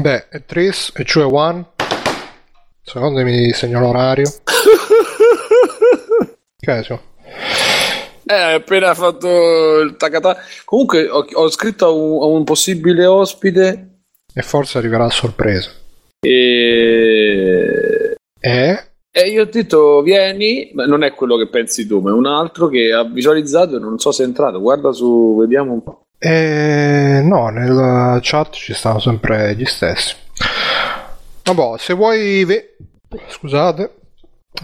Beh, è Tris e cioè One. Secondo me mi segno l'orario. Caso. Eh, hai appena fatto il tacata. Comunque ho, ho scritto a un, a un possibile ospite E forse arriverà a sorpresa. e... Eh? e io ho detto vieni, ma non è quello che pensi tu, ma è un altro che ha visualizzato e non so se è entrato. Guarda su, vediamo un po'. Eh, no, nella chat ci stanno sempre gli stessi. Vabbè, se vuoi... ve- Scusate.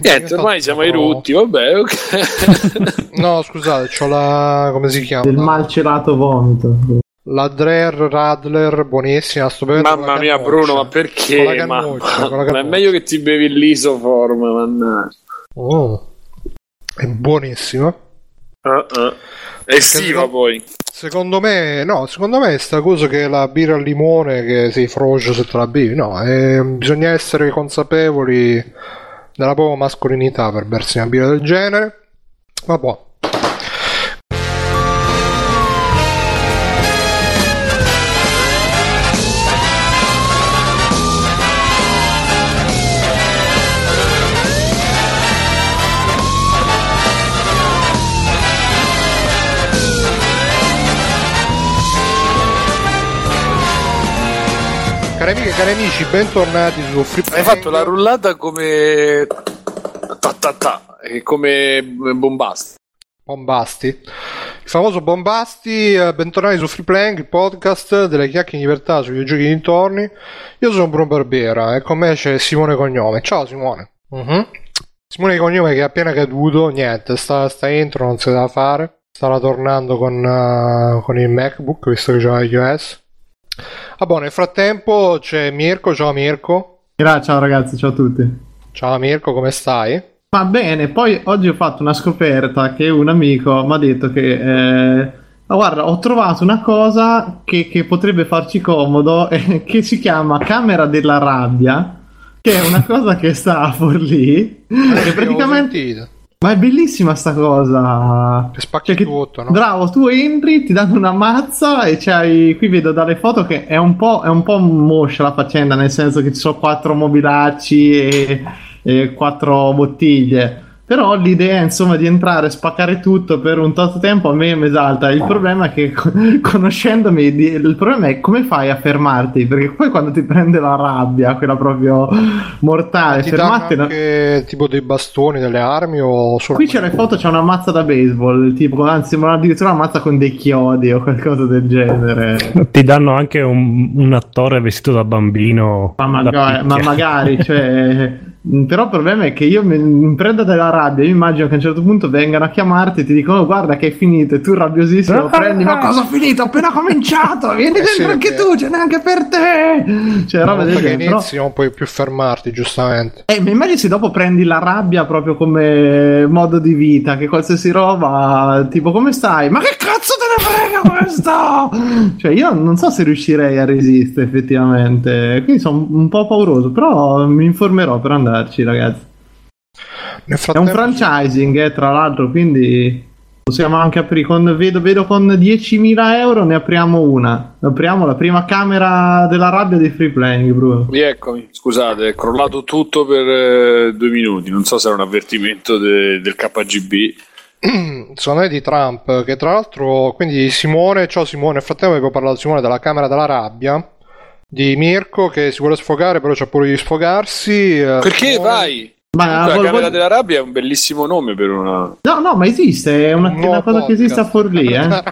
Niente, ormai siamo ai rutti, vabbè, ok. No, scusate, c'ho la... come si chiama? Del malcelato vomito. La Dreher Radler, buonissima, sto bevendo con Mamma la mia. Bruno, ma Con perché? la Ma, cannuccia, con la ma è meglio che ti bevi l'isoform, mannaggia. Oh, è buonissima. Ah, ah. Estiva poi. Secondo me, no, secondo me è sta cosa che la birra al limone che sei frocio te la bevi, no, eh, bisogna essere consapevoli della propria mascolinità per bersi una birra del genere. Vabbè. Cari amiche e cari amici, bentornati su Free Hai fatto la rullata come. Ta ta ta, e come bombasti. Bombasti. Il famoso Bombasti, eh, bentornati su Free Playing, il podcast delle chiacchiere di libertà sui videogiochi dintorni. Io sono Bruno Barbera e con me c'è Simone Cognome. Ciao Simone. Mhm. Simone Cognome che è appena caduto, niente, sta, sta entro, non si da fare. Stava tornando con, eh, con il MacBook, visto che c'è iOS. Ah, boh, nel frattempo c'è Mirko, ciao Mirko. Ciao ragazzi, ciao a tutti. Ciao Mirko, come stai? Va bene, poi oggi ho fatto una scoperta che un amico mi ha detto che... eh, guarda, ho trovato una cosa che, che potrebbe farci comodo, eh, che si chiama camera della rabbia, che è una cosa che sta a Forlì, e praticamente... Ma è bellissima sta cosa. Che spacchi Cioè tutto, no? Bravo, tu entri, ti danno una mazza e c'hai. Qui vedo dalle foto che è un po', è un po' moscia la faccenda, nel senso che ci sono quattro mobilacci e, e quattro bottiglie. Però l'idea, insomma, di entrare e spaccare tutto per un tot tempo a me mi esalta. Il problema è che, con- conoscendomi, il problema è come fai a fermarti? Perché poi quando ti prende la rabbia, quella proprio mortale, fermarti. anche tipo dei bastoni, delle armi o solo Qui c'è le foto, c'è una mazza da baseball, tipo, anzi, addirittura una mazza con dei chiodi o qualcosa del genere. Ti danno anche un, un attore vestito da bambino. Ma, da magari, ma magari, cioè. mh, Però il problema è che io mi, prendo della rabbia. Io immagino che a un certo punto vengano a chiamarti e ti dicono: "Oh, Guarda, che è finito. E tu rabbiosissimo prendi: Ma cosa ho finito? Ho appena cominciato. Vieni Eh sì, dentro anche perché- tu, ce n'è anche per te. Cioè, roba del genere. Però- inizi non puoi più fermarti, giustamente. Eh, mi immagini se dopo prendi la rabbia proprio come modo di vita, che qualsiasi roba, tipo come stai? Ma che cazzo te ne frega questo? cioè, io non so se riuscirei a resistere effettivamente, quindi sono un po' pauroso, però mi informerò per andarci, ragazzi. Nel È un franchising, eh, tra l'altro, quindi possiamo anche aprire, con, vedo, vedo con 10.000 euro ne apriamo una. Apriamo la prima camera della rabbia di free playing, Bruno. Rieccomi, scusate, è crollato tutto per eh, due minuti. Non so se era un avvertimento de- del KGB. me di Trump, che tra l'altro, quindi Simone, ciao Simone, nel frattempo avevo parlato Simone della Camera della Rabbia, di Mirko che si vuole sfogare, però c'ha pure di sfogarsi. eh, Perché Simone- vai? Ma Comunque, la Camera vol- della Rabbia è un bellissimo nome per una. No, no, ma esiste, è una, Un una cosa che esiste a podcast. Forlì, eh.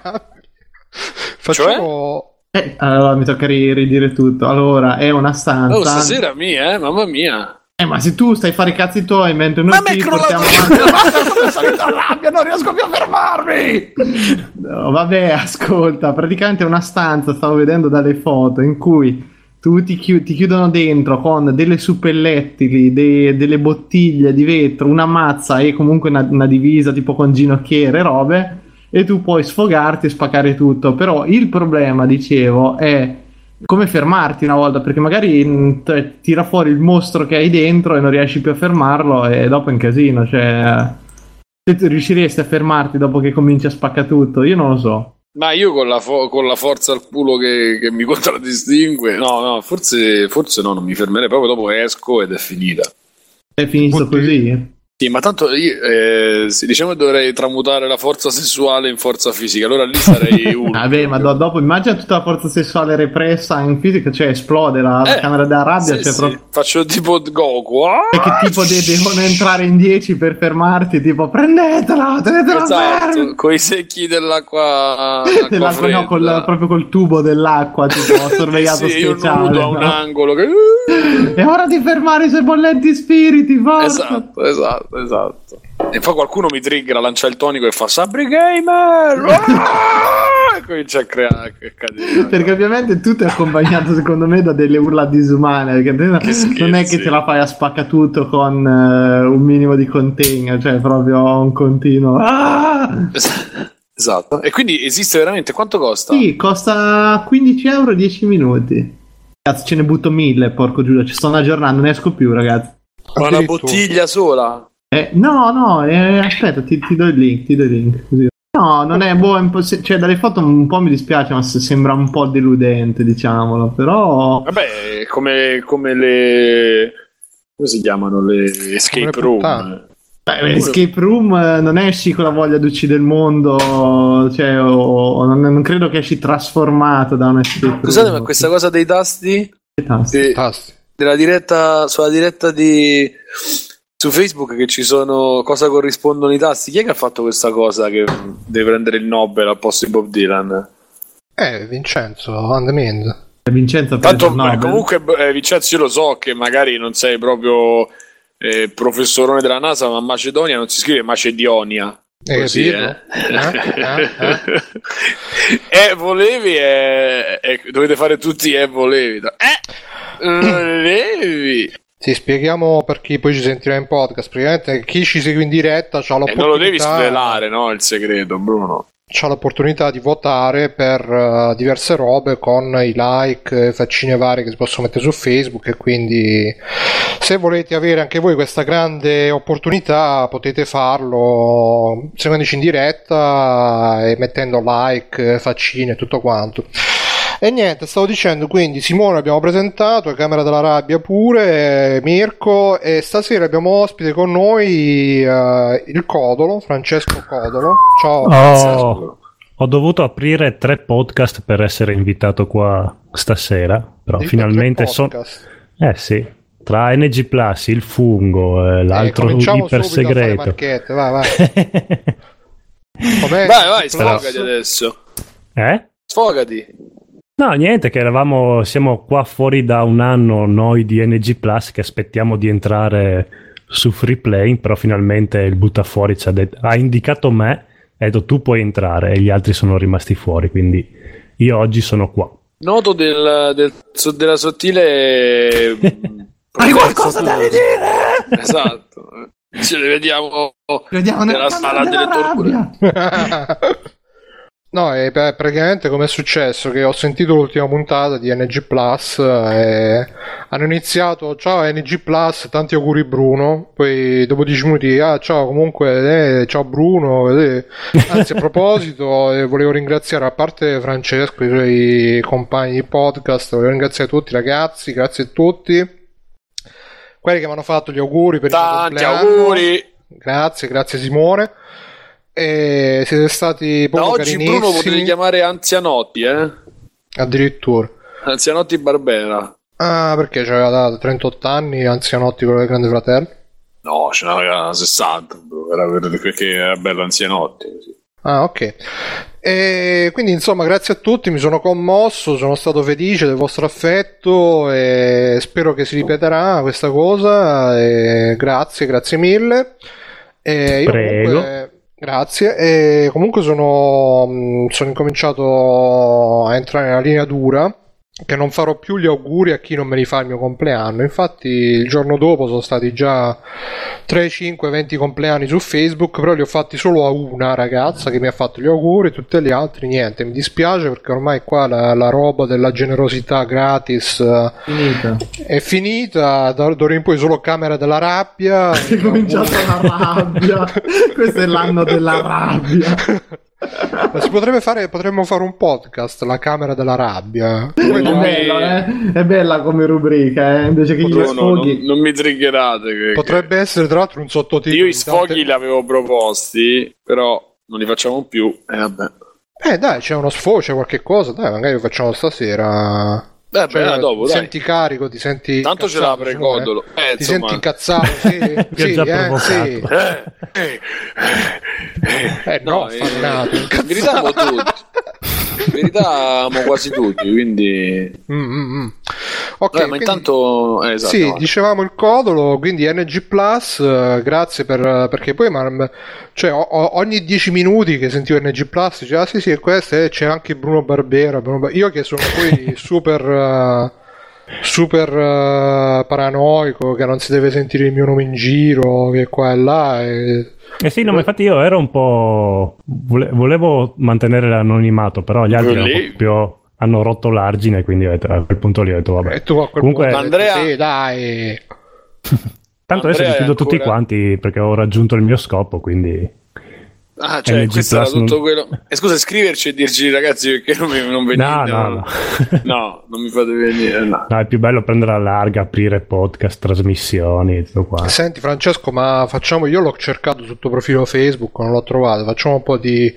Facciamo... Eh, allora mi tocca ri- ridire tutto. Allora, è una stanza. Oh, stasera mia, eh, mamma mia. Eh, ma se tu stai a fare i cazzi tuoi mentre noi Ma crollato- portiamo avanti. Basta, come salito a rabbia, non riesco più a fermarmi. No, vabbè, ascolta, praticamente è una stanza, stavo vedendo dalle foto, in cui tu ti, chi- ti chiudono dentro con delle suppellettili, de- delle bottiglie di vetro, una mazza e comunque una, una divisa tipo con ginocchiere e robe, e tu puoi sfogarti e spaccare tutto. Però il problema, dicevo, è come fermarti una volta, perché magari mh, t- tira fuori il mostro che hai dentro e non riesci più a fermarlo e dopo è un casino, cioè... Se tu riusciresti a fermarti dopo che cominci a spaccare tutto, io non lo so. Ma io con la, fo- con la forza al culo che, che mi contraddistingue, no, no, forse, forse no, non mi fermerei proprio dopo esco ed è finita. È finito Oddio. così? Sì, ma tanto io, eh, diciamo che dovrei tramutare la forza sessuale in forza fisica, allora lì sarei uno. Vabbè, ma do- dopo immagina tutta la forza sessuale repressa in fisica, cioè esplode la, la Eh, camera della rabbia, sì, cioè sì, proprio... Faccio tipo Goku. ah! E che tipo de- devono entrare in 10 per fermarti, tipo prendetela, tenetela Esatto, con i secchi dell'acqua, Dell'acqua, acqua no, col- proprio col tubo dell'acqua, tipo sorvegliato sì, io speciale. nudo a un no? angolo che... È ora di fermare i suoi bollenti spiriti, forza! Esatto, esatto, esatto. E poi qualcuno mi triggera, lancia il tonico e fa Sabri Gamer! Ah! e comincia a creare cadere. Perché ovviamente tutto è accompagnato secondo me da delle urla disumane perché non è che ce la fai a spaccatutto con eh, un minimo di contegno cioè proprio un continuo ah! Esatto. E quindi esiste veramente quanto costa? sì costa 15 euro 10 minuti cazzo ce ne butto 1000 porco Giuda ci sto aggiornando non esco più ragazzi Ma una bottiglia sola? Eh, no no eh, aspetta ti, ti do il link ti do il link così. No, non è boh, è un po' se- cioè dalle foto un po' mi dispiace, ma se- sembra un po' deludente, diciamolo, però Vabbè, come, come le... come si chiamano? Le escape room. Beh, Escape Room eh, non esci con la voglia di uccidere il mondo, cioè, o, o non, non credo che esci trasformato da un escape room. Scusate, ma questa cosa dei tasti? Tasti? de- Tasti. della diretta, sulla diretta di... Su Facebook che ci sono cosa corrispondono i tasti. Chi è che ha fatto questa cosa che deve prendere il Nobel al posto di Bob Dylan? Eh, Vincenzo, Andamend. Vincenzo ha preso Tanto il Nobel. comunque eh, Vincenzo io lo so che magari non sei proprio eh, professorone della NASA, ma Macedonia non si scrive Macedonia. Hai Così, eh. Eh? Eh? Eh, volevi e dovete fare tutti e volevi. Eh, volevi. Sì, spieghiamo per chi poi ci sentirà in podcast. Praticamente chi ci segue in diretta c'ha E l'opportunità, non lo devi svelare, no? Il segreto, Bruno. c'ha l'opportunità di votare per eh, diverse robe con i like, eh, faccine varie che si possono mettere su Facebook e quindi se volete avere anche voi questa grande opportunità potete farlo seguendoci in diretta e mettendo like, eh, faccine e tutto quanto. E niente, stavo dicendo, quindi Simone abbiamo presentato, Camera della Rabbia pure, eh, Mirko e stasera abbiamo ospite con noi eh, il Codolo, Francesco Codolo. Ciao. Ho, ho dovuto aprire tre podcast per essere invitato qua stasera, però Dico finalmente tre sono... podcast. Eh sì, tra NG Plus, il fungo, eh, l'altro Eh, iper segreto. vai, vai. Vai, vai, sfogati adesso. eh? Sfogati. No, niente, che eravamo, siamo qua fuori da un anno noi di NG Plus che aspettiamo di entrare su Free Play, però finalmente il buttafuori ci ha, detto- ha indicato me ha detto tu puoi entrare e gli altri sono rimasti fuori, quindi io oggi sono qua. Noto del, del- so- della sottile. Hai qualcosa da dire? Esatto. Ce le vediamo Vediamo nella sala delle della torture. No, beh, praticamente come è successo? Che ho sentito l'ultima puntata di NG Plus e hanno iniziato ciao NG Plus, tanti auguri Bruno, poi dopo 10 minuti ah ciao comunque eh, ciao Bruno, eh. anzi a proposito eh, volevo ringraziare a parte Francesco e i suoi compagni di podcast, volevo ringraziare tutti ragazzi, grazie a tutti, quelli che mi hanno fatto gli auguri per il Tanti compleanno. auguri. Grazie, grazie Simone. E siete stati Da proprio oggi carinissimi. Bruno potevi chiamare Anzianotti, eh? Addirittura. Anzianotti Barbera. Ah, perché c'aveva da 38 anni, anzianotti quello del Grande Fratello? No, ce n'aveva 60. bro, Era per- perché era bello Anzianotti. così. Ah, ok. E quindi insomma, grazie a tutti, mi sono commosso, sono stato felice del vostro affetto e spero che si ripeterà questa cosa. E grazie, grazie mille. E io Prego. comunque- grazie. E comunque sono, sono incominciato a entrare nella linea dura. Che non farò più gli auguri a chi non me li fa il mio compleanno. Infatti, il giorno dopo sono stati già 3, 5, 20 compleanni su Facebook, però li ho fatti solo a una ragazza che mi ha fatto gli auguri, tutte le altre niente. Mi dispiace perché ormai qua la, la roba della generosità gratis eh, Finita. è finita, d'ora in poi solo camera della rabbia. È cominciata la rabbia. Questo è l'anno della rabbia. Ma si potrebbe fare, potremmo fare un podcast, la camera della rabbia. È, bello, eh? è bella come rubrica, eh? invece che gli No, no, sfoghi. non, non mi triggerate. che- Potrebbe essere tra l'altro un sottotitolo. Io i di sfoghi tante- li avevo proposti, però non li facciamo più. E vabbè. Eh dai, c'è uno sfogo, c'è qualche cosa, dai, magari lo facciamo stasera. Beh, Cioè, beh, dopo, ti dai. senti carico, ti senti Tanto ce incazzato, l'apre Simone? Codolo. Eh, Ti insomma. senti incazzato, sì, sì, eh, sì. Eh, eh, eh, Eh, no, eh, affannato, in verità amo tutti. In verità amo quasi tutti, quindi... Mm, mm, mm. Ok, Vabbè, ma quindi- intanto... eh, esatto, sì, avanti. dicevamo il codolo, quindi NG Plus, eh, grazie per, perché poi ma, cioè, o- ogni 10 minuti che sentivo NG Plus, dicevo, ah sì sì, è questo, e c'è anche Bruno Barbera, Bruno Bar- io che sono poi super, eh, super eh, paranoico, che non si deve sentire il mio nome in giro, che qua e là, e... Eh sì, no, ma infatti io ero un po'. vole- volevo mantenere l'anonimato, però gli altri Lì- hanno proprio hanno rotto l'argine, quindi ho detto- a quel punto lì ho detto vabbè. e tu a quel Comunque- punto Andrea- sì, dai, Tanto adesso Andrea li è chiudo tutti ancora- quanti perché ho raggiunto il mio scopo, quindi. Ah, cioè, NG questo era Plus non- tutto quello... E scusa, scriverci e dirci, ragazzi, perché non, mi, non venite? No, no, no. No, non mi fate venire, no. No, è più bello prendere la larga, aprire podcast, trasmissioni, tutto qua. Senti Francesco, ma facciamo, io l'ho cercato sul tuo profilo Facebook, non l'ho trovato, facciamo un po' di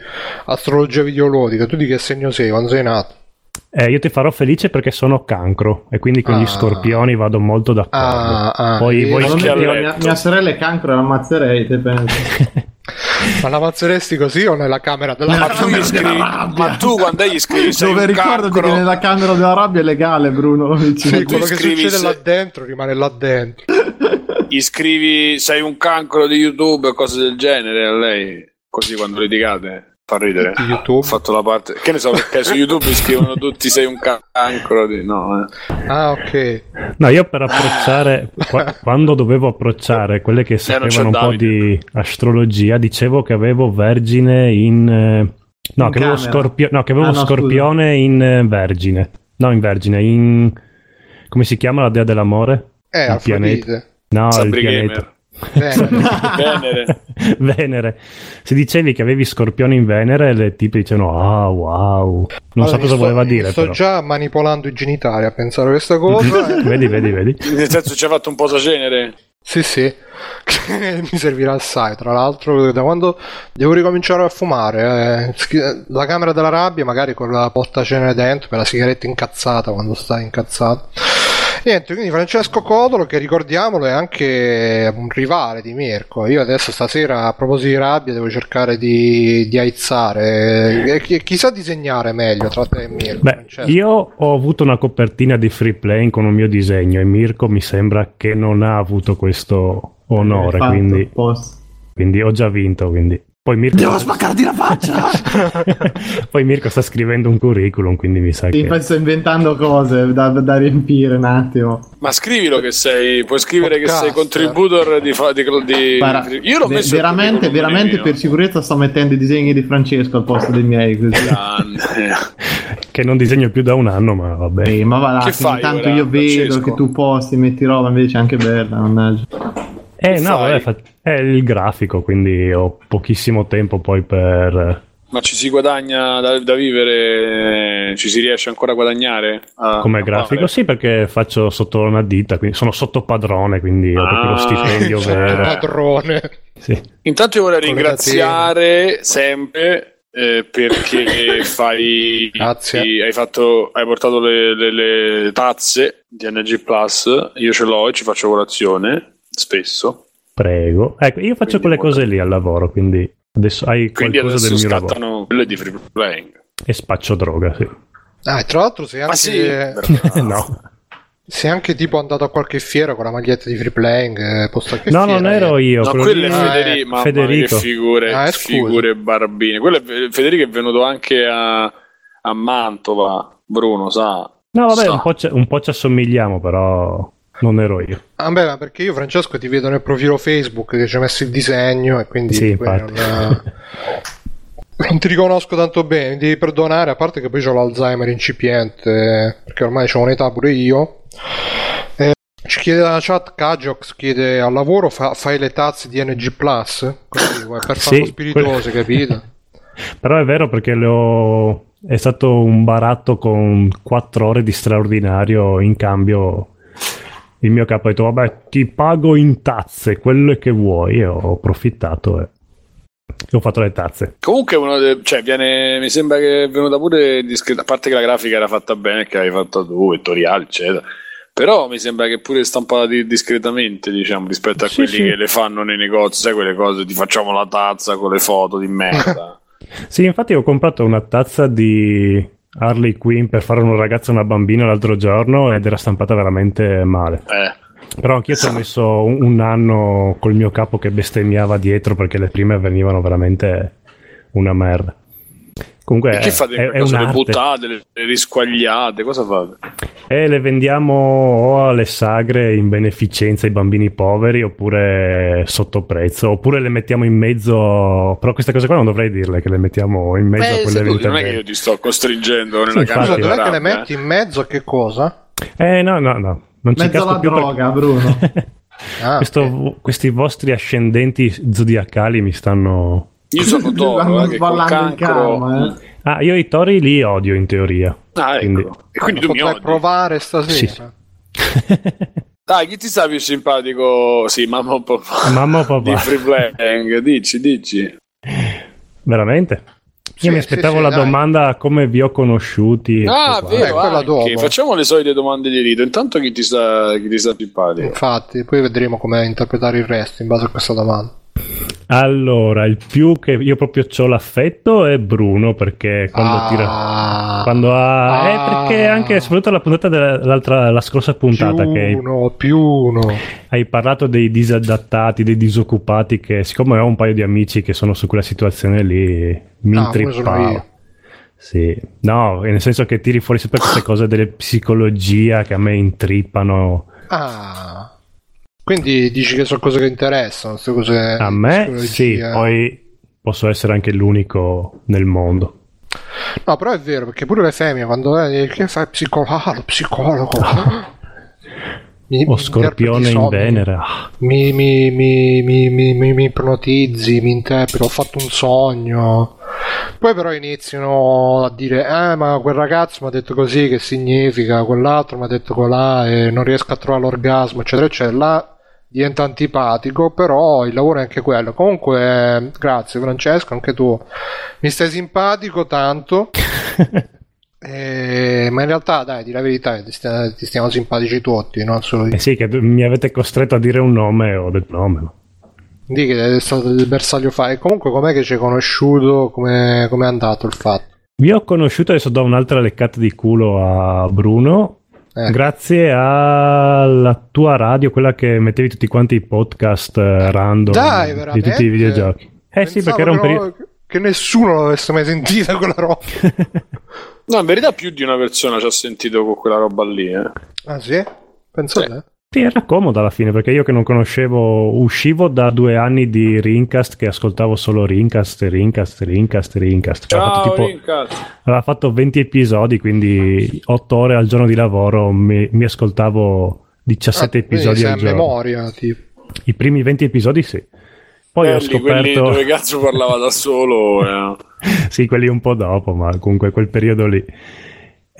astrologia videoludica, tu di che segno sei, quando sei nato? Eh, io ti farò felice perché sono cancro e quindi con Ah. gli scorpioni vado molto d'accordo. Ah, ah, Poi voi mia, mia sorella è cancro, la ammazzerei, te pensi? Ma la ammazeresti così o nella camera della Ma tu, gli scrivi, ma tu quando gli scrivi sei Dove un ricordati cancro, che nella camera della rabbia è legale, Bruno. Sì, tu quello che scrivi succede se- là dentro rimane là dentro. gli scrivi sei un cancro di YouTube o cose del genere a lei, così quando litigate fa ridere. YouTube? Ho fatto la parte, che ne so perché su YouTube mi scrivono tutti sei un cancro di... no, eh. Ah, ok. No, io per approcciare, qua- quando dovevo approcciare quelle che c'è sapevano un po' Davide. di astrologia, dicevo che avevo Vergine in... eh, No, In che avevo, scorpio- no, che avevo Ah, no, Scorpione in eh, Vergine. No, in Vergine, in... Come si chiama la dea dell'amore? Eh, Il Afrodite. No, il Sabri pianeta. Gamer. Venere. Venere. Se dicevi che avevi Scorpione in Venere, le tipi dicevano ah wow. Non Allora, so cosa sto- voleva mi dire Sto però. già manipolando i genitali a pensare a questa cosa. eh. Vedi, vedi, vedi. Nel senso ci ha fatto un po' cenere. Sì, sì, mi servirà assai. Tra l'altro, da quando devo ricominciare a fumare, eh, la camera della rabbia, magari con la portacenere dentro, per la sigaretta incazzata quando stai incazzato. Niente, quindi Francesco Codolo, che ricordiamolo, è anche un rivale di Mirko. Io adesso stasera, a proposito di rabbia, devo cercare di, di aizzare. E chi- chissà disegnare meglio tra te e Mirko. Beh, Francesco. io ho avuto una copertina di free play con un mio disegno e Mirko mi sembra che non ha avuto questo onore, quindi, quindi ho già vinto. Quindi. Poi, Mirko Devo spaccarti la faccia! Poi Mirko sta scrivendo un curriculum, quindi mi sa Sì, che... sto inventando cose da, da riempire un attimo. Ma scrivilo che sei, puoi scrivere che sei contributor di, fa- di, di- Guarda, Io l'ho ve- messo veramente, veramente per sicurezza sto mettendo i disegni di Francesco al posto dei miei. Così. Che non disegno più da un anno, ma vabbè. Ehi, ma va là, Che fai intanto io vedo Francesco? che tu posti, metti roba, invece è anche bella, mannaggia. Eh no, vabbè, fa- è il grafico, quindi ho pochissimo tempo poi per... Ma ci si guadagna da, da vivere? Ci si riesce ancora a guadagnare? A- Come a grafico, fare? sì, perché faccio sotto una ditta, quindi sono sotto padrone, quindi ho proprio lo Ah, stipendio vero. padrone. Sì. Intanto io vorrei ringraziare sempre eh, perché fai Grazie. hai fatto hai portato le, le- le tazze di NG Plus io ce l'ho e ci faccio colazione spesso Prego. Ecco, io faccio Quindi quelle cose lì al lavoro, quindi adesso hai quindi qualcosa adesso del mio lavoro. scattano quelle di free playing E spaccio droga, sì. Ah, tra l'altro sei anche, sì no. sei anche tipo andato a qualche fiera con la maglietta di free playing. eh, posto che No, fiera non eri? ero io. No, quello è Federico, eh, mamma Federico. mia, figure, Ah, eh, figure barbine. Quello è, Federico è venuto anche a, a Mantova, Bruno, sa. No, vabbè, sa. un po', ci- un po' ci assomigliamo, però non ero io. Ah, beh, ma perché io, Francesco, ti vedo nel profilo Facebook che ci hai messo il disegno e quindi Sì, poi infatti. non, non ti riconosco tanto bene. Mi devi perdonare, a parte che poi ho l'Alzheimer incipiente, perché ormai ho un'età pure io. Eh, ci chiede la chat Kajox chiede al lavoro fa- fai le tazze di NG Plus così, per farlo Sì, spiritose capito Però è vero perché ho... è stato un baratto con 4 ore di straordinario in cambio. Il mio capo ha detto: Vabbè, ti pago in tazze quello che vuoi. E ho approfittato e ho fatto le tazze. Comunque, uno de- cioè, viene, mi sembra che è venuta pure discreta. A parte che la grafica era fatta bene, che hai fatto tu, vettoriale, eccetera. Però mi sembra che pure stampata di- discretamente, diciamo, rispetto a Sì, quelli sì. che le fanno nei negozi, sai quelle cose, ti facciamo la tazza con le foto di merda. Sì, infatti ho comprato una tazza di Harley Quinn per fare un ragazzo e una bambina l'altro giorno ed era stampata veramente male. eh. Però anch'io ci ho messo un, un anno col mio capo che bestemmiava dietro perché le prime venivano veramente una merda. Comunque E che è, fate? è, è Cosa, le buttate, le, le risquagliate, cosa fate? E le vendiamo o alle sagre in beneficenza ai bambini poveri oppure sotto prezzo oppure le mettiamo in mezzo però queste cose qua non dovrei dirle che le mettiamo in mezzo a Beh, quelle tu- non è che io ti sto costringendo nella Sì, camera dov'è che le rabbia, metti in mezzo a che cosa? Eh no no no non ci Mezzo casco alla più per- droga, Bruno. Ah, Questo- ok. questi vostri ascendenti zodiacali mi stanno eh. Io sono Toro, eh, in cancro... karma, eh. Ah, io i tori li odio in teoria. Ah, ecco. Quindi- E quindi tu mi odi. provare stasera. Sì. Dai, chi ti sta più simpatico? Sì, mamma o papà. Mamma o Di papà? free playing, dici, dici. Veramente? Sì, Io mi sì, aspettavo sì, la dai. domanda come vi ho conosciuti. Ah, vero, Eh, quella anche. dopo. Facciamo le solite domande di rito. Intanto chi ti sta, chi ti sta simpatico? Infatti, poi vedremo come interpretare il resto in base a questa domanda. Allora, il più che io proprio ho l'affetto è Bruno perché quando Ah. tira. Quando ha. Ah. Eh, perché anche soprattutto la puntata dell'altra, la scorsa puntata più che hai, uno, più uno. hai parlato dei disadattati, dei disoccupati, che siccome ho un paio di amici che sono su quella situazione lì, mi Ah, intrippavo. Sì, no, nel senso che tiri fuori sempre queste cose delle psicologia che a me intrippano. Ah. Quindi dici che sono cose che interessano, queste cose A me sì, poi posso essere anche l'unico nel mondo. No, però è vero, perché pure le femmine quando che fai psicologo, ah, lo psicologo. Mi- O scorpione in. Venere. ah. Mi, mi, mi, mi, mi, mi, ipnotizzi, mi interpreti, ho fatto un sogno. Poi però iniziano a dire, eh ma quel ragazzo mi ha detto così, che significa, quell'altro mi ha detto colà e non riesco a trovare l'orgasmo, eccetera, eccetera. Là diventa antipatico, però il lavoro è anche quello. Comunque, grazie Francesco, anche tu mi stai simpatico tanto. Eh, ma in realtà, dai, di la verità, ti, stia- ti stiamo simpatici tutti, non solo io. Eh sì, che mi avete costretto a dire un nome e ho detto Di che è stato il bersaglio fa. E comunque, com'è che ci hai conosciuto? Come è andato il fatto? Vi ho conosciuto, adesso do un'altra leccata di culo a Bruno. Eh. Grazie alla tua radio, quella che mettevi tutti quanti i podcast eh, random Dai, di tutti i videogiochi. Eh sì, Pensavo perché era un periodo. Che nessuno l'avesse mai sentita quella roba. No, in verità più di una persona ci ha sentito con quella roba lì, eh. Ah, sì? Penso Sì. te. Sì, era comodo alla fine perché io che non conoscevo, uscivo da due anni di Rincast che ascoltavo solo Rincast, Rincast, Rincast, Rincast. Aveva fatto, Ciao, tipo- Rincast. aveva fatto 20 episodi, quindi 8 ore al giorno di lavoro mi, mi ascoltavo 17 Ah, episodi al giorno. memoria, tipo. I primi 20 episodi sì. Poi ho Belli, quelli scoperto... dove cazzo parlava da solo. eh. sì, quelli un po' dopo, ma comunque quel periodo lì.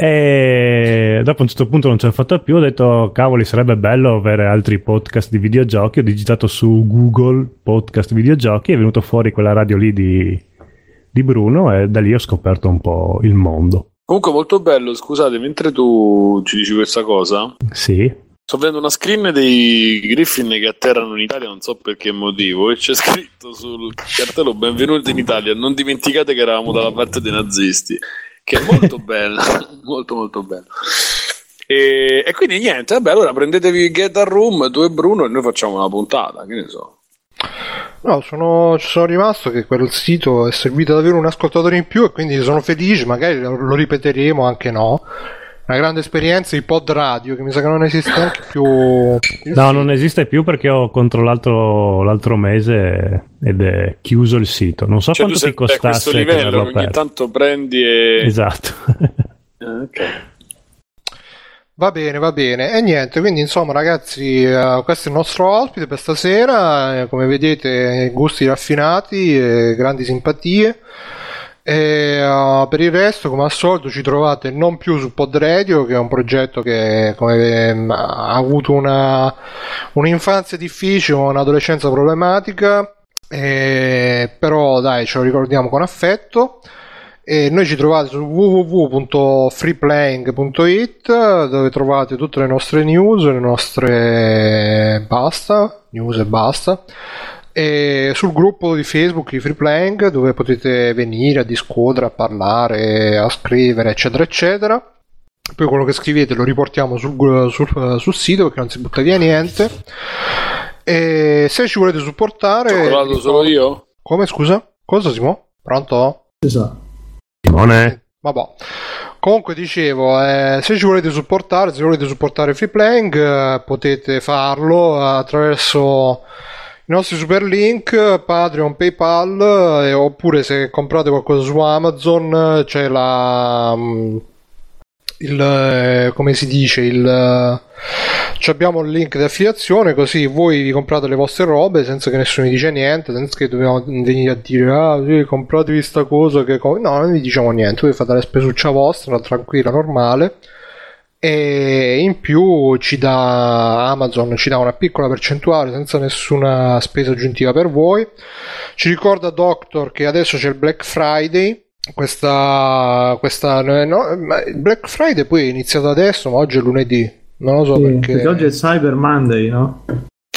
E dopo a un certo punto non ce l'ho fatto più, ho detto cavoli sarebbe bello avere altri podcast di videogiochi, ho digitato su Google podcast videogiochi, è venuto fuori quella radio lì di, di Bruno e da lì ho scoperto un po' il mondo. Comunque molto bello, scusate, mentre tu ci dici questa cosa, Sì, sto vedendo una screen dei Griffin che atterrano in Italia, non so per che motivo, e c'è scritto sul cartello benvenuti in Italia, non dimenticate che eravamo dalla parte dei nazisti, che è molto bello, molto molto bello. E, e quindi niente, vabbè, allora prendetevi Get a Room, tu e Bruno, e noi facciamo una puntata, che ne so. No, sono, ci sono rimasto che quel sito è seguito davvero un ascoltatore in più e quindi sono felice, magari lo ripeteremo anche no. Una grande esperienza di pod radio che mi sa che non esiste neanche più. no non esiste più perché ho controllato l'altro mese ed è chiuso il sito, non so Cioè quanto ti a questo costasse livello, ogni aperto. tanto prendi e... Esatto. Eh, ok. Va bene, va bene. E niente, quindi insomma ragazzi, eh, questo è il nostro ospite per stasera. Eh, come vedete, gusti raffinati, e grandi simpatie. E uh, per il resto, come al solito, ci trovate non più su Pod Radio, che è un progetto che come, ha avuto una, un'infanzia difficile, un'adolescenza problematica. E, però dai, ce lo ricordiamo con affetto. E noi ci trovate su www.freeplaying.it dove trovate tutte le nostre news, le nostre basta, news e basta e sul gruppo di Facebook di Freeplaying dove potete venire a discutere, a parlare, a scrivere eccetera eccetera poi quello che scrivete lo riportiamo sul, sul, sul sito perché non si butta via niente e se ci volete supportare Ho solo io? come scusa? cosa Simo? pronto? esatto Simone Vabbè. Comunque dicevo, eh, se ci volete supportare, se volete supportare Freeplaying, eh, potete farlo attraverso i nostri super link, Patreon, PayPal, eh, oppure se comprate qualcosa su Amazon c'è la... mm, il, eh, come si dice, il, eh, abbiamo il link di affiliazione così voi vi comprate le vostre robe senza che nessuno vi dice niente, senza che dobbiamo venire a dire ah sì, compratevi sta cosa che... co-". No, non vi diciamo niente, voi fate la spesuccia vostra, tranquilla, normale e in più ci dà Amazon ci dà una piccola percentuale senza nessuna spesa aggiuntiva per voi ci ricorda Doctor che adesso c'è il Black Friday questa, questa no, il Black Friday poi è iniziato adesso ma oggi è lunedì non lo so Sì, perché, perché oggi è Cyber Monday, no?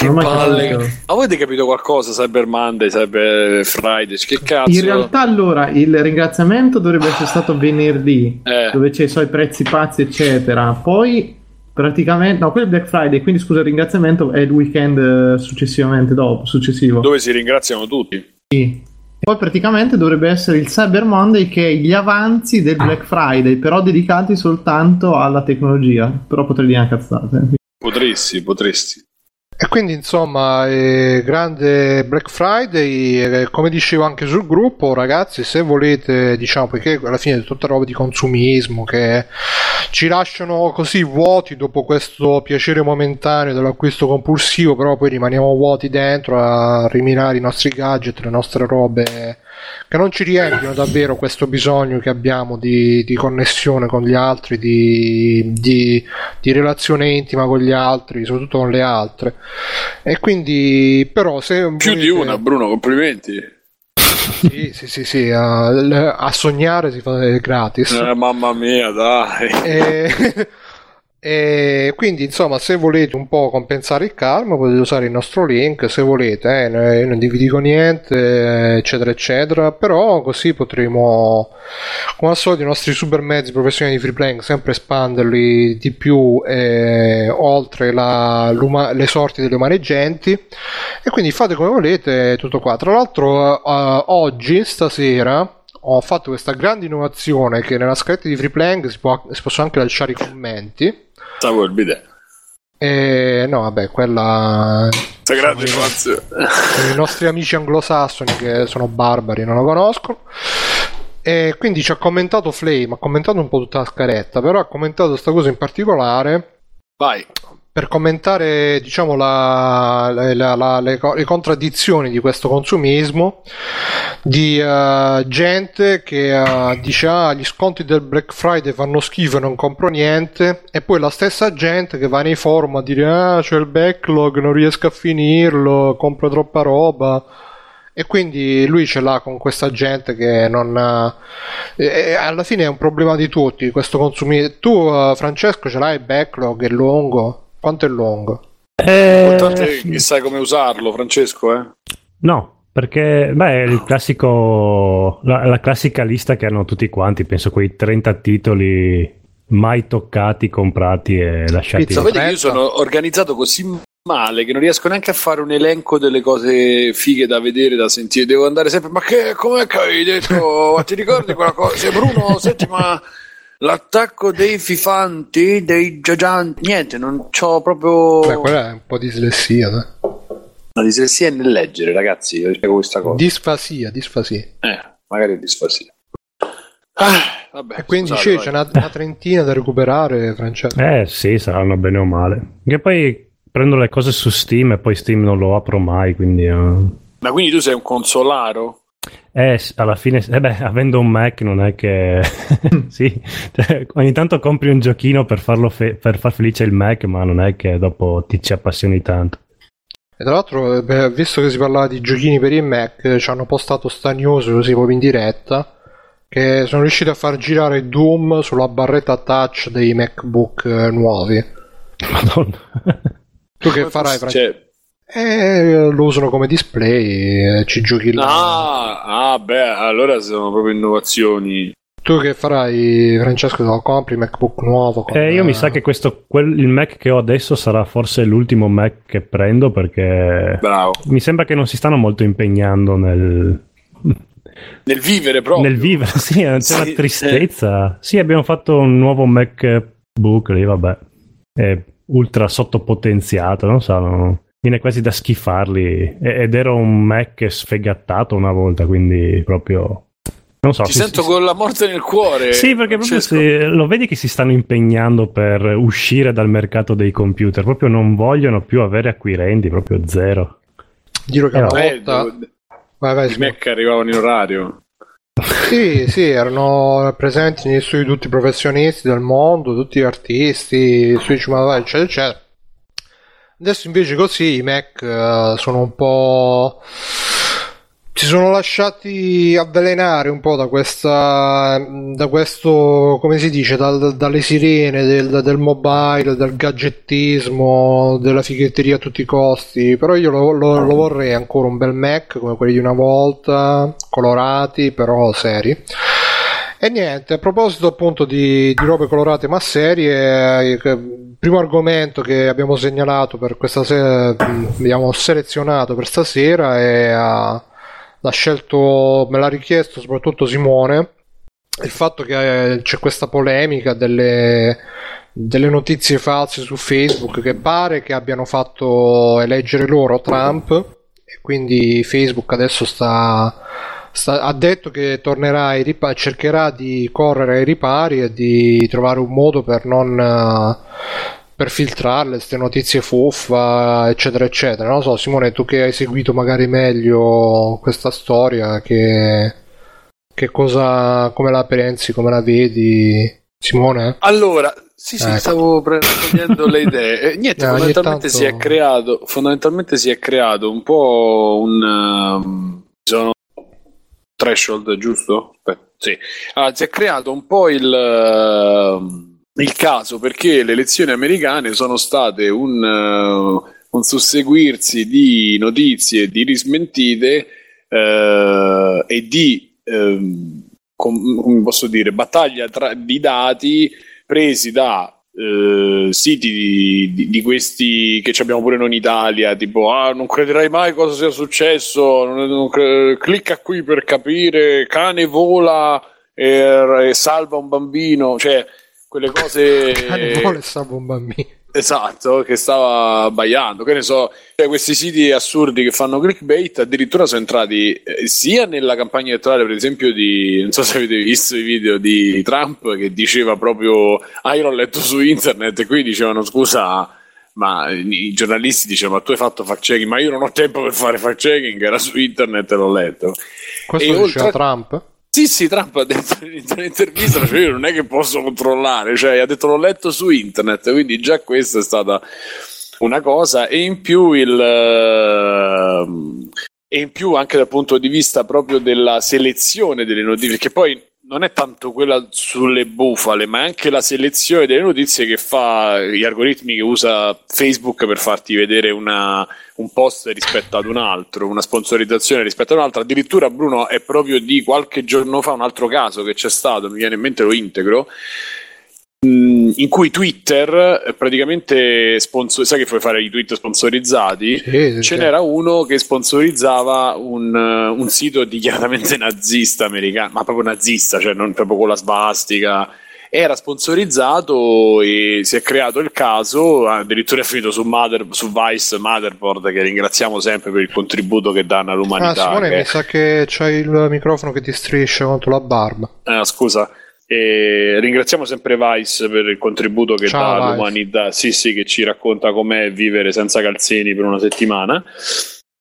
Che Non palle. Ma avete capito qualcosa? Cyber Monday, Cyber Friday? Che cazzo? In realtà allora il ringraziamento dovrebbe essere stato venerdì, Eh. dove c'è i suoi prezzi pazzi eccetera. Poi praticamente, no, quello è Black Friday, quindi scusa il ringraziamento è il weekend eh, successivamente dopo, successivo. Dove si ringraziano tutti. Poi praticamente dovrebbe essere il Cyber Monday che è gli avanzi del Black Friday, però dedicati soltanto alla tecnologia. Però potrei dire una cazzata. eh. Potresti, potresti. E quindi insomma, eh, grande Black Friday, eh, come dicevo anche sul gruppo, ragazzi, se volete, diciamo, perché alla fine è tutta roba di consumismo che ci lasciano così vuoti dopo questo piacere momentaneo dell'acquisto compulsivo, però poi rimaniamo vuoti dentro a riminare i nostri gadget, le nostre robe che non ci riempiono davvero questo bisogno che abbiamo di, di connessione con gli altri, di, di, di relazione intima con gli altri, soprattutto con le altre. E quindi, però, se Più di volete- una, Bruno, complimenti. Sì, sì, sì, sì, a, a sognare si fa gratis. Eh, mamma mia, dai. E, e quindi insomma se volete un po' compensare il karma potete usare il nostro link se volete eh, io non vi dico niente eccetera eccetera però così potremo come al solito i nostri super mezzi professionali di free playing sempre espanderli di più eh, oltre la- le sorti delle umane genti. E quindi fate come volete tutto qua. Tra l'altro eh, oggi stasera ho fatto questa grande innovazione che nella scaletta di free playing si, può- si possono anche lasciare i commenti Stavo il bidet. e no vabbè quella innovazione. sono i nostri amici anglosassoni che sono barbari non lo conoscono e quindi ci ha commentato Flame ha commentato un po' tutta la scaletta però ha commentato questa cosa in particolare Vai. Per commentare diciamo la- la- la- le, le contraddizioni di questo consumismo di eh, gente che eh, dice ah gli sconti del Black Friday fanno schifo e non compro niente e poi la stessa gente che va nei forum a dire ah c'è il backlog non riesco a finirlo compro troppa roba e quindi lui ce l'ha con questa gente che non eh, e alla fine è un problema di tutti questo consumismo tu eh, Francesco ce l'hai il backlog è lungo quanto è lungo Eh, che sai come usarlo, Francesco, eh? No, perché beh, è il classico, la, la classica lista che hanno tutti quanti, penso quei 30 titoli mai toccati, comprati e lasciati. Pizza. Sapete che io sono organizzato così male che non riesco neanche a fare un elenco delle cose fighe da vedere, da sentire. Devo andare sempre. Ma che com'è che avevi detto? Ma ti ricordi quella cosa? Se Bruno, senti, ma l'attacco dei fifanti, dei giagianti, niente, non c'ho proprio. Beh, quella è un po' dislessia dai. La dislessia è nel leggere, ragazzi. Io spiego questa cosa. disfasia disfasia Eh, magari è disfasia. Ah, vabbè, e quindi scusate, c'è una, una trentina da recuperare Francesco Eh sì, saranno bene o male. Che poi prendo le cose su Steam e poi Steam non lo apro mai, quindi... eh, Ma quindi tu sei un consolaro? Eh, alla fine, eh beh, avendo un Mac non è che... sì, cioè, ogni tanto compri un giochino per, farlo fe- per far felice il Mac, ma non è che dopo ti ci appassioni tanto. E tra l'altro, beh, visto che si parlava di giochini per il Mac, ci hanno postato sta news così proprio in diretta, che sono riusciti a far girare Doom sulla barretta touch dei MacBook eh, nuovi. Madonna. Tu che farai, Francesco? Cioè, Eh, lo usano come display, eh, ci giochi là. ah, ah, beh, allora sono proprio innovazioni. Tu che farai, Francesco, lo compri MacBook nuovo? con- Eh, io mi sa che questo, quel- il Mac che ho adesso sarà forse l'ultimo Mac che prendo perché Bravo. mi sembra che non si stanno molto impegnando nel, Nel vivere proprio. nel vivere. Sì, c'è Sì, una tristezza. Sì, abbiamo fatto un nuovo MacBook lì, vabbè. È ultra sottopotenziato, non so, no? Viene quasi da schifarli. Ed ero un Mac sfegattato una volta, quindi proprio... Non so, Ti si- sento si- con la morte nel cuore. Sì, perché proprio si- lo vedi che si stanno impegnando per uscire dal mercato dei computer, proprio non vogliono più avere acquirenti, proprio zero. Dirò che Eh, una Eh, Vai, vai, I. Mac arrivavano in orario. Sì, sì, erano presenti negli studi tutti i professionisti del mondo, tutti gli artisti, studi cinematografici, eccetera, eccetera. Adesso invece così i Mac eh, sono un po'... si sono lasciati avvelenare un po' da questa da questo come si dice dal- dalle sirene del, del mobile del gadgettismo della fighetteria a tutti i costi. Però io lo, lo- lo vorrei ancora un bel Mac come quelli di una volta colorati però seri. E niente, a proposito appunto di, di robe colorate ma serie, eh, primo argomento che abbiamo segnalato per questa sera, abbiamo selezionato per stasera è ah, l'ha scelto, me l'ha richiesto soprattutto Simone, il fatto che eh, c'è questa polemica delle, delle notizie false su Facebook che pare che abbiano fatto eleggere loro Trump e quindi Facebook adesso sta, sta- ha detto che tornerà ai ripa- cercherà di correre ai ripari e di trovare un modo per non eh, per filtrarle queste notizie fuffa eccetera eccetera non lo so Simone tu che hai seguito magari meglio questa storia che, che cosa come la pensi come la vedi Simone Allora, sì, sì, Ecco. stavo pre- prendendo le idee. Eh, niente, Eh, ogni fondamentalmente tanto- si è creato, fondamentalmente si è creato un po' un um, sono threshold, giusto? Aspetta, sì. Ah, si è creato un po' il uh, il caso perché le elezioni americane sono state un, uh, un susseguirsi di notizie, di rismentite eh, e di ehm, com- come posso dire battaglia tra- di dati presi da eh, siti di, di- di questi che abbiamo pure noi in Italia, tipo ah, non crederai mai cosa sia successo, non- non cre- clicca qui per capire, cane vola e, e salva un bambino, cioè quelle cose Cane vuole salvo un bambino Esatto, che stava abbaiando, che ne so, cioè, questi siti assurdi che fanno clickbait addirittura sono entrati eh, sia nella campagna elettorale, per esempio, di non so se avete visto i video di Trump che diceva proprio ah io l'ho letto su internet e qui dicevano scusa ma i giornalisti dicevano ma tu hai fatto fact checking ma io non ho tempo per fare fact checking era su internet e l'ho letto. Questo E diceva oltre- Trump sì, sì, Trump ha detto in un'intervista, cioè io non è che posso controllare, cioè ha detto l'ho letto su internet, quindi già questa è stata una cosa. E in più il ehm, e in più anche dal punto di vista proprio della selezione delle notifiche, che poi non è tanto quella sulle bufale, ma è anche la selezione delle notizie che fa gli algoritmi che usa Facebook per farti vedere una, un post rispetto ad un altro, una sponsorizzazione rispetto ad un altro. Addirittura, Bruno, è proprio di qualche giorno fa un altro caso che c'è stato, mi viene in mente, lo integro. Mh, In cui Twitter eh, praticamente sponsor- sai che puoi fare i tweet sponsorizzati? Sì, sì, Ce sì. n'era uno che sponsorizzava un, eh, un sito dichiaratamente nazista americano, ma proprio nazista, cioè non proprio con la svastica. Era sponsorizzato e si è creato il caso, addirittura è finito su, Mother, su Vice Motherboard, che ringraziamo sempre per il contributo che danno Ah, all'umanità. Simone, che- mi sa che c'hai il microfono che ti striscia contro la barba. Eh, scusa, E ringraziamo sempre Vice per il contributo che Ciao, dà all'umanità. Sì, sì, che ci racconta com'è vivere senza calzini per una settimana.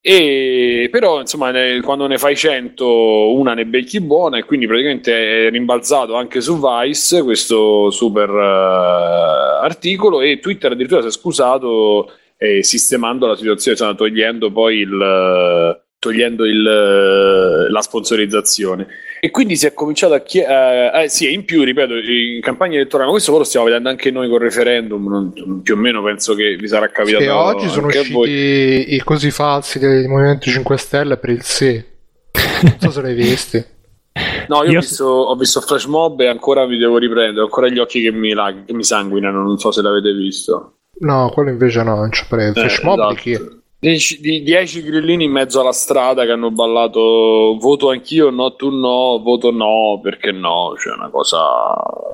E però, insomma, ne, quando ne fai 100, una ne becchi buona, e quindi praticamente è rimbalzato anche su Vice questo super uh, articolo. E Twitter addirittura si è scusato eh, sistemando la situazione, cioè togliendo poi il, togliendo il, la sponsorizzazione. E quindi si è cominciato a chiedere, eh, eh, sì, in più, ripeto, in campagna elettorale, ma questo poi lo stiamo vedendo anche noi con il referendum, non, più o meno penso che vi sarà capitato. Sì, oggi sono usciti i cosi falsi del Movimento 5 Stelle per il sì. Non so se l'hai visti. No, io, io ho, visto, ho visto Flash Mob e ancora mi devo riprendere, ho ancora gli occhi che mi, che mi sanguinano, non so se l'avete visto. No, quello invece no, non c'è prego. Flash eh, Mob esatto. di chi? Di 10 grillini in mezzo alla strada che hanno ballato voto anch'io, no tu no, voto no, perché no, cioè una cosa...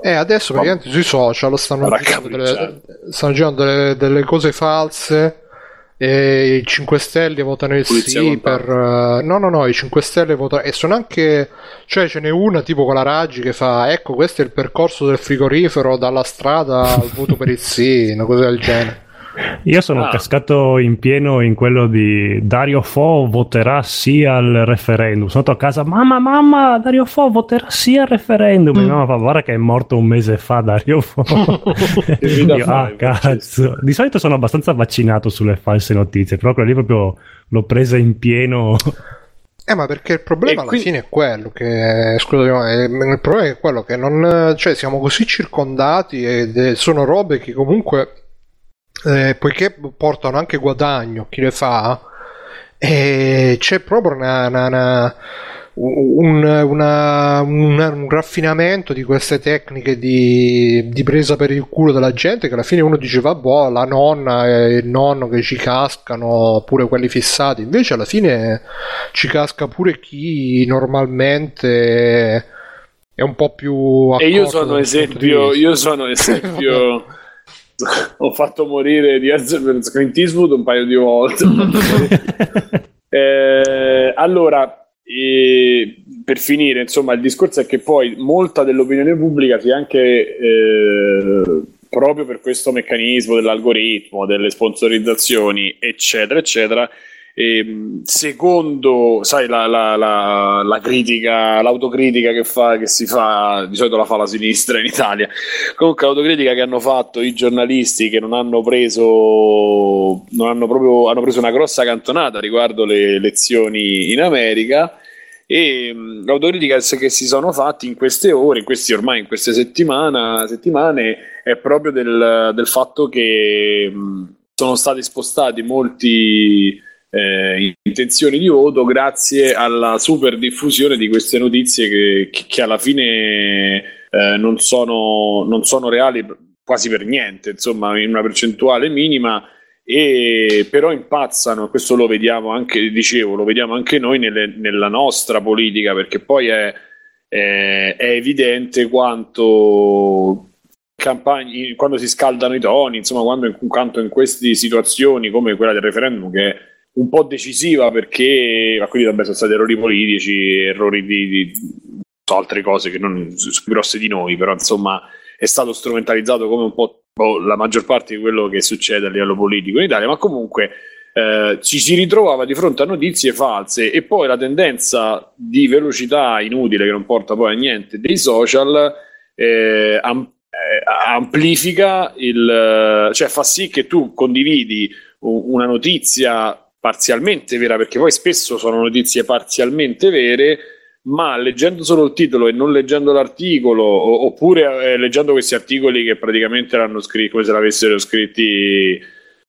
Eh, adesso praticamente sui social stanno girando delle, stanno girando delle, delle cose false e i 5 Stelle votano il Polizia sì per... Uh, no, no, no, i 5 Stelle votano... E sono anche... Cioè ce n'è una tipo con la Raggi che fa ecco questo è il percorso del frigorifero dalla strada al voto per il sì, una cosa del genere. Io sono ah. cascato in pieno in quello di Dario Fo voterà sì al referendum. Sono andato a casa, mamma, mamma, Dario Fo voterà sì al referendum. Mm. E mamma fa, guarda che è morto un mese fa Dario Fo. Io, ah, cazzo. Di solito sono abbastanza vaccinato sulle false notizie, però quello lì proprio l'ho presa in pieno. Eh, ma perché il problema alla qui... fine è quello che. Scusami, il problema è quello che non. Cioè, siamo così circondati e sono robe che comunque eh, poiché portano anche guadagno chi le fa, eh, c'è proprio una, una, una, un, un, raffinamento di queste tecniche di, di, presa per il culo della gente che alla fine uno dice vabbè la nonna e il nonno che ci cascano pure quelli fissati. Invece alla fine ci casca pure chi normalmente è un po' più e io sono esempio io sono esempio ho fatto morire di Herzog Clint Eastwood un paio di volte. eh, allora, e per finire, insomma, il discorso è che poi molta dell'opinione pubblica si è anche eh, proprio per questo meccanismo dell'algoritmo, delle sponsorizzazioni, eccetera, eccetera, e, ehm, secondo, sai, la, la, la, la, critica, l'autocritica che, fa, che si fa, di solito la fa la sinistra in Italia. Comunque, l'autocritica che hanno fatto i giornalisti che non hanno preso, non hanno proprio, hanno preso una grossa cantonata riguardo le elezioni in America e mm, l'autocritica che si sono fatti in queste ore, in questi ormai in queste settimane, è proprio del, del fatto che mh, sono stati spostati molti eh, intenzioni di voto grazie alla super diffusione di queste notizie che, che, alla fine eh, non, sono, non sono reali quasi per niente, insomma, in una percentuale minima e però impazzano, questo lo vediamo anche, dicevo, lo vediamo anche noi nelle, nella nostra politica, perché poi è, è, è evidente quanto campagni, quando si scaldano i toni, insomma, quando in, quanto in queste situazioni come quella del referendum che un po' decisiva perché ma quindi vabbè, sono stati errori politici, errori di, di so, altre cose che non sono grosse di noi, però insomma è stato strumentalizzato come un po' boh, la maggior parte di quello che succede a livello politico in Italia, ma comunque eh, ci si ritrovava di fronte a notizie false e poi la tendenza di velocità inutile che non porta poi a niente dei social eh, am- eh, amplifica il cioè fa sì che tu condividi una notizia parzialmente vera, perché poi spesso sono notizie parzialmente vere, ma leggendo solo il titolo e non leggendo l'articolo, oppure eh, leggendo questi articoli che praticamente l'hanno scritto come se l'avessero scritti,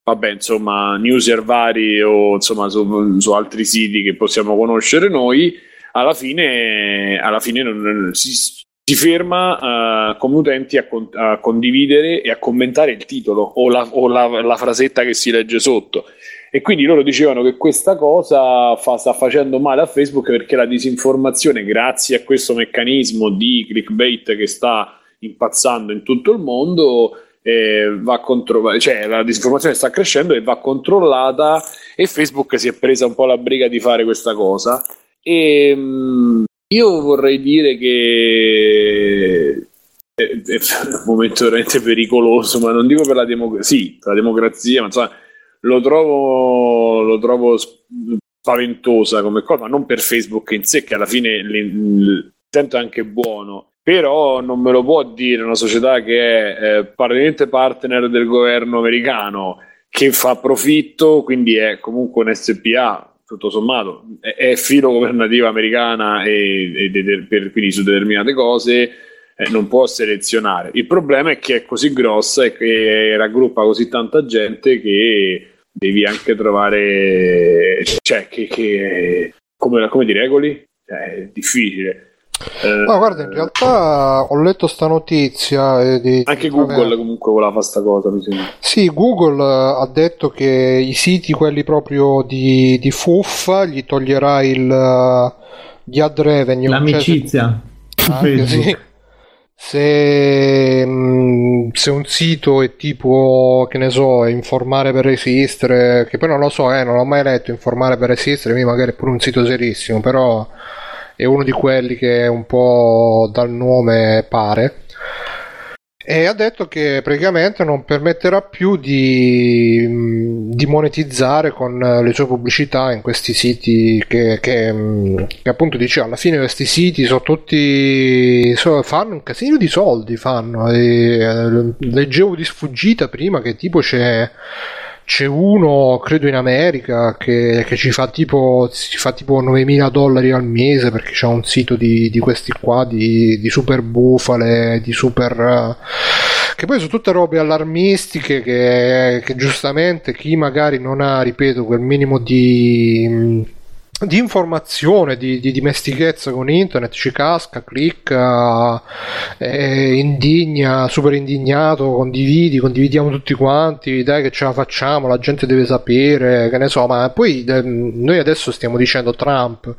vabbè, insomma, newser vari o insomma su, su altri siti che possiamo conoscere noi, alla fine, alla fine non, si, si ferma uh, come utenti a, con, a, condividere e a commentare il titolo o la, o la, la frasetta che si legge sotto e quindi loro dicevano che questa cosa fa, sta facendo male a Facebook perché la disinformazione, grazie a questo meccanismo di clickbait che sta impazzando in tutto il mondo, eh, va contro- cioè la disinformazione sta crescendo e va controllata e Facebook si è presa un po' la briga di fare questa cosa. E mh, mm, io vorrei dire che è, è, un momento veramente pericoloso, ma non dico per la democrazia, sì, per la democrazia, ma insomma lo trovo, lo trovo spaventosa come cosa, non per Facebook in sé, che alla fine l'intento è anche buono. Però non me lo può dire una società che è eh, praticamente partner del governo americano, che fa profitto, quindi è comunque un SPA, tutto sommato, è, è filo governativa americana e, e de, per, quindi su determinate cose non può selezionare. Il problema è che è così grossa e che raggruppa così tanta gente che devi anche trovare, cioè, che, che come, come ti regoli? Cioè, è difficile. Eh, no, guarda, in realtà ho letto sta notizia. Eh, di, anche Google vabbè. comunque voleva fare sta cosa, mi sembra. Sì, Google ha detto che i siti, quelli proprio di, di fuffa, gli toglierà il, gli ad revenue. Cioè L'amicizia. Cioè, anche, sì se, mm, se, un sito è tipo, che ne so, informare per resistere, che poi non lo so, eh, non l'ho mai letto, informare per resistere, magari è pure un sito serissimo, però è uno di quelli che un po' dal nome pare e ha detto che praticamente non permetterà più di, di monetizzare con le sue pubblicità in questi siti che, che, che appunto dice alla fine questi siti sono tutti so, fanno un casino di soldi fanno e, eh, leggevo di sfuggita prima che tipo c'è c'è uno, credo in America, che, che ci fa tipo, fa tipo 9.000 dollari al mese perché c'è un sito di, di questi qua, di, di, super bufale, di super... che poi sono tutte robe allarmistiche che, che giustamente chi magari non ha, ripeto, quel minimo di di informazione, di, di, dimestichezza con internet, ci casca, clicca, eh, indigna, super indignato, condividi, condividiamo tutti quanti, dai che ce la facciamo, la gente deve sapere, che ne so, ma poi eh, noi adesso stiamo dicendo Trump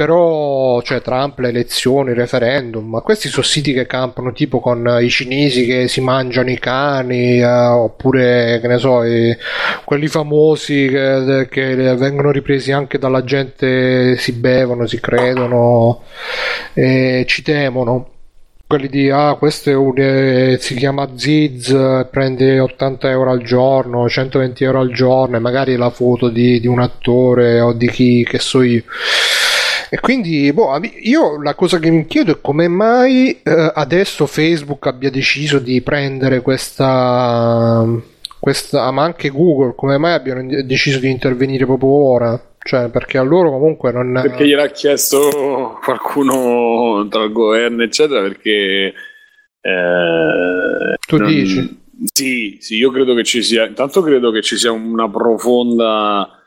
però cioè Trump, le elezioni, il referendum, ma questi sono siti che campano tipo con i cinesi che si mangiano i cani, eh, oppure che ne so, i, quelli famosi che, che, vengono ripresi anche dalla gente, si bevono, si credono, e ci temono. Quelli di ah, questo è un, eh, si chiama Ziz, prende 80 euro al giorno, 120 euro al giorno, e magari la foto di, di un attore o di chi che so io e quindi, boh, io la cosa che mi chiedo è come mai eh, adesso Facebook abbia deciso di prendere questa, questa, ma anche Google, come mai abbiano deciso di intervenire proprio ora? Cioè, perché a loro comunque non. Perché gliel'ha chiesto qualcuno tra il governo, eccetera, perché. Eh, tu non... dici? Sì, sì, io credo che ci sia. Intanto credo che ci sia una profonda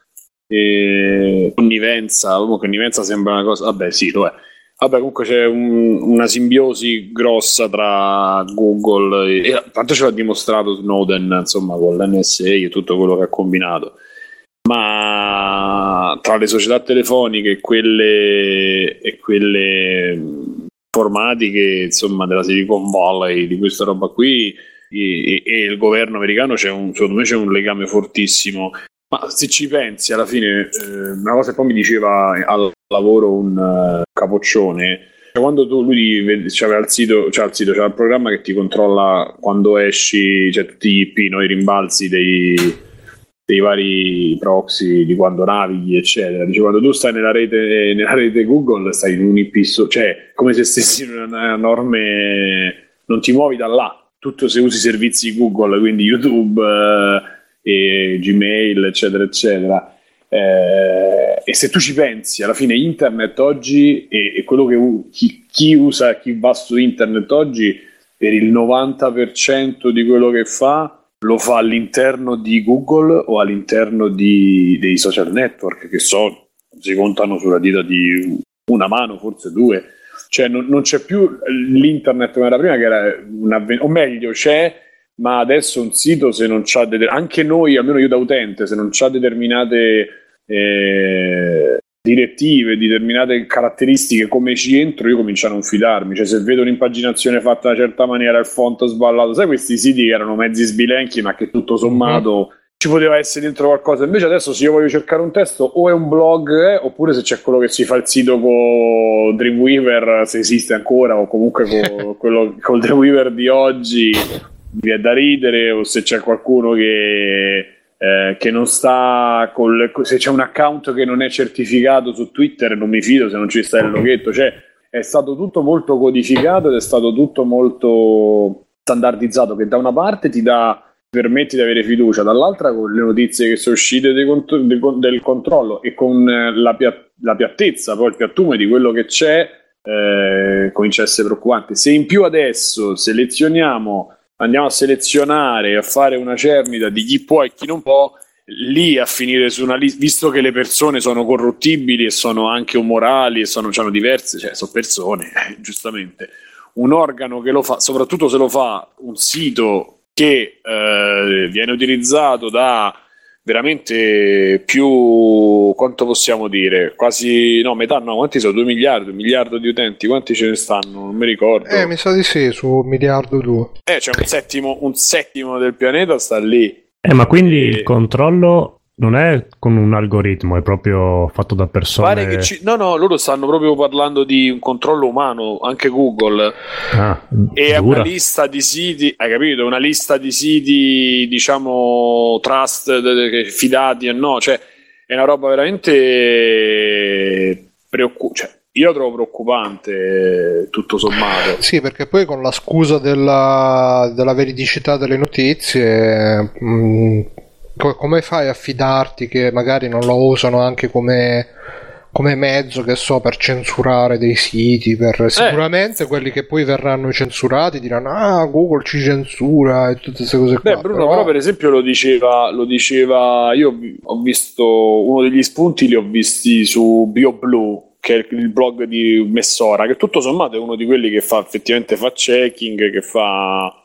e connivenza, connivenza sembra una cosa, vabbè sì lo è. Vabbè, comunque c'è un, una simbiosi grossa tra Google e, e tanto ce l'ha dimostrato Snowden, insomma, con l'NSA e tutto quello che ha combinato. Ma tra le società telefoniche e quelle, e quelle informatiche, insomma, della Silicon Valley, di questa roba qui, e, e, il governo americano c'è un, secondo me c'è un legame fortissimo ma se ci pensi, alla fine, eh, una cosa che poi mi diceva al lavoro un uh, capoccione, cioè quando tu lui c'aveva il sito, cioè il sito, c'era il programma che ti controlla quando esci, cioè tutti gli IP, no, i rimbalzi dei, dei vari proxy di quando navighi, eccetera. Dice, quando tu stai nella rete, nella rete Google, stai in un IP, so, cioè come se stessi in una enorme, non ti muovi da là. Tutto se usi servizi Google, quindi YouTube. Eh, e Gmail, eccetera, eccetera. Eh, e se tu ci pensi, alla fine internet oggi e, quello che chi, chi, usa, chi va su internet oggi, per il 90% di quello che fa lo fa all'interno di Google o all'interno di, dei social network che so, si contano sulla dita di una mano, forse due. Cioè non, non c'è più l'internet come era prima, che era una, o meglio, c'è ma adesso un sito se non c'ha de- anche noi, almeno io da utente, se non c'ha determinate eh, direttive, determinate caratteristiche come ci entro, io comincio a non fidarmi. Cioè, se vedo un'impaginazione fatta in una certa maniera, il font sballato, sai questi siti che erano mezzi sbilenchi, ma che tutto sommato. Mm-hmm. Ci poteva essere dentro qualcosa, invece adesso se io voglio cercare un testo o è un blog eh, oppure se c'è quello che si fa il sito con Dreamweaver, se esiste ancora, o comunque con quello col Dreamweaver di oggi, vi è da ridere o se c'è qualcuno che eh, che non sta col, se c'è un account che non è certificato su Twitter non mi fido se non ci sta il loghetto cioè è stato tutto molto codificato ed è stato tutto molto standardizzato che da una parte ti dà permette di avere fiducia, dall'altra con le notizie che sono uscite cont- del controllo e con eh, la, pia- la, piattezza, poi il piattume di quello che c'è, eh, comincia a essere preoccupante. Se in più adesso selezioniamo, andiamo a selezionare, a fare una cernita di chi può e chi non può, lì a finire su una lista, visto che le persone sono corruttibili e sono anche umorali e sono, hanno diverse, cioè sono persone, eh, giustamente. Un organo che lo fa, soprattutto se lo fa un sito che eh, viene utilizzato da veramente più quanto possiamo dire quasi no metà no quanti sono? 2 miliardi un miliardo di utenti quanti ce ne stanno? Non mi ricordo. Eh mi sa di sì su un miliardo due. Eh c'è un settimo un settimo del pianeta sta lì. Eh ma quindi e... il controllo non è con un algoritmo, è proprio fatto da persone. Pare che ci... No, no, loro stanno proprio parlando di un controllo umano, anche Google. Ah, e è una lista di siti, hai capito? Una lista di siti, diciamo, trust, fidati e no, cioè è una roba veramente preoccupante. Cioè, io trovo preoccupante tutto sommato. Sì, perché poi con la scusa della, della veridicità delle notizie mh, mm, come fai a fidarti che magari non lo usano anche come, come mezzo, che so, per censurare dei siti? Per... Eh. Sicuramente quelli che poi verranno censurati diranno: Ah, Google ci censura e tutte queste cose qua. Beh, Bruno, però... però per esempio lo diceva, lo diceva, io ho visto uno degli spunti, li ho visti su BioBlue che è il blog di Messora, che tutto sommato è uno di quelli che fa effettivamente fa checking, che fa eh,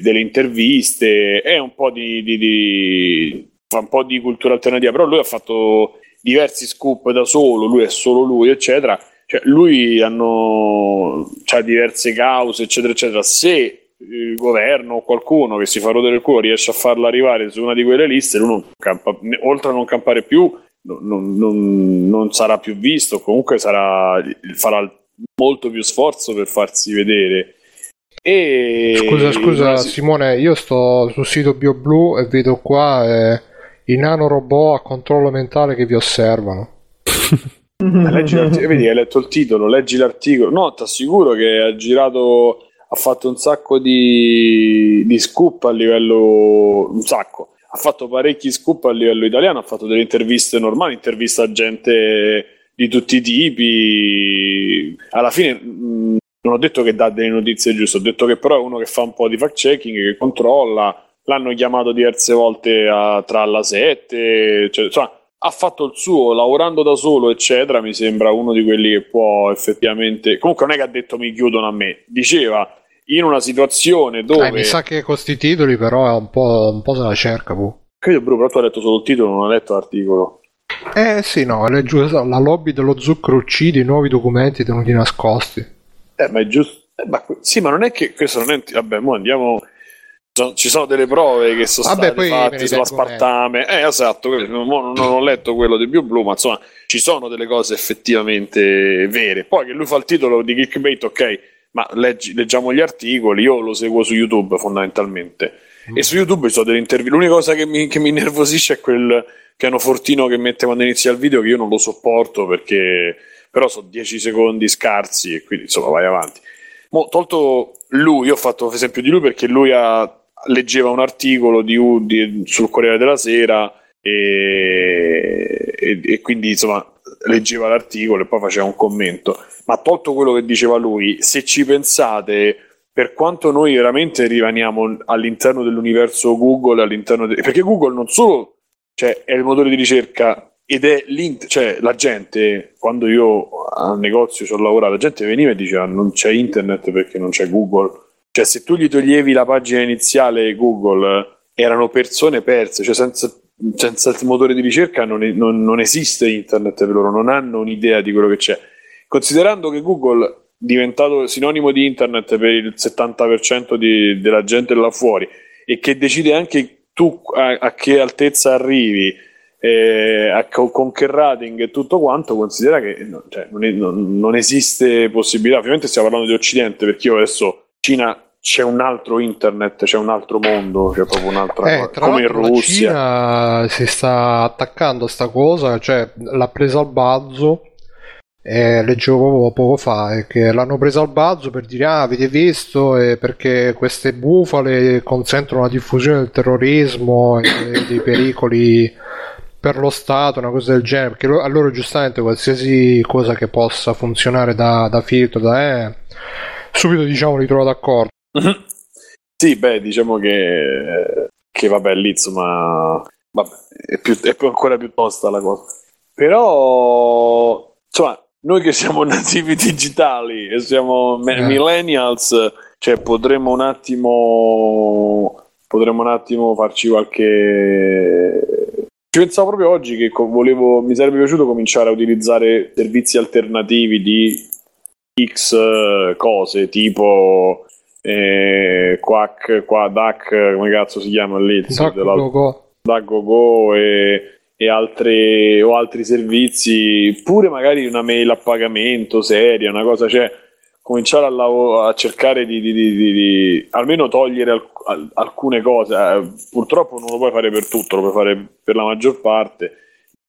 delle interviste, è un po' di, di, di, fa un po' di cultura alternativa, però lui ha fatto diversi scoop da solo, lui è solo lui, eccetera. Cioè, lui c'ha diverse cause, eccetera, eccetera. Se il governo o qualcuno che si fa rodere il culo riesce a farlo arrivare su una di quelle liste, lui non campa, oltre a non campare più, non, non, non sarà più visto, comunque sarà, farà molto più sforzo per farsi vedere. E... Scusa, scusa Simone, io sto sul sito BioBlue e vedo qua eh, i nanorobot a controllo mentale che vi osservano. leggi vedi, hai letto il titolo, leggi l'articolo. No, ti assicuro che ha girato, ha fatto un sacco di, di scoop a livello... un sacco. Ha fatto parecchi scoop a livello italiano, ha fatto delle interviste normali, intervista a gente di tutti i tipi. Alla fine non ho detto che dà delle notizie giuste, ho detto che però è uno che fa un po' di fact checking, che controlla. L'hanno chiamato diverse volte a, tra la 7, cioè, insomma, ha fatto il suo lavorando da solo, eccetera. Mi sembra uno di quelli che può effettivamente. Comunque, non è che ha detto mi chiudono a me, diceva in una situazione dove. Eh, mi sa che con questi titoli, però, è un po', un po' se la cerca. Boh. Credo, Bruno, però tu hai letto solo il titolo, non hai letto l'articolo. Eh sì, no, leggo la lobby dello zucchero uccide i nuovi documenti tenuti nascosti. Eh, ma è giusto. Eh, ma, sì, ma non è che questo non è. Vabbè, mo andiamo. Ci sono delle prove che sono Vabbè, state fatte sulla Spartame. Eh, esatto. Non, non, ho letto quello di Bio Blue, ma insomma, ci sono delle cose effettivamente vere. Poi che lui fa il titolo di clickbait, ok, ma leggi, leggiamo gli articoli. Io lo seguo su YouTube fondamentalmente. Mm. E su YouTube ci sono delle interviste. L'unica cosa che mi, che mi nervosisce è quel piano fortino che mette quando inizia il video, che io non lo sopporto perché però sono 10 secondi scarsi e quindi insomma vai avanti. Mo, tolto lui, io ho fatto esempio di lui perché lui ha, leggeva un articolo di, di, sul Corriere della Sera e, e, e, quindi insomma leggeva l'articolo e poi faceva un commento. Ma tolto quello che diceva lui, se ci pensate, per quanto noi veramente rimaniamo all'interno dell'universo Google, all'interno de... perché Google non solo cioè, è il motore di ricerca ed è l'int- cioè la gente quando io al negozio ci ho lavorato la gente veniva e diceva non c'è internet perché non c'è Google. Cioè se tu gli toglievi la pagina iniziale Google erano persone perse. Cioè senza, senza il motore di ricerca non, non, non, esiste internet per loro non hanno un'idea di quello che c'è. Considerando che Google diventato sinonimo di internet per il 70% di, della gente là fuori e che decide anche tu a, a che altezza arrivi eh, con che rating e tutto quanto, considera che cioè, non, è, non, non, esiste possibilità. Ovviamente stiamo parlando di Occidente, perché io adesso Cina c'è un altro internet, c'è un altro mondo, c'è proprio un'altra eh, cosa. Come in Russia. La Cina si sta attaccando a sta cosa, cioè l'ha presa al bazzo. Eh, leggevo proprio poco fa che l'hanno presa al bazzo per dire ah avete visto eh, perché queste bufale consentono la diffusione del terrorismo e dei pericoli per lo Stato, una cosa del genere, perché a loro giustamente qualsiasi cosa che possa funzionare da, da filtro, da, eh, subito diciamo li trovo d'accordo. sì, beh, diciamo che, che vabbè, lì insomma, vabbè, è, più, è ancora più tosta la cosa. Però, insomma, noi che siamo nativi digitali e siamo eh. millennials, cioè potremmo un attimo potremmo un attimo farci qualche ci pensavo proprio oggi che volevo, mi sarebbe piaciuto cominciare a utilizzare servizi alternativi di X eh, cose, tipo eh, Quack, qua, Duck, come cazzo si chiama lì? DuckGoGo e, e altre, o altri servizi, pure magari una mail a pagamento seria, una cosa, cioè cominciare a, lav- a cercare di, di, di, di, almeno togliere al- al- alcune cose. Eh, purtroppo non lo puoi fare per tutto, lo puoi fare per la maggior parte.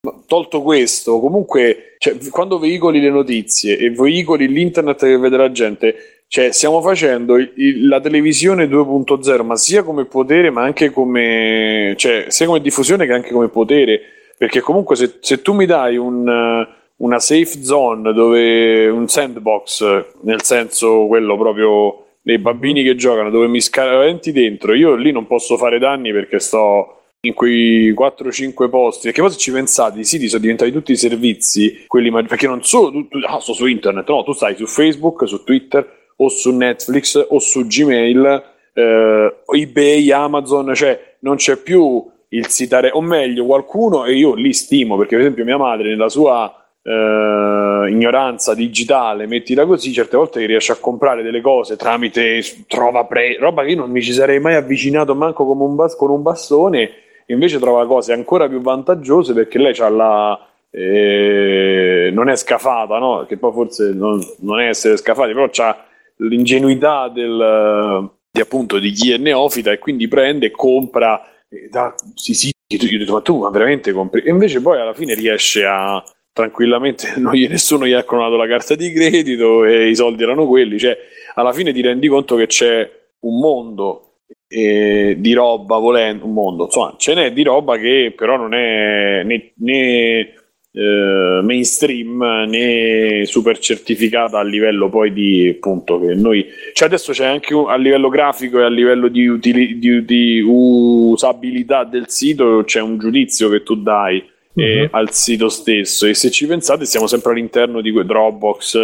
Ma tolto questo, comunque, cioè, quando veicoli le notizie e veicoli l'internet che vede la gente, cioè, stiamo facendo il, la televisione 2.0, ma sia come potere, ma anche come, cioè, sia come diffusione che anche come potere. Perché comunque se, se tu mi dai un. Una safe zone dove un sandbox, nel senso quello proprio dei bambini che giocano, dove mi scaventi dentro, io lì non posso fare danni perché sto in quei 4-5 posti. Perché poi se ci pensate, i siti sono diventati tutti servizi, quelli perché non solo tu, tu, ah, sto su internet, no, tu stai su Facebook, su Twitter o su Netflix o su Gmail, eh, eBay, Amazon, cioè non c'è più il sitare, o meglio, qualcuno, e io li stimo perché, per esempio, mia madre nella sua eh, ignoranza digitale, mettila così, certe volte riesci a comprare delle cose tramite trova pre- roba che io non mi ci sarei mai avvicinato manco con un, bas- con un bastone, invece trova cose ancora più vantaggiose perché lei ha la. Eh, non è scafata, no? Che poi forse non, non è essere scafati, però ha l'ingenuità del, di, appunto, di chi è neofita e quindi prende e compra eh, da sì, sì, io dico, ma tu ma veramente compri? E invece poi alla fine riesce a, tranquillamente non gli, nessuno gli ha clonato la carta di credito e i soldi erano quelli. Cioè, alla fine ti rendi conto che c'è un mondo eh, di roba volendo, un mondo, insomma, ce n'è di roba che però non è né, né eh, mainstream né super certificata a livello poi di appunto che noi cioè adesso c'è anche un, a livello grafico e a livello di, utili, di, di usabilità del sito c'è un giudizio che tu dai uh-huh. al sito stesso. E se ci pensate siamo sempre all'interno di Dropbox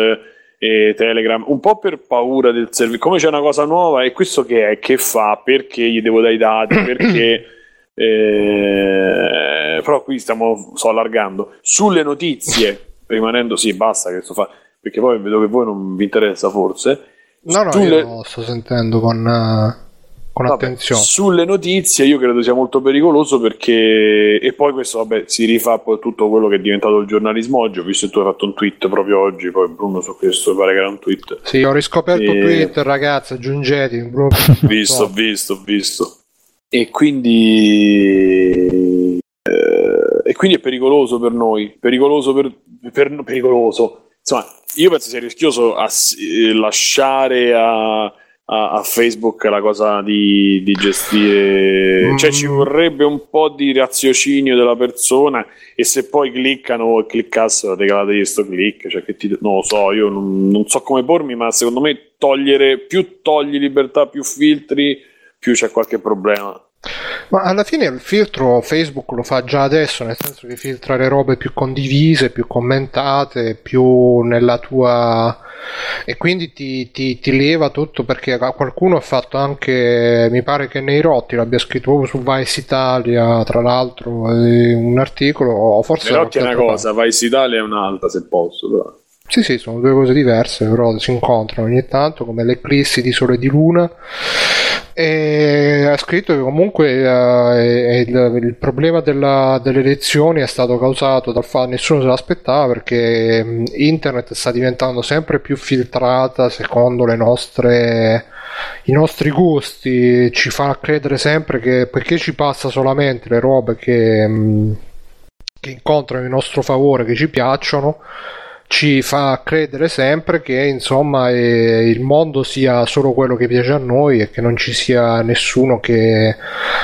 e Telegram un po' per paura del servizio come c'è una cosa nuova e questo che è che fa perché gli devo dare i dati perché eh, però qui stiamo sto allargando. Sulle notizie rimanendo sì basta che sto fa perché poi vedo che voi non vi interessa forse. No no sulle... io sto sentendo con uh con vabbè, attenzione. Sulle notizie io credo sia molto pericoloso perché e poi questo vabbè, si rifà poi tutto quello che è diventato il giornalismo oggi. Ho visto che tu hai fatto un tweet proprio oggi, poi Bruno su questo pare che era un tweet. Sì, ho riscoperto e... Twitter, ragazzi, aggiungete. Bruno... visto, visto, visto. E quindi eh, e quindi è pericoloso per noi, pericoloso per, per pericoloso. Insomma, io penso sia rischioso a, eh, lasciare a a, a Facebook la cosa di, di gestire, mm. cioè ci vorrebbe un po' di raziocinio della persona e se poi cliccano e cliccassero regalategli sto click, cioè che ti, non lo so, io non, non so come pormi, ma secondo me togliere, più togli libertà, più filtri, più c'è qualche problema. Ma alla fine il filtro Facebook lo fa già adesso, nel senso che filtra le robe più condivise, più commentate, più nella tua... e quindi ti, ti, ti leva tutto perché qualcuno ha fatto anche, mi pare che nei rotti l'abbia scritto proprio su Vice Italia, tra l'altro, eh, un articolo, forse... Nei rotti è una cosa, Vice Italia è un'altra se posso, però. Sì, sì, sono due cose diverse, però si incontrano ogni tanto, come l'eclissi di Sole e di Luna. E ha scritto che comunque eh, il, il, problema della, delle elezioni è stato causato dal fatto che nessuno se l'aspettava perché internet sta diventando sempre più filtrata secondo nostre i nostri gusti ci fa credere sempre che perché ci passa solamente le robe che, mm, che incontrano il nostro favore, che ci piacciono, ci fa credere sempre che insomma eh, il mondo sia solo quello che piace a noi e che non ci sia nessuno che,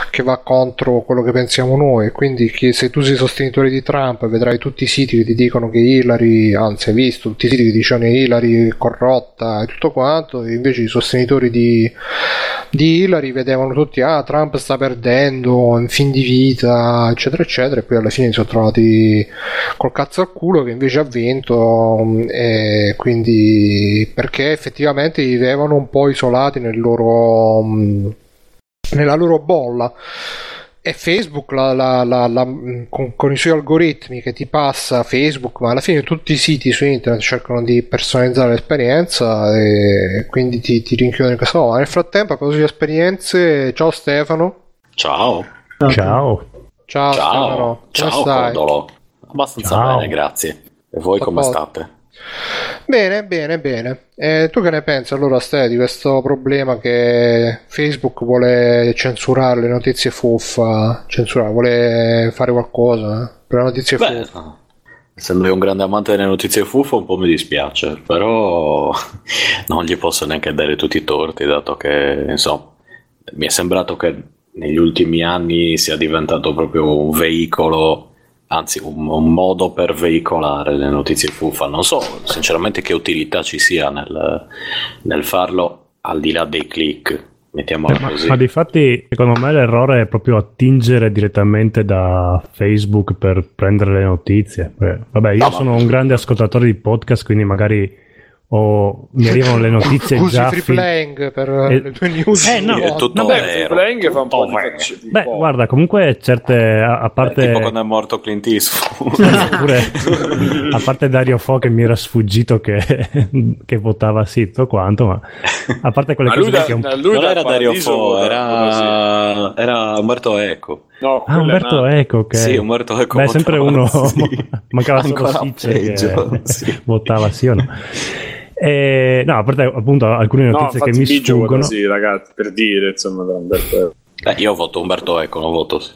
che va contro quello che pensiamo noi. Quindi se tu sei sostenitore di Trump vedrai tutti i siti che ti dicono che Hillary, anzi hai visto tutti i siti che dicono che Hillary è corrotta e tutto quanto, e invece i sostenitori di, di Hillary vedevano tutti ah Trump sta perdendo, in fin di vita, eccetera eccetera, e poi alla fine si sono trovati col cazzo al culo che invece ha vinto e quindi perché effettivamente vivevano un po' isolati nel loro, nella loro bolla. E Facebook la, la, la, con, con, i suoi algoritmi che ti passa Facebook ma alla fine tutti i siti su internet cercano di personalizzare l'esperienza e quindi ti, ti rinchiudono in questo modo nel frattempo a proposito di esperienze ciao Stefano. Ciao. Ciao. Ciao, ciao. Stefano. Come ciao stai? Cordolo. abbastanza ciao. bene grazie e voi come state? Bene, bene, bene. E tu che ne pensi allora, Ste, di questo problema che Facebook vuole censurare le notizie fuffa? Censurare, vuole fare qualcosa eh? per le notizie Beh, fuffa? Essendo un grande amante delle notizie fuffa, un po' mi dispiace, però non gli posso neanche dare tutti i torti, dato che insomma mi è sembrato che negli ultimi anni sia diventato proprio un veicolo anzi un, un, modo per veicolare le notizie fuffa. Non so sinceramente che utilità ci sia nel, nel farlo al di là dei click. Mettiamola ma, così. Ma di fatti, secondo me, l'errore è proprio attingere direttamente da Facebook per prendere le notizie. Vabbè, io no, sono ma... un grande ascoltatore di podcast, quindi magari o mi arrivano le notizie Usi già free fi- playing per eh, le tue news. eh, no, è tutto Vabbè, free playing fa un po' di faccia, beh guarda comunque certe a, a parte eh, tipo quando è morto Clint Eastwood. Pure, a parte Dario Fo che mi era sfuggito che, che votava sì tutto quanto ma a parte quelle ma cose da, che un... non era Dario Fo era, era Umberto Eco No, ah, Umberto no. Eco, ok. Sì, Umberto Eco. Beh, sempre uno. Sì. Mancava solo Sicce che sì. votava sì o no. E, no, a parte appunto alcune notizie no, che mi sfuggono. Sì, ragazzi, per dire, insomma, Umberto Eco. Eh, io voto Umberto Eco, non voto sì.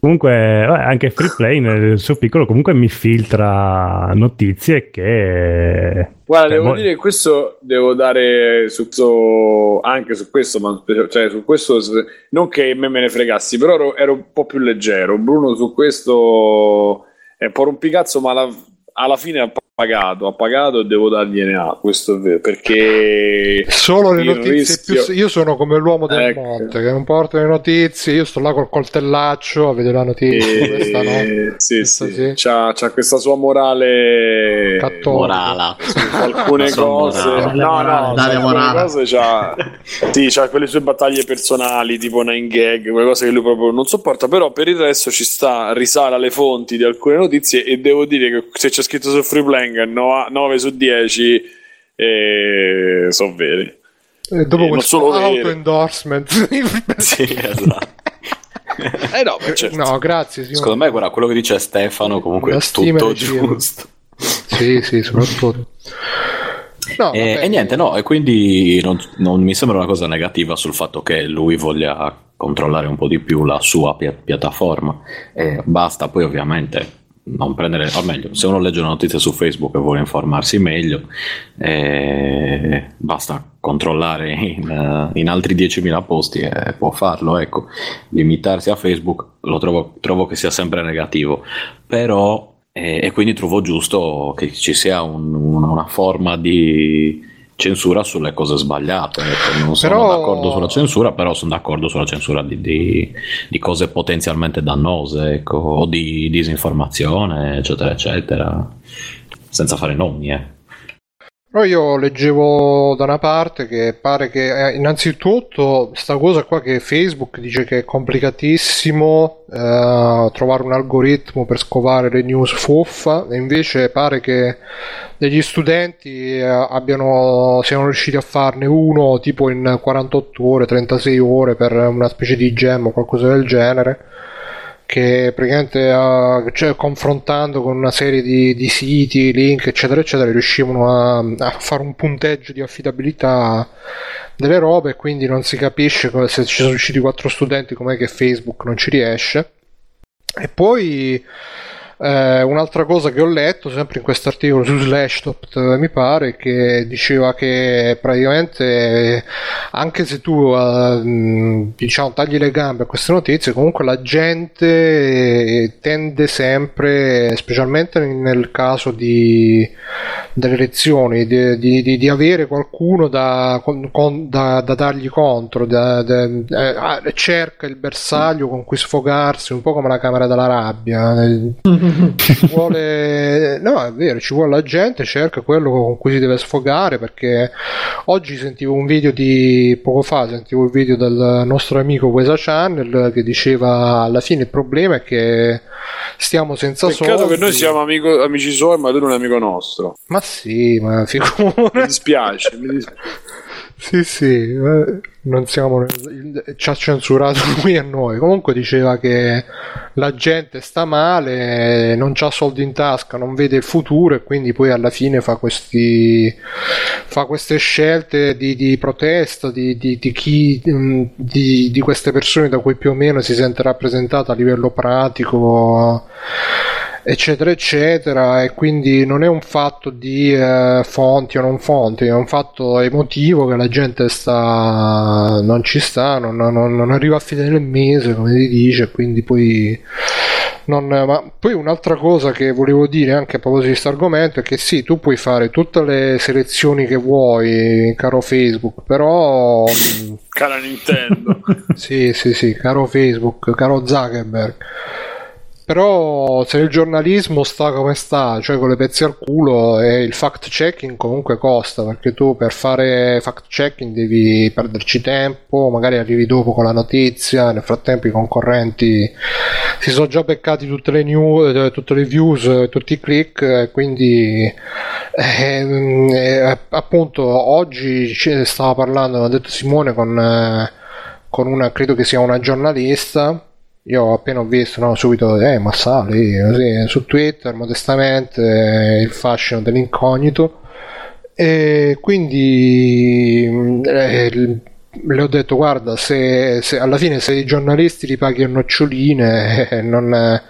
Comunque, anche Freeplay nel suo piccolo comunque mi filtra notizie che... Guarda, cioè, devo mo... dire che questo devo dare su questo, anche su questo, ma cioè su questo non che me me ne fregassi, però ero, ero un po' più leggero. Bruno su questo è un po' rompicazzo, ma la, alla fine ha pagato, ha pagato e devo dargliene A, questo è vero, perché solo le notizie rischio... più io sono come l'uomo del ecco. monte che non porta le notizie, io sto là col coltellaccio a vedere la notizia, e... questa no. Sì, questa sì. sì. C'ha, c'ha, questa sua morale morala su alcune cose. Morale. No, no, Dale morale. Cose c'ha... sì, c'ha quelle sue battaglie personali, tipo Nine Gag, quelle cose che lui proprio non sopporta, però per il resto ci sta risale alle fonti di alcune notizie e devo dire che se c'è scritto su Freeplan Lang 9 su 10 eh, sono veri. E dopo eh, questo auto-endorsement. sì, esatto. eh no, certo. no, grazie. Simone. Secondo me, guarda, quello che dice Stefano comunque è tutto giusto. Sì, sì, soprattutto. No, e, e, niente, no, e quindi non, non, mi sembra una cosa negativa sul fatto che lui voglia controllare un po' di più la sua pi- piattaforma. E basta, poi ovviamente non prendere, o meglio, se uno legge una notizia su Facebook e vuole informarsi meglio, eh, basta controllare in, in altri 10.000 posti e può farlo. Ecco, limitarsi a Facebook lo trovo, trovo che sia sempre negativo, però, eh, e quindi trovo giusto che ci sia un, una forma di censura sulle cose sbagliate. Ecco. Non sono però... d'accordo sulla censura, però sono d'accordo sulla censura di, di, di cose potenzialmente dannose ecco, o di disinformazione, eccetera, eccetera, senza fare nomi. Eh. Però io leggevo da una parte che pare che eh, innanzitutto sta cosa qua che Facebook dice che è complicatissimo eh, trovare un algoritmo per scovare le news fuffa e invece pare che degli studenti eh, abbiano, siano riusciti a farne uno tipo in 48 ore, 36 ore per una specie di gem o qualcosa del genere che praticamente uh, cioè, confrontando con una serie di, di, siti, link eccetera eccetera riuscivano a, a, fare un punteggio di affidabilità delle robe quindi non si capisce se ci sono usciti quattro studenti com'è che Facebook non ci riesce. E poi eh, un'altra cosa che ho letto, sempre in questo articolo su Slashdot, mi pare, che diceva che praticamente anche se tu eh, diciamo tagli le gambe a queste notizie, comunque la gente tende sempre, specialmente nel caso di, delle elezioni, di, di, di avere qualcuno da, con, da, da dargli contro, da, eh, cerca il bersaglio con cui sfogarsi, un po' come la Camera della Rabbia. Ci vuole no è vero ci vuole la gente cerca quello con cui si deve sfogare perché oggi sentivo un video di poco fa sentivo il video del nostro amico Wesa Channel che diceva alla fine il problema è che stiamo senza Peccato soldi che noi siamo amico, amici suoi ma lui non è amico nostro. Ma sì ma figura mi dispiace mi dispiace sì, sì, eh, non siamo. Ci ha censurato lui a noi. Comunque diceva che la gente sta male, non ha soldi in tasca, non vede il futuro e quindi poi alla fine fa, questi, fa queste scelte di, di protesta di, di, di chi, mm, di queste persone da cui più o meno si sente rappresentata a livello pratico eccetera eccetera e quindi non è un fatto di eh, fonti o non fonti è un fatto emotivo che la gente sta non ci sta non, non, non arriva a fine del mese come si dice quindi poi non, ma poi un'altra cosa che volevo dire anche a proposito di questo argomento è che sì, tu puoi fare tutte le selezioni che vuoi, caro Facebook, però... Cara Nintendo. sì, sì, sì, caro Facebook, caro Zuckerberg però se il giornalismo sta come sta, cioè con le pezzi al culo, e il fact checking comunque costa, perché tu per fare fact checking devi perderci tempo, magari arrivi dopo con la notizia, nel frattempo i concorrenti si sono già beccati tutte le news, eh, tutte le views, tutti i click, quindi eh, eh, appunto oggi stava parlando, ha detto Simone con, eh, con una, credo che sia una giornalista io appena ho visto no, subito eh ma sali così, su Twitter modestamente eh, il fascino dell'incognito. E quindi eh, le ho detto guarda se, se, alla fine se i giornalisti li paghi a noccioline eh, non,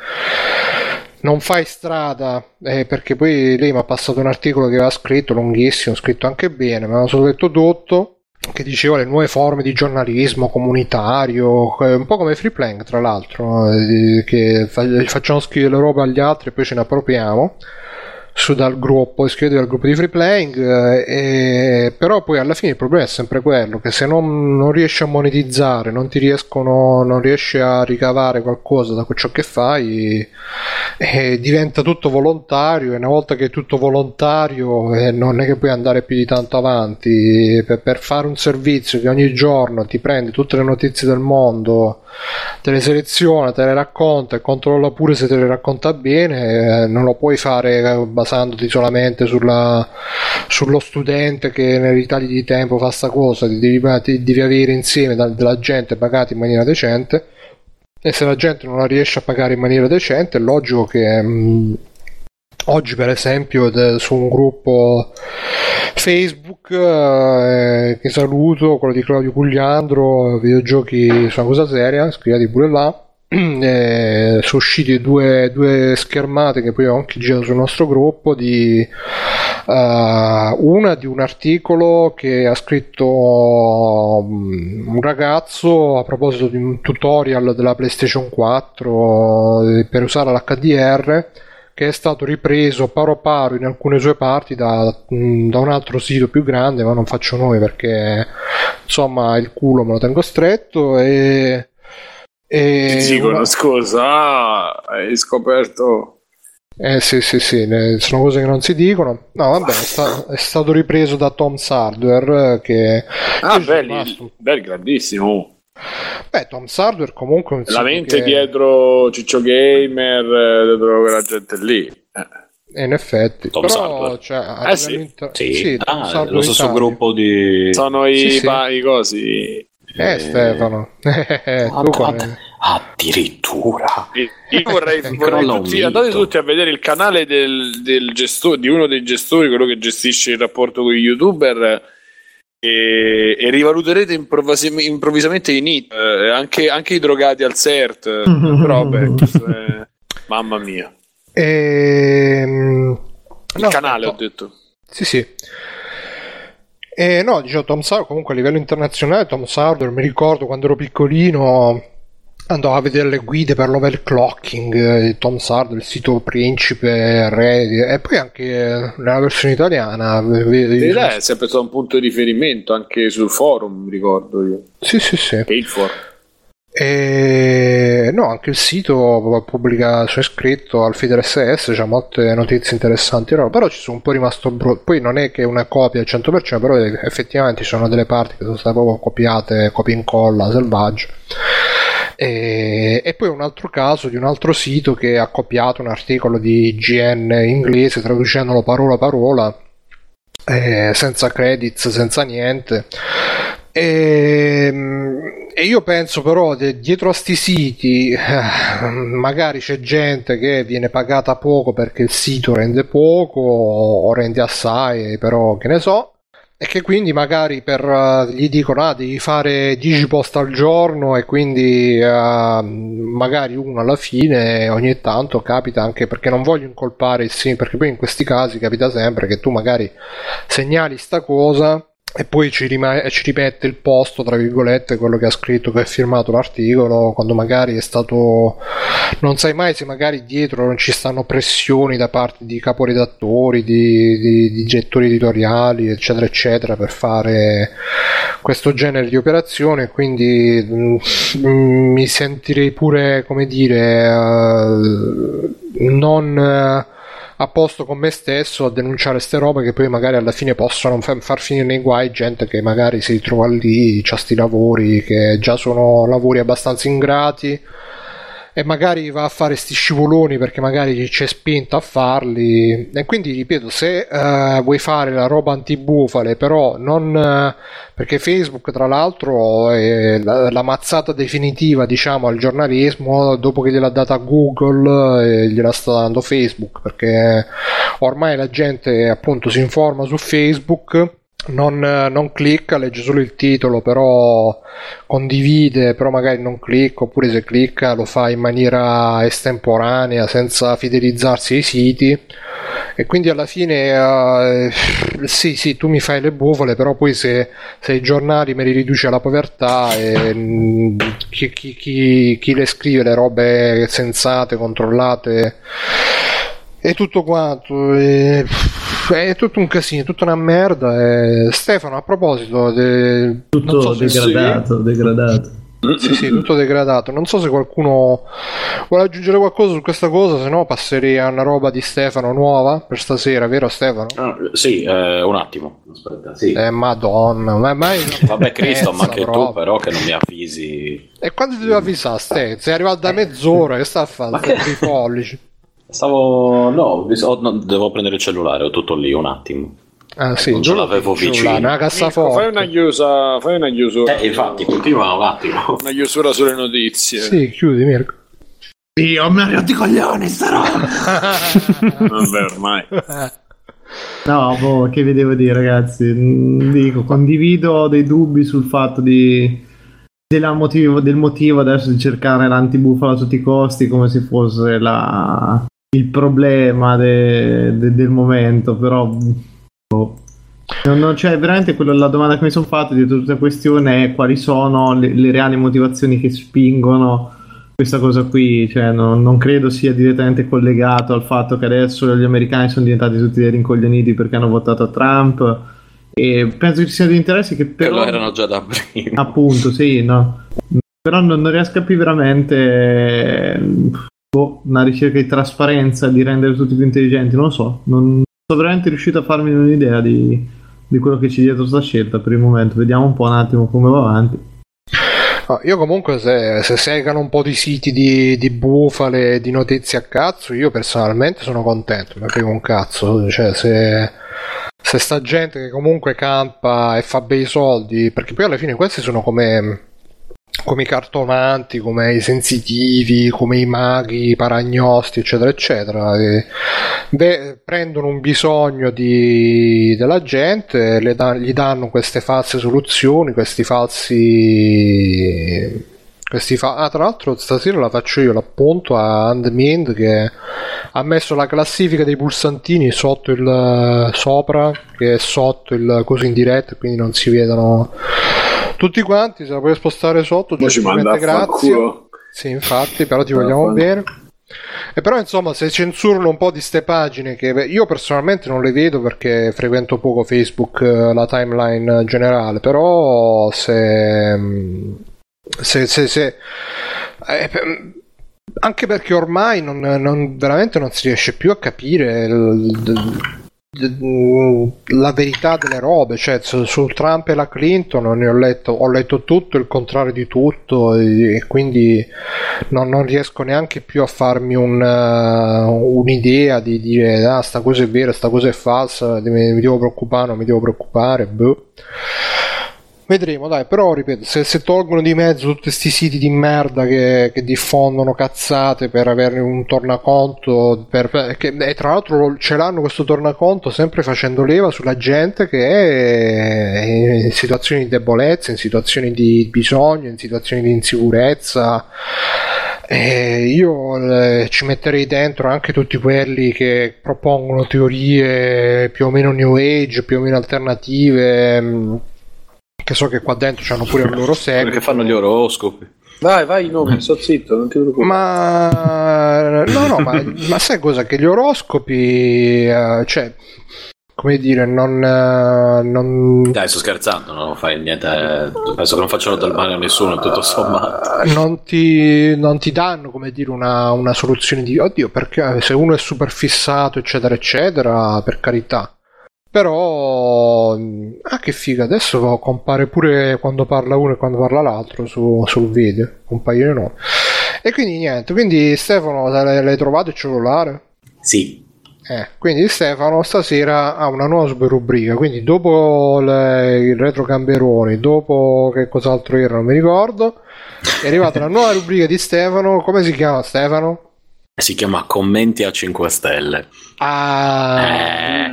non fai strada. Eh, perché poi lei mi ha passato un articolo che aveva scritto lunghissimo scritto anche bene me l'hanno solo detto tutto che diceva le nuove forme di giornalismo comunitario, eh, un po' come Free Plank tra l'altro, eh, che facciamo scrivere le robe agli altri e poi ce ne appropriamo su dal gruppo, iscrivetevi al gruppo di free playing, eh, però poi alla fine il problema è sempre quello, che se non, non riesci a monetizzare, non ti riescono, non riesci a ricavare qualcosa da ciò che fai, eh, diventa tutto volontario e una volta che è tutto volontario eh, non è che puoi andare più di tanto avanti, per, per fare un servizio che ogni giorno ti prende tutte le notizie del mondo, te le seleziona, te le racconta e controlla pure se te le racconta bene, eh, non lo puoi fare basandoti solamente sulla, sullo studente che nei ritagli di tempo fa sta cosa, devi, devi avere insieme da, della gente pagata in maniera decente e se la gente non la riesce a pagare in maniera decente è logico che mh, oggi per esempio de, su un gruppo Facebook eh, che saluto quello di Claudio Pugliandro videogiochi su una cosa seria scrivete pure là eh, sono usciti due, due, schermate che poi ho anche girato sul nostro gruppo di uh, una di un articolo che ha scritto um, un ragazzo a proposito di un tutorial della PlayStation 4 eh, per usare l'HDR che è stato ripreso paro paro in alcune sue parti da, da, un altro sito più grande, ma non faccio noi perché insomma il culo me lo tengo stretto e e Ti dicono, una... scusa, ah, hai scoperto... Eh sì, sì, sì, sono cose che non si dicono. No, vabbè, è, sta- è stato ripreso da Tom Sardware che... Ah, belli, belli, grandissimo. Beh, Tom Sardware comunque... Un La mente che... dietro Ciccio Gamer, eh, dietro quella gente lì. Eh. In effetti, Tom però cioè, eh sì. Inter... sì. sì ah, lo stesso gruppo di sono i, sì, sì. i cosi eh, Stefano. a, a, Addirittura. Io vorrei, vorrei tutti, andate tutti a vedere il canale del, del gestore, di uno dei gestori, quello che gestisce il rapporto con gli youtuber e, e rivaluterete improvvis- improvvisamente i NIT, eh, anche, anche, i drogati al CERT. però beh, è... mamma mia. Ehm... Il no, canale, ho detto. Sì, sì. E no, dicevo Tom Sauer, comunque a livello internazionale Tom Sauer, mi ricordo quando ero piccolino andavo a vedere le guide per l'overclocking di eh, Tom Sard, il sito principe, re, e poi anche nella versione italiana. Verità è sempre stato un punto di riferimento anche sul forum, mi ricordo io. Sì, sì, sì. E il forum. E no, anche il sito pubblica, c'è scritto al feeder SS, c'è molte notizie interessanti, però ci sono un po' rimasto brutto. Poi non è che una copia al 100%, però effettivamente ci sono delle parti che sono state proprio copiate, copia e incolla, selvaggio. E, e, poi un altro caso di un altro sito che ha copiato un articolo di GN inglese traducendolo parola a parola eh, senza credits, senza niente. E, e, io penso però che dietro a sti siti eh, magari c'è gente che viene pagata poco perché il sito rende poco o rende assai, però che ne so e che quindi magari per, uh, gli dicono ah devi fare 10 post al giorno e quindi uh, magari uno alla fine ogni tanto capita anche perché non voglio incolpare il sim perché poi in questi casi capita sempre che tu magari segnali sta cosa e poi ci, rim- ci, ripete il posto, tra virgolette, quello che ha scritto, che ha firmato l'articolo, quando magari è stato... non sai mai se magari dietro non ci stanno pressioni da parte di caporedattori, di, di, di gettori editoriali, eccetera, eccetera, per fare questo genere di operazioni, quindi mh, mm, mi sentirei pure, come dire, uh, non... Uh, a posto con me stesso a denunciare queste robe che poi magari alla fine possono far finire nei guai gente che magari si trova lì, c'ha sti lavori che già sono lavori abbastanza ingrati e magari va a fare sti scivoloni perché magari c'è spinta a farli. E quindi ripeto se uh, vuoi fare la roba antibufale però non uh, perché Facebook tra l'altro è la, la, mazzata definitiva diciamo al giornalismo dopo che gliel'ha data Google e gliela sta dando Facebook perché ormai la gente appunto si informa su Facebook non, non, clicca, legge solo il titolo, però condivide, però magari non clicca, oppure se clicca lo fa in maniera estemporanea, senza fidelizzarsi ai siti. E quindi alla fine, uh, sì, sì, tu mi fai le bufale, però poi se, se i giornali me li riduci alla povertà, e, mh, chi, chi, chi, chi le scrive le robe sensate, controllate e tutto quanto è, è tutto un casino, tutta una merda e... Stefano a proposito de... tutto so degradato, sì. degradato sì, sì, tutto degradato. Non so se qualcuno vuole aggiungere qualcosa su questa cosa, se no passerei a una roba di Stefano nuova per stasera, vero Stefano? Uh, sì, eh, un attimo. Aspetta, sì. Eh, madonna, ma mai... Vabbè, Cristo, ma anche tu però che non mi avvisi. E quando ti devo avvisare, Ste? Sei arrivato da mezz'ora, che sta a fare? Che... I pollici. Stavo. No, no, devo prendere il cellulare, ho tutto lì un attimo. Ah, sì, non ce l'avevo vicino. Una cassaforte. Fai una chiusa, fai una chiusura. Eh, infatti, continua un attimo. Una chiusura sulle notizie. Sì, chiudi, Mirko. Io mi arrivo di coglioni, sta roba. Vabbè, ormai. No, boh, che vi devo dire, ragazzi? Mm, dico, condivido dei dubbi sul fatto di motivo, del motivo adesso di cercare l'antibufala a tutti i costi come se fosse la, il problema de, de, del momento, però boh. non, non c'è veramente quello, la domanda che mi sono fatto di tutta questa questione è quali sono le, le, reali motivazioni che spingono questa cosa qui, cioè non, non, credo sia direttamente collegato al fatto che adesso gli americani sono diventati tutti dei rincoglioniti perché hanno votato a Trump e penso che ci siano degli interessi che però... Che lo erano già da prima. Appunto, sì, no. Però non, non riesco a capire veramente boh, una ricerca di trasparenza, di rendere tutti più intelligenti, non lo so. Non sono veramente riuscito a farmi un'idea di, di quello che c'è dietro questa scelta per il momento. Vediamo un po' un attimo come va avanti. io comunque se, se segano un po' di siti di, di, bufale, di notizie a cazzo, io personalmente sono contento, mi frega un cazzo, cioè se se sta gente che comunque campa e fa bei soldi, perché poi alla fine questi sono come come i cartomanti, come i sensitivi, come i maghi, i paragnosti, eccetera, eccetera. Beh, prendono un bisogno di, della gente, da, gli danno queste false soluzioni, questi falsi questi fa- ah, tra l'altro stasera la faccio io l'appunto a Handmind che ha messo la classifica dei pulsantini sotto il sopra che è sotto il coso in diretta quindi non si vedono tutti quanti se la puoi spostare sotto gentilmente grazie. sì infatti però ti vogliamo bene. e però insomma se censurano un po' di ste pagine che io personalmente non le vedo perché frequento poco Facebook eh, la timeline generale però se se, se, se eh, anche perché ormai non, non, veramente non si riesce più a capire il, la verità delle robe, cioè su, Trump e la Clinton ne ho letto, ho letto tutto il contrario di tutto e, e quindi non, non, riesco neanche più a farmi un, uh, un'idea di dire ah sta cosa è vera, sta cosa è falsa, mi, mi devo preoccupare, non mi devo preoccupare, boh. Vedremo, dai, però ripeto, se, se tolgono di mezzo tutti questi siti di merda che, che diffondono cazzate per avere un tornaconto, per, che, e tra l'altro ce l'hanno questo tornaconto sempre facendo leva sulla gente che è in situazioni di debolezza, in situazioni di bisogno, in situazioni di insicurezza. Eh, io eh, ci metterei dentro anche tutti quelli che propongono teorie più o meno new age, più o meno alternative mm, che so che qua dentro hanno pure il loro seguito. Perché fanno gli oroscopi. Vai, vai, no, sto zitto, non ti preoccupare. Ma no, no, ma, ma sai cosa? Che gli oroscopi, uh, cioè, come dire, non, uh, non... Dai, sto scherzando, non fai niente. Eh, penso che non facciano del male a nessuno, tutto sommato. Uh, non, ti, non ti danno, come dire, una, una soluzione di oddio, perché se uno è super fissato, eccetera, eccetera, per carità però, ah che figa, adesso compare pure quando parla uno e quando parla l'altro su, sul video, compaiono no. E quindi niente, quindi Stefano, l'hai trovato il cellulare? Sì. Eh, quindi Stefano stasera ha una nuova super rubrica, quindi dopo le, il retro Gamberoni, dopo che cos'altro era, non mi ricordo, è arrivata la nuova rubrica di Stefano, come si chiama Stefano? Si chiama Commenti a 5 Stelle. Ah, eh.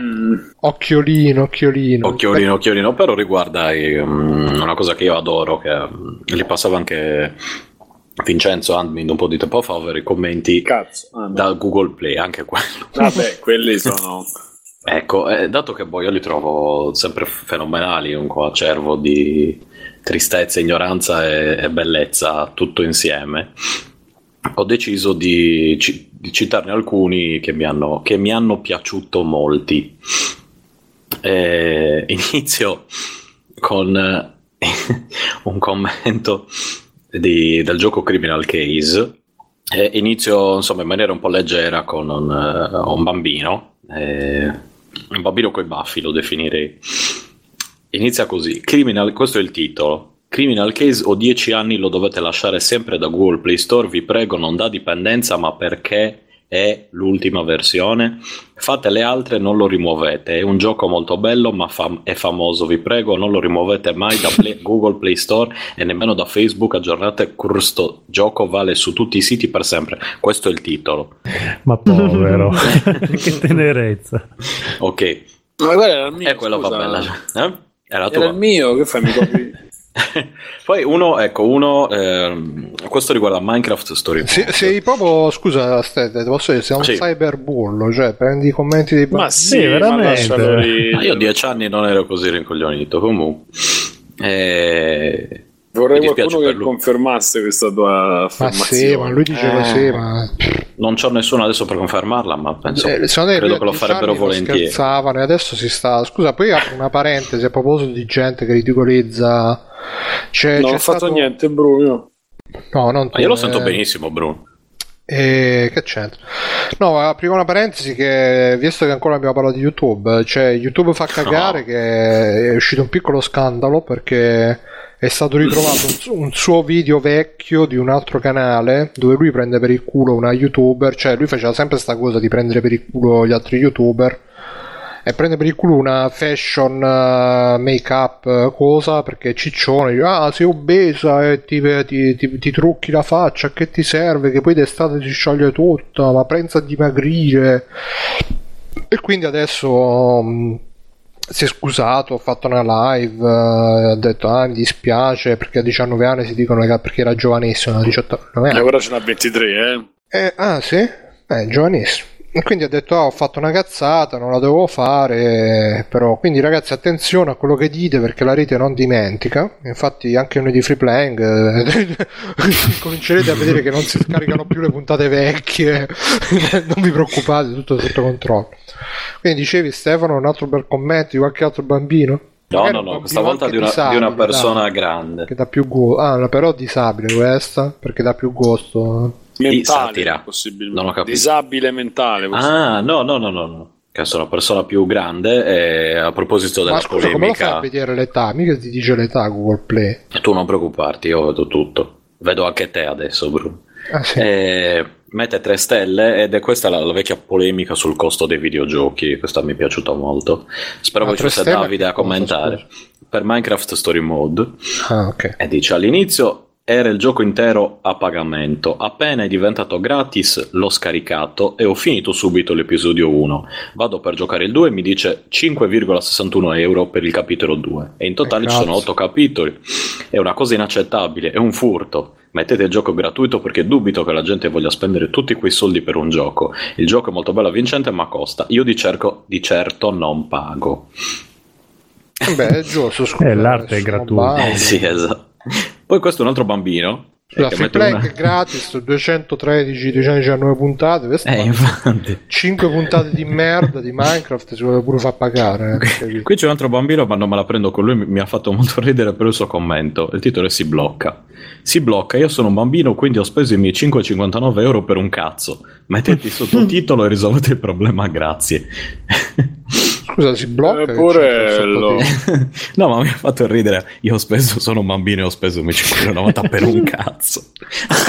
occhiolino, occhiolino. Occhiolino, occhiolino, però riguarda um, una cosa che io adoro, che um, li passava anche Vincenzo Andmin un po' di tempo fa, ovvero i commenti Cazzo, ah, da Google Play, anche quello. Vabbè, quelli sono... ecco, eh, dato che poi io li trovo sempre fenomenali, un coacervo di tristezza, ignoranza e, e bellezza tutto insieme ho deciso di, di citarne alcuni che mi hanno, che mi hanno piaciuto molti. Eh, inizio con eh, un commento di, del gioco Criminal Case. Eh, inizio insomma in maniera un po' leggera con un, uh, un bambino, eh, un bambino con i baffi lo definirei. Inizia così: Criminal, questo è il titolo. Criminal Case o 10 anni lo dovete lasciare sempre da Google Play Store, vi prego, non da dipendenza, ma perché è l'ultima versione. Fate le altre, non lo rimuovete. È un gioco molto bello, ma fam- è famoso. Vi prego, non lo rimuovete mai da Play- Google Play Store e nemmeno da Facebook. Aggiornate questo gioco, vale su tutti i siti per sempre. Questo è il titolo. Ma povero, che tenerezza. Ok. Ma guarda, era il mio. È quella va bella. Eh? Era, era il mio, che fai? Mi copi? Poi uno, ecco, uno, ehm, questo riguarda Minecraft Story. Se, sei proprio, scusa, Stete, posso dire, sei un sì. cyberbullo, cioè prendi i commenti dei bambini. Ma sì, veramente. Ma io dieci anni non ero così rincoglionito, comunque. Eh, Vorrei qualcuno che confermasse questa tua affermazione. Ma sì, ma lui diceva eh, sì, ma... Non c'ho nessuno adesso per confermarla, ma penso eh, credo che lo farebbero volentieri. Scherzavano e adesso si sta... Scusa, poi apro una parentesi a proposito di gente che ridicolizza... C'è, non c'è ho stato... fatto niente, Bruno. No, non tu, io lo sento eh... benissimo, Bruno. E che c'entra? No, aprire una parentesi che visto che ancora abbiamo parlato di YouTube, cioè YouTube fa cagare no. che è uscito un piccolo scandalo perché è stato ritrovato un, suo video vecchio di un altro canale dove lui prende per il culo una youtuber, cioè lui faceva sempre questa cosa di prendere per il culo gli altri youtuber e prende per il culo una fashion uh, make up cosa perché ciccione dice, ah sei obesa e ti, ti, ti, ti, trucchi la faccia che ti serve che poi d'estate si scioglie tutta ma pensa a dimagrire e quindi adesso um, si è scusato, ha fatto una live, uh, ha detto ah mi dispiace perché a 19 anni si dicono che perché era giovanissimo, a 18 anni. E ora ce n'ha 23, eh? eh ah sì? Eh, giovanissimo. E quindi ha detto: ah, ho fatto una cazzata, non la dovevo fare. Però, quindi, ragazzi, attenzione a quello che dite perché la rete non dimentica. Infatti, anche noi di free playing eh, comincerete a vedere che non si scaricano più le puntate vecchie. non vi preoccupate, tutto sotto controllo. Quindi, dicevi, Stefano, un altro bel commento di qualche altro bambino? No, Magari no, no, questa volta di una, disabile, di una persona dai, grande. Che dà più gusto. Ah, però disabile questa, perché dà più gusto mentale, possibilmente. Non ho capito. Disabile mentale. Ah, no, no, no, no, no. Che sono una persona più grande e a proposito della Ma scusa, polemica... come lo fa a vedere l'età? Mica ti dice l'età Google Play. Tu non preoccuparti, io vedo tutto. Vedo anche te adesso, Bruno. Ah, sì. e mette 3 stelle ed è questa la, la, vecchia polemica sul costo dei videogiochi. Questa mi è piaciuta molto. Spero ah, che ci fosse Davide a commentare. Per Minecraft Story Mode. Ah, ok. E dice all'inizio era il gioco intero a pagamento. Appena è diventato gratis, l'ho scaricato e ho finito subito l'episodio 1. Vado per giocare il 2 e mi dice 5,61 euro per il capitolo 2. E in totale eh, ci sono 8 capitoli. È una cosa inaccettabile, è un furto. Mettete il gioco gratuito perché dubito che la gente voglia spendere tutti quei soldi per un gioco. Il gioco è molto bello e vincente, ma costa. Io di, cerco, di certo non pago. Beh, è giusto, scusa. Eh, l'arte è gratuita. Eh, sì, esatto. Poi questo è un altro bambino. La free play una... è gratis, 213, 219 puntate. Eh, 5 puntate di merda di Minecraft si vuole pure far pagare. Eh. Qui c'è un altro bambino, ma non me la prendo con lui. Mi ha fatto molto ridere per il suo commento. Il titolo è Si blocca. Si blocca. Io sono un bambino, quindi ho speso i miei 5,59 euro per un cazzo. Mettete il sottotitolo e risolvete il problema, grazie. Scusa, si blocca. Eppure lo... no, ma mi ha fatto ridere. Io ho speso, sono un bambino e ho speso 1,90 per un cazzo.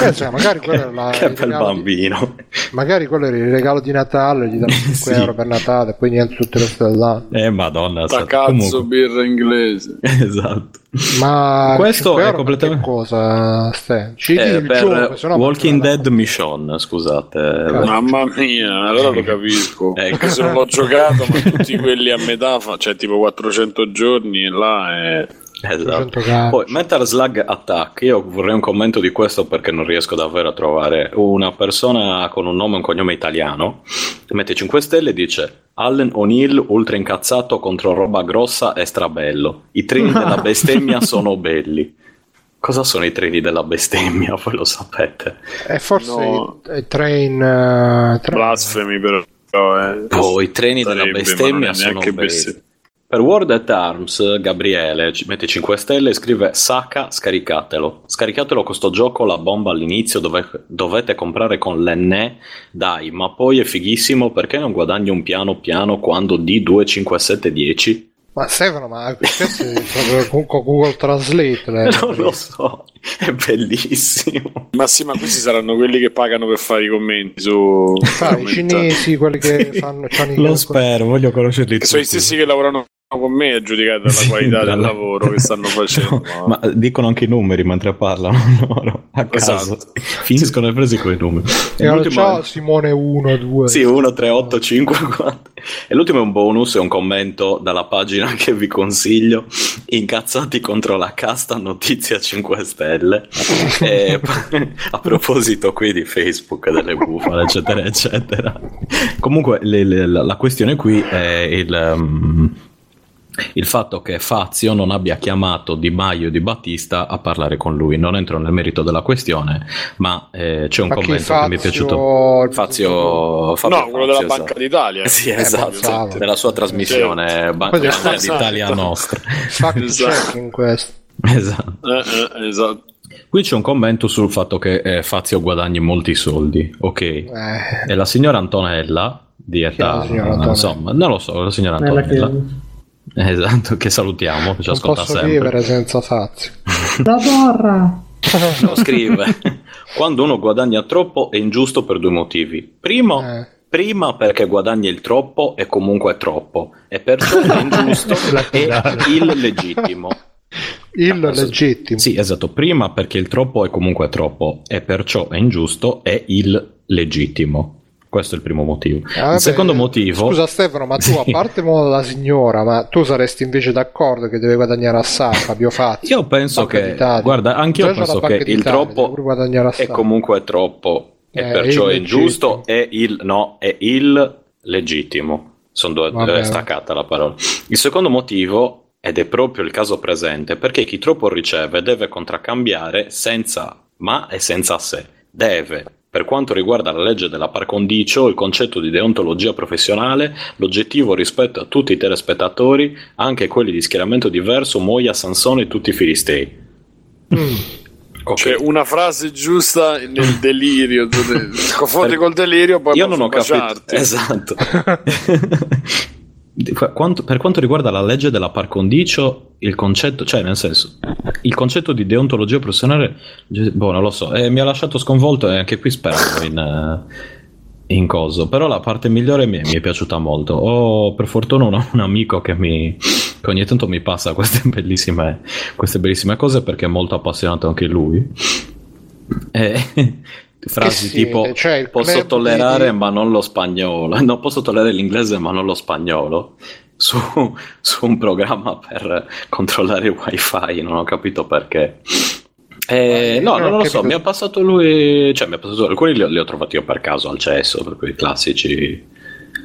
Eh, cioè, magari quello era la, che bel bambino. Di... Magari quello era il regalo di Natale, gli danno 5 sì. euro per Natale e poi niente tutte le stelle dell'anno. Eh, madonna. La cazzo Comunque... birra inglese. esatto. Ma questo è completamente cosa? Ste? Ci eh, il per gioco, Walking Dead la... Mission, scusate. Mamma mia, allora lo capisco. ecco. Se non l'ho giocato, ma tutti quelli a metà, cioè tipo 400 giorni e là è Esatto. Poi Metal Slug Attack, io vorrei un commento di questo perché non riesco davvero a trovare una persona con un nome e un cognome italiano, mette 5 stelle e dice Allen O'Neill ultra incazzato contro roba grossa e strabello, i treni della bestemmia sono belli. Cosa sono i treni della bestemmia? Voi lo sapete. È forse no. i train... Uh, tra... Blasfemi però. Eh. Oh, i treni della bestemmia sono belli. Best... Per World at Arms, Gabriele ci mette 5 stelle e scrive Saka, scaricatelo. Scaricatelo con sto gioco, la bomba all'inizio dove, dovete comprare con l'enne, dai, ma poi è fighissimo perché non guadagni un piano piano quando D2, 5, 7, 10? Ma Stefano, ma questo è con Google Translate. Eh. Non lo so, è bellissimo. Ma sì, ma questi saranno quelli che pagano per fare i commenti su... Ah, i cinesi, quelli che fanno... Lo spero, voglio conoscerli. Sono i stessi che lavorano con me è giudicata la qualità del lavoro che stanno facendo. No, ma dicono anche i numeri mentre parlano loro a caso. Esatto. Finiscono le prese con i numeri. E allora, ciao Simone 1, 2. Sì, 1, 3, 8, 5, 4. E l'ultimo è un bonus, è un commento dalla pagina che vi consiglio. Incazzati contro la casta notizia 5 stelle. e, a proposito qui di Facebook, delle bufale, eccetera, eccetera. Comunque le, le, la, la, questione qui è il... Um, il fatto che Fazio non abbia chiamato Di Maio e Di Battista a parlare con lui. Non entro nel merito della questione, ma eh, c'è un ma commento che, che mi è piaciuto. Fazio, Fabio no, quello della Banca esatto. d'Italia. Sì, eh, esatto, della sua trasmissione certo. Banca d'Italia esatto. nostra. Fact esatto. in questo. Esatto. Eh, eh, esatto. Qui c'è un commento sul fatto che eh, Fazio guadagni molti soldi, ok. Eh. E la signora Antonella, di età, insomma, non lo so, la signora Antonella Esatto, che salutiamo, che ci ascolta posso sempre. vivere senza Fazio. La borra! No, scrive. Quando uno guadagna troppo è ingiusto per due motivi. Primo, eh. prima perché guadagni il troppo e comunque è troppo, e perciò è ingiusto e illegittimo. Illegittimo. Sì, esatto, prima perché il troppo è comunque troppo, e perciò è ingiusto e illegittimo. Questo è il primo motivo. Ah, il secondo motivo. Scusa, Stefano, ma tu, sì. a parte la signora, ma tu saresti invece d'accordo che deve guadagnare assai Fabio Fazio? Io penso che. Guarda, anche io penso che il troppo è comunque troppo e eh, perciò è ingiusto e il no è il legittimo. Sono due, Vabbè. staccata la parola. Il secondo motivo, ed è proprio il caso presente, perché chi troppo riceve deve contraccambiare senza ma e senza sé. Deve. Per quanto riguarda la legge della par condicio, il concetto di deontologia professionale, l'oggettivo rispetto a tutti i telespettatori, anche quelli di schieramento diverso, Moia, Sansone e tutti i filistei. Mm. Okay. Cioè, una frase giusta nel delirio, confondi col delirio, poi io non ho capito. Esatto. Quanto, per quanto riguarda la legge della par condicio, il concetto, cioè nel senso, il concetto di deontologia professionale, boh, non lo so, eh, mi ha lasciato sconvolto e anche qui speravo in, uh, in coso. Però la parte migliore mi, mi è piaciuta molto. Ho per fortuna un, un amico che, mi, che ogni tanto mi passa queste bellissime, queste bellissime cose perché è molto appassionato anche lui. E, frasi sì, tipo cioè posso tollerare di... ma non lo spagnolo no posso tollerare l'inglese ma non lo spagnolo su, su un programma per controllare il wifi non ho capito perché. Eh, no, non lo so, mi ha passato lui, cioè mi ha passato, alcuni li ho, li ho trovati io per caso al cesso, per quei classici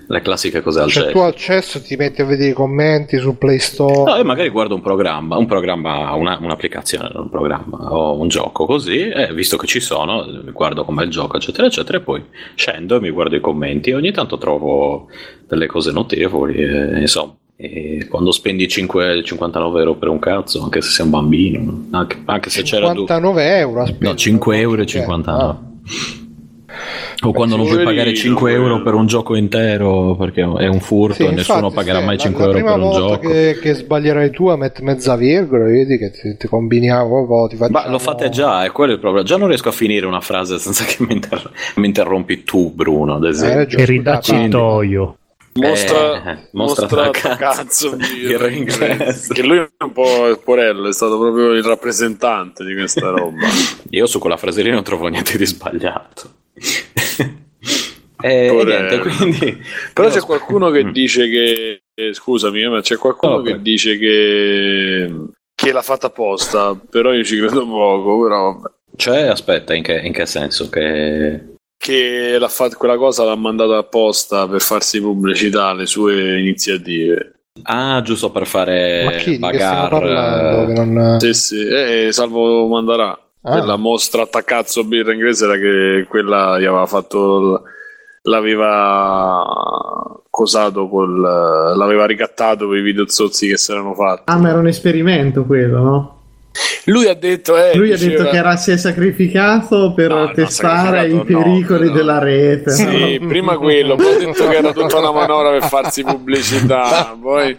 le classiche cose al cioè, cesso. tu al cesso ti metti a vedere i commenti su Play Store. No, e magari guardo un programma, un programma, una, un'applicazione, un programma o un gioco così, e visto che ci sono, guardo com'è il gioco, eccetera, eccetera, e poi scendo e mi guardo i commenti e ogni tanto trovo delle cose notevoli, e, insomma. E quando spendi 5, 59 euro per un cazzo, anche se sei un bambino, anche, anche se 59 c'era. 59 euro? No, 5 euro e 59. Ah. O quando non puoi pagare 5 euro per un gioco intero perché è un furto sì, e nessuno infatti, pagherà mai 5 la, euro per un gioco. Che, che sbaglierai tu a mettere mezza virgola, vedi che ti, ti combiniamo. Ti Ma lo fate già, è quello il problema. Già non riesco a finire una frase senza che mi, inter- mi interrompi tu, Bruno. Ad esempio. Eh, e ridacci il toio. Mostra, eh, mostra, mostra cazzo, cazzo di che lui è un po' il porello, è stato proprio il rappresentante di questa roba. Io su quella fraserina non trovo niente di sbagliato. E, e niente, quindi, Però c'è qualcuno che mm. dice che eh, scusami, ma c'è qualcuno okay. che dice che che l'ha fatta apposta, però io ci credo poco, però Cioè, aspetta, in che, in che senso che che l'ha fatto, quella cosa l'ha mandata apposta per farsi pubblicità alle sue iniziative. Ah, giusto per fare Ma chi, bagar. Non... Sì, sì, eh, Salvo Mandarà. Ah. La mostra attaccazzo birra inglese era che quella gli aveva fatto l'aveva cosato col l'aveva ricattato per i video zozzi che si erano fatti. Ah, ma era un esperimento quello, no? Lui ha detto, eh, Lui diceva... ha detto che era, si è sacrificato per no, testare i pericoli no, della rete. Sì, no? prima quello, poi ha detto che era tutta una manovra per farsi pubblicità. Poi...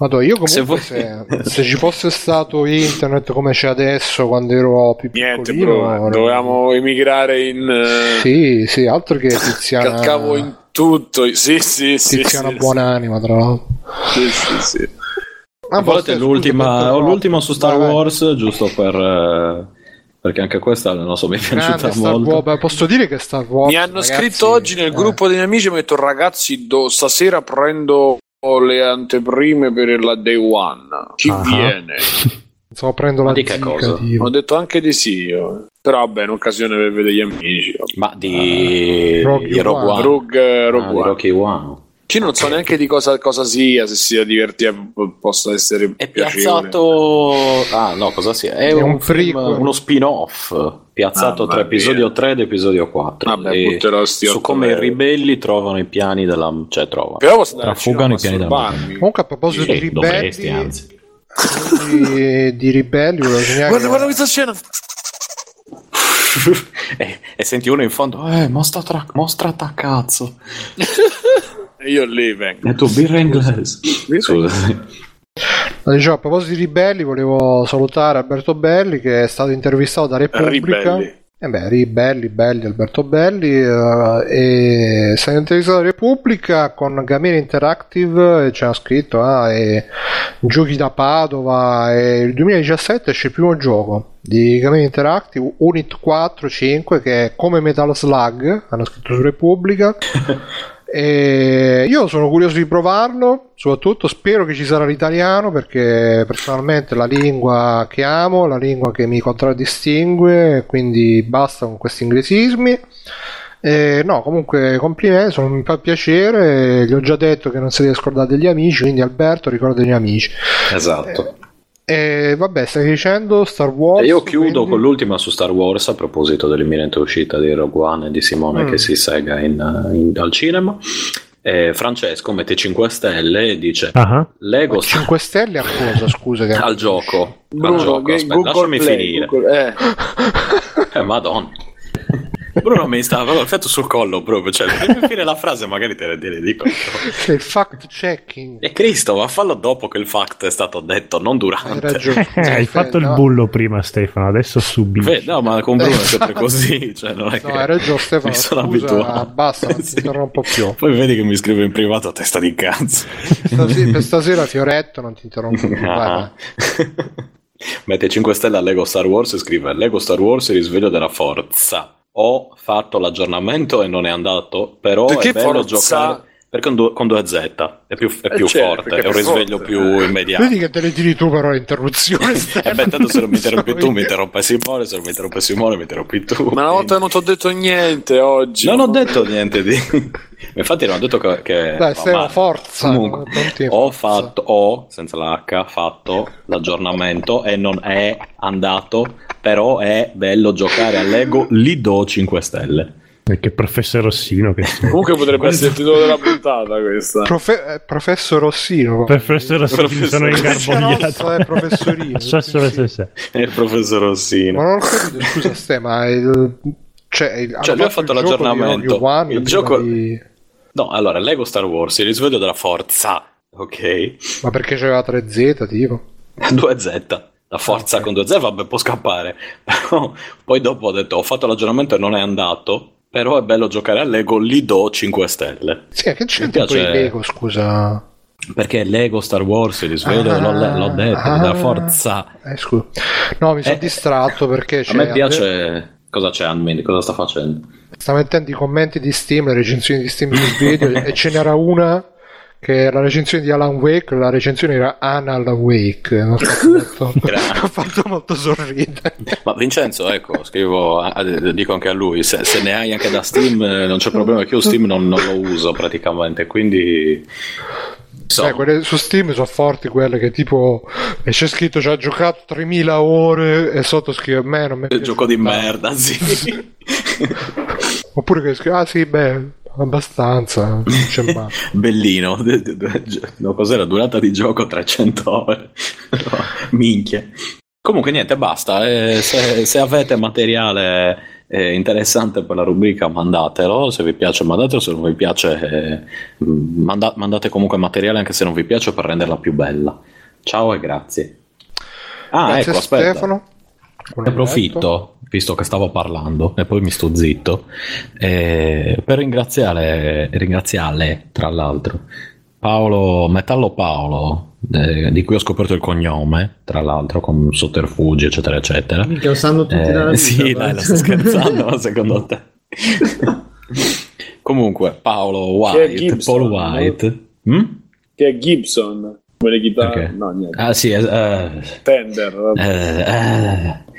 Madonna, io comunque se, vuoi... se, se, ci fosse stato internet come c'è adesso quando ero più Niente, bro, dovevamo emigrare in... Uh... Sì, sì, altro che Tiziana... Calcavo in tutto, sì, sì, sì. Tiziana sì, buonanima, sì. tra l'altro. Sì, sì, sì. A volte l'ultima, l'ultima su Star vai, Wars, giusto per... Eh, perché anche questa non so, mi è piaciuta molto. War, posso dire che Star Wars. Mi hanno ragazzi, scritto oggi nel eh. gruppo dei miei amici mi hanno detto ragazzi, do, stasera prendo le anteprime per la Day One. Chi uh-huh. viene? So, prendo la di che cosa? Ho detto anche di sì io. Però vabbè, è un'occasione per vedere gli amici. Ma di, uh, Rogue, di Rogue One. Rogue, Rogue ah, One. Rogue One. Io non so neanche di cosa, cosa sia, se sia divertente, possa essere È piazzato... Ah, no, cosa sia? È, è un, un film, uno spin-off piazzato ah, tra episodio 3 ed episodio 4. Vabbè, su come i ribelli trovano i piani della... cioè trovano. Però trafugano i piani della... Comunque a proposito sì, di ribelli... Dovresti, anzi. Di, di ribelli... Guarda, guarda questa scena! e, e, senti uno in fondo, eh, mostra, tra, mostra ta cazzo. Io lì vengo. E tu birra inglese. Scusa. Diciamo, a proposito di Ribelli, volevo salutare Alberto Belli che è stato intervistato da Repubblica. Ribelli. E beh, belli, belli, Alberto Belli. Uh, e sei intervistato della Repubblica con Gamere Interactive e c'era scritto ah, e giochi da Padova e il 2017 esce il primo gioco di Gamere Interactive, Unit 4.5 che è come Metal Slug, hanno scritto su Repubblica. E io sono curioso di provarlo, soprattutto spero che ci sarà l'italiano perché personalmente è la lingua che amo, la lingua che mi contraddistingue, quindi basta con questi inglesismi. E no, comunque complimenti, sono, mi fa piacere, gli ho già detto che non si deve scordare degli amici, quindi Alberto ricorda gli amici. Esatto. E vabbè, stai dicendo Star Wars. E io chiudo quindi... con l'ultima su Star Wars a proposito dell'imminente uscita di Rogue One e di Simone mm. che si sega in, in, al cinema. E Francesco mette 5 stelle e dice uh-huh. Lego 5 stelle a cosa scusa che al gioco Bruno, al gioco aspetta, lasciami Play, finire Google, eh. eh madonna Bruno mi stava fiato sul collo proprio, cioè devi finire la frase magari te ne dico. C'è il fact checking. E Cristo, ma fallo dopo che il fact è stato detto, non durante. Hai ragione. Eh, hai fatto no. il bullo prima Stefano, adesso subito. No, ma con Bruno è sempre così, cioè non è no, che... hai ragione Stefano, mi sono scusa, abituato. basta, non sì. ti interrompo più. Poi vedi che mi scrive in privato a testa di cazzo. Stasera, per stasera Fioretto non ti interrompo più, ah. Mette 5 stelle a Lego Star Wars e scrive Lego Star Wars il risveglio della forza ho fatto l'aggiornamento e non è andato, però Perché è bello forza... giocare perché con, due, con 2Z è più, è più eh certo, forte, è un risveglio forte. più immediato. Vedi che te ne tiri tu però l'interruzione. e eh beh, tanto se non mi interrompi tu mi interrompe Simone, se non mi interrompe Simone mi interrompi tu. Ma una volta non ti ho detto niente oggi. Non ho detto niente di... Infatti non ho detto che... che Dai, stai la forza. Comunque, ho fatto, ho, senza l'H, fatto l'aggiornamento e non è andato, però è bello giocare a Lego, do 5 stelle. Che professor Rossino che Comunque potrebbe essere il titolo della puntata questa. Profe- eh, professor Rossino. Professor Rossino professor sono ingarbogliato. È professorino. È il professor Rossino. Ma non ho capito, scusa ste, ma il, cioè, cioè lui ha fatto l'aggiornamento. One, il gioco di... No, allora, Lego Star Wars, il risveglio della forza. Ok. Ma perché c'aveva 3Z, tipo? 2Z. La forza okay. con 2Z, vabbè, può scappare. Però poi dopo ho detto, ho fatto l'aggiornamento e non è andato però è bello giocare a Lego, gli do 5 stelle. Sì, che c'è piace... Lego, scusa? Perché Lego Star Wars, il risveglio, ah, l'ho, l'ho, detto, ah, della forza. Eh, scusa. No, mi sono eh, distratto perché... A me piace... Cosa c'è Anmin? Cosa sta facendo? Sta mettendo i commenti di Steam, le recensioni di Steam sul video e ce n'era una che la recensione di Alan Wake, la recensione era Anal Wake, non so, molto, ha fatto. Molto sorridere. Ma Vincenzo, ecco, scrivo, dico anche a lui, se, se, ne hai anche da Steam non c'è problema, che io Steam non, non lo uso praticamente, quindi... Eh, quelle su Steam sono forti quelle che tipo e c'è scritto ci ha giocato 3000 ore e sotto scrive me non mi piace gioco di merda sì. Oppure che scrive ah sì beh abbastanza bellino. No, cos'era? Durata di gioco 300 ore. Minchia. Comunque niente basta. Eh, se, se, avete materiale eh, interessante per la rubrica mandatelo. Se vi piace mandatelo. Se non vi piace eh, manda- mandate comunque materiale anche se non vi piace per renderla più bella. Ciao e grazie. Ah grazie ecco aspetta. Stefano ne approfitto visto che stavo parlando e poi mi sto zitto, eh, per ringraziare, ringraziarle, tra l'altro, Paolo, Metallo Paolo, eh, di cui ho scoperto il cognome, tra l'altro, con sotterfugi, eccetera, eccetera. Mica usando tutti eh, vita, Sì, dai, la sto scherzando, secondo te. Comunque, Paolo White, Gibson, Paul White. No? Hm? Che è Gibson. Come le chitarre? Okay. No, niente. Ah, sì, uh, Tender. Uh, uh,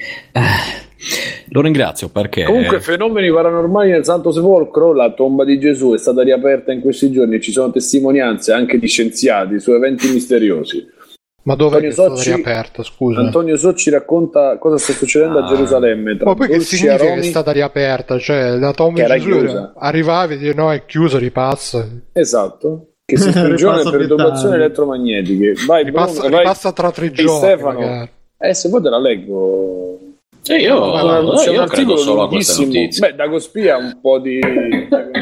lo ringrazio perché. Comunque, fenomeni paranormali nel Santo Sepolcro, la tomba di Gesù è stata riaperta in questi giorni e ci sono testimonianze anche di scienziati su eventi misteriosi. Ma dove Antonio è Socci, riaperta? Scusa. Antonio Socci racconta cosa sta succedendo ah. a Gerusalemme. Ma poi che significa che è stata riaperta? Cioè, la tomba di Gesù chiusa. arrivavi e dici no, è chiusa, ripassa. Esatto. Che si sprigiona per perturbazioni elettromagnetiche. Vai, ripassa, Bruno, ripassa vai. tra tre giorni. Stefano. Eh, se vuoi te la leggo. Sì, io, no, no, c'è io un articolo solo a queste notizie. Beh, Dagospia un po' di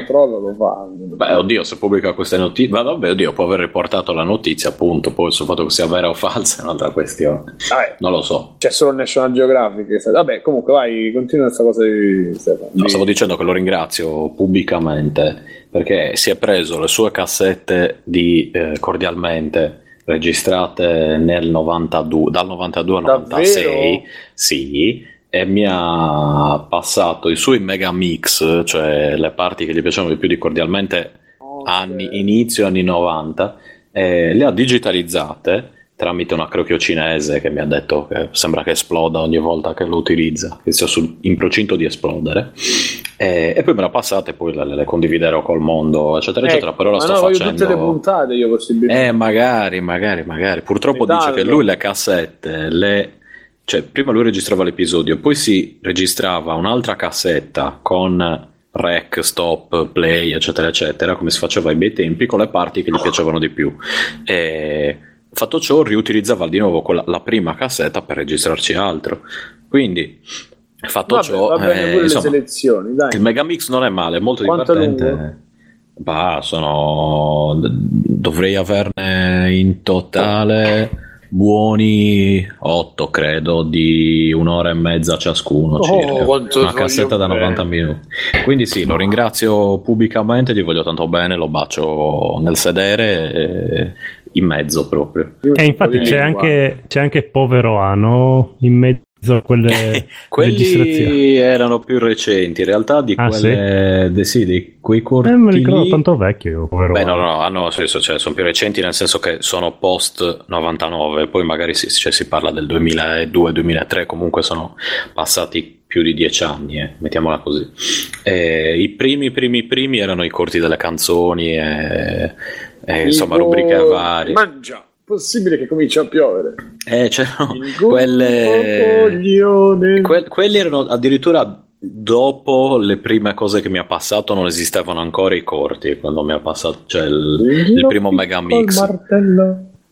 controlla lo fa. Beh, oddio, se pubblica queste notizie, ma vabbè, oddio, può aver riportato la notizia, appunto. Poi sul fatto che sia vera o falsa è un'altra questione. Ah, non lo so. C'è solo National Geographic. Vabbè, comunque, vai, continua questa cosa di Stefano. No, stavo dicendo che lo ringrazio pubblicamente perché si è preso le sue cassette di eh, Cordialmente registrate nel 92, dal 92 al 96, sì, e mi ha passato i suoi mega mix, cioè le parti che gli piacevano di più di cordialmente anni, inizio anni 90, e le ha digitalizzate tramite una crocchio cinese che mi ha detto che sembra che esploda ogni volta che lo utilizza, che sia sul, in procinto di esplodere. E, e poi me la passate, poi le, le condividerò col mondo, eccetera, eh, eccetera. Però la sto no, facendo. tutte le puntate io possibilmente. Eh, magari, magari, magari. Purtroppo dice che lui le cassette le cioè prima lui registrava l'episodio, poi si registrava un'altra cassetta con rec, stop, play, eccetera, eccetera, come si faceva ai bei tempi, con le parti che gli piacevano di più. E fatto ciò, riutilizzava di nuovo quella, la prima cassetta per registrarci altro. Quindi, fatto vabbè, ciò, va bene eh, insomma, il Megamix non è male, è molto Quanto divertente. Bah, sono. Dovrei averne in totale buoni 8 credo di un'ora e mezza ciascuno oh, una cassetta da 90 bene. minuti quindi sì lo ringrazio pubblicamente gli voglio tanto bene lo bacio nel sedere in mezzo proprio. E infatti c'è anche, c'è anche povero Ano in mezzo quelle quelli erano più recenti in realtà di ah, quelle sì? De, sì, di quei corti eh, ricordo tanto vecchio povero beh no no hanno senso cioè, sono più recenti nel senso che sono post 99 poi magari si, cioè, si parla del 2002-2003 comunque sono passati più di dieci anni eh, mettiamola così. E i primi primi primi erano i corti delle canzoni e, e insomma rubriche varie. mangia. Possibile che cominci a piovere. Eh, c'erano quelle... Que- quelli erano addirittura dopo le prime cose che mi ha passato non esistevano ancora i corti quando mi ha passato cioè il, il primo mega mix.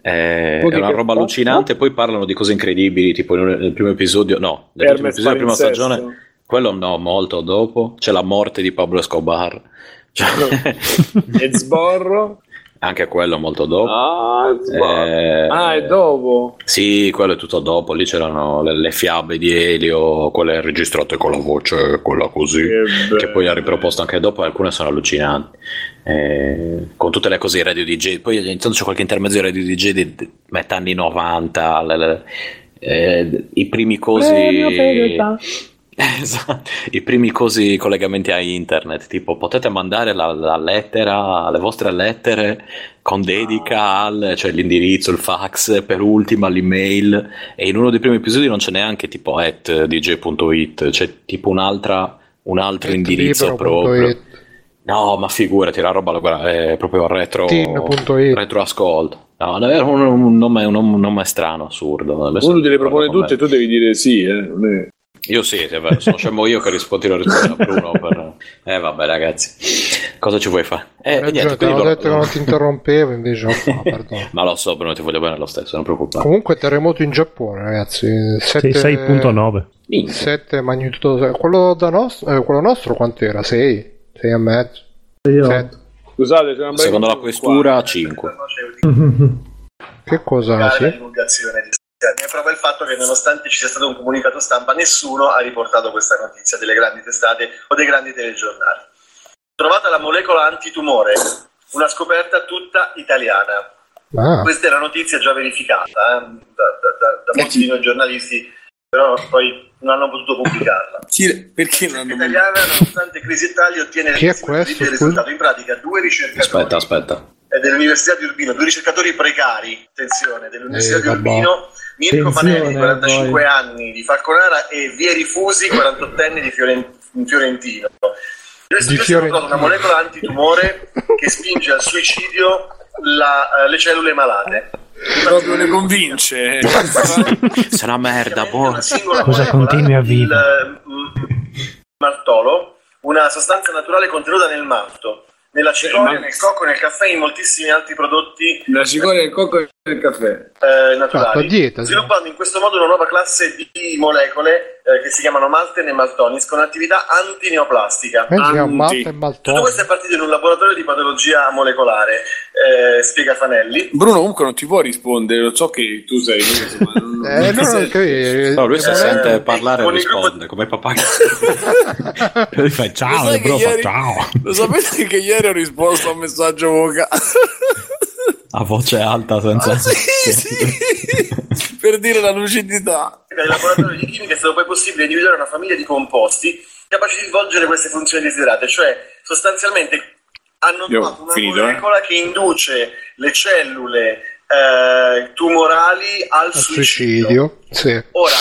eh, è una roba allucinante poi parlano di cose incredibili tipo nel primo episodio no nel primo episodio della prima stagione quello no molto dopo c'è la morte di Pablo Escobar. Cioè... e Sborro anche quello molto dopo. Ah, eh, ah, è dopo? Sì, quello è tutto dopo. Lì c'erano le, le fiabe di Elio, quelle registrate con la voce, quella così, che, che poi ha riproposto anche dopo. Alcune sono allucinanti. Eh, con tutte le cose di radio DJ. Poi ogni tanto c'è qualche intermezzo di radio DJ di, di metà anni 90, le, le, eh, i primi cosi. Esatto. I primi cosi collegamenti a internet, tipo potete mandare la, la lettera, le vostre lettere con dedica al, cioè l'indirizzo, il fax, per ultima l'email e in uno dei primi episodi non c'è neanche tipo at dj.it, c'è tipo un'altra, un altro indirizzo proprio. It. No, ma figurati, la roba è proprio retro, retro ascolto. No, è un, un, nome, un, nome, strano, assurdo. Adesso Uno te le propone tutte e tu devi dire sì. Eh. Io sì, sono scemo io che rispondo a rispondere a Bruno. Per... Eh vabbè ragazzi, cosa ci vuoi fare? Eh, eh niente, ti ho detto che non ti interrompevo, invece oh, no, Ma lo so, Bruno, ti voglio bene lo stesso, non preoccupare. Comunque terremoto in Giappone, ragazzi. 7... 6.9. 7 magnitudo... Quello, da nostro, eh, quello nostro quant'era? 6? 6 e mezzo? 7. Scusate, secondo la questura qua. 5. che cosa? Sì? Ne prova il fatto che nonostante ci sia stato un comunicato stampa, nessuno ha riportato questa notizia delle grandi testate o dei grandi telegiornali. Trovata la molecola antitumore, una scoperta tutta italiana. Ah. Questa è la notizia già verificata eh, da, da, da, molti di noi giornalisti, però poi non hanno potuto pubblicarla. Chi, perché non hanno italiana, nonostante crisi e tagli, ottiene Chi è questo, il risultato. In pratica, due ricercatori. Aspetta, aspetta. Dell'Università di Urbino, due ricercatori precari, attenzione, dell'Università eh, di Urbino Mirko Panelli, 45 poi. anni di Falconara e Vieri Fusi, 48 di Fiorentino. Questi di Fiorentino. una molecola antitumore che spinge al suicidio la, uh, le cellule malate. Proprio le convince. C'è una merda, boh. Cosa continui a vivere? Il uh, maltolo, una sostanza naturale contenuta nel malto nella cicoria, nel cocco, nel caffè e in moltissimi altri prodotti. Nella cicoria, cocco e del caffè. Eh, naturali, ah, dieta, sviluppando sì. in questo modo una nuova classe di molecole eh, che si chiamano malten e maltonis con attività antineoplastica. Anti. Tutto questo è partito in un laboratorio di patologia molecolare, eh, spiega Fanelli. Bruno comunque non ti può rispondere, lo so che tu sei... Insomma, non, eh, no, non sei... no, lui si sente parlare e risponde, di... come papà ciao, bro, ieri... ciao. Lo sapete che ieri ho risposto a un messaggio vocale? a voce alta senza ah, sì, sì. per dire la lucidità nel laboratorio di chimica è stato poi possibile individuare una famiglia di composti capaci di svolgere queste funzioni desiderate cioè sostanzialmente hanno Io trovato una finito, eh. molecola eh? che induce le cellule eh, tumorali al, al suicidio, suicidio. Sì. ora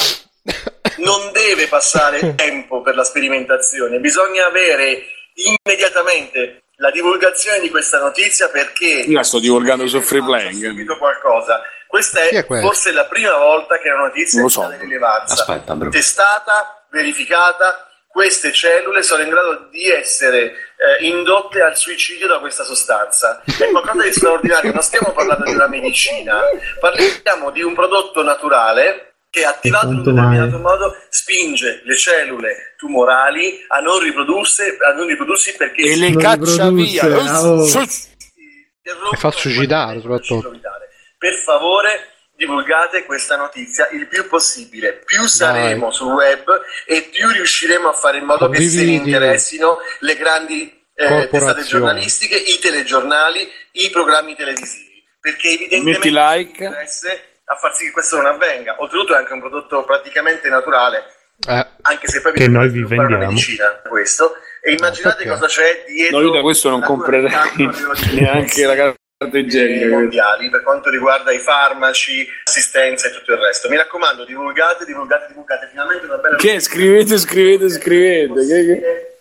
non deve passare tempo per la sperimentazione bisogna avere immediatamente la divulgazione di questa notizia perché io la sto divulgando su Freeplaying qualcosa. Questa è, è forse la prima volta che una notizia so. di rilevanza. Aspetta, testata, verificata queste cellule sono in grado di essere eh, indotte al suicidio da questa sostanza. È qualcosa di straordinario, non stiamo parlando di una medicina, parliamo di un prodotto naturale che attivato in un determinato modo spinge le cellule tumorali a non riprodursi, a non riprodursi perché e le caccia via oh. e fa suicidare soprattutto per favore divulgate questa notizia il più possibile più saremo Dai. sul web e più riusciremo a fare in modo Condividi. che se ne interessino le grandi eh, testate giornalistiche i telegiornali i programmi televisivi perché evidentemente like. interesse a far sì che questo non avvenga. Oltretutto è anche un prodotto praticamente naturale, eh, anche se poi che noi vi vendiamo. medicina questo. E immaginate no, cosa c'è dietro. No, io da questo non comprerei neanche la carta igienica mondiali per quanto riguarda i farmaci, assistenza e tutto il resto. Mi raccomando, divulgate, divulgate, divulgate. Finalmente una bella. Che scrivete, scrivete, scrivete. Che, che...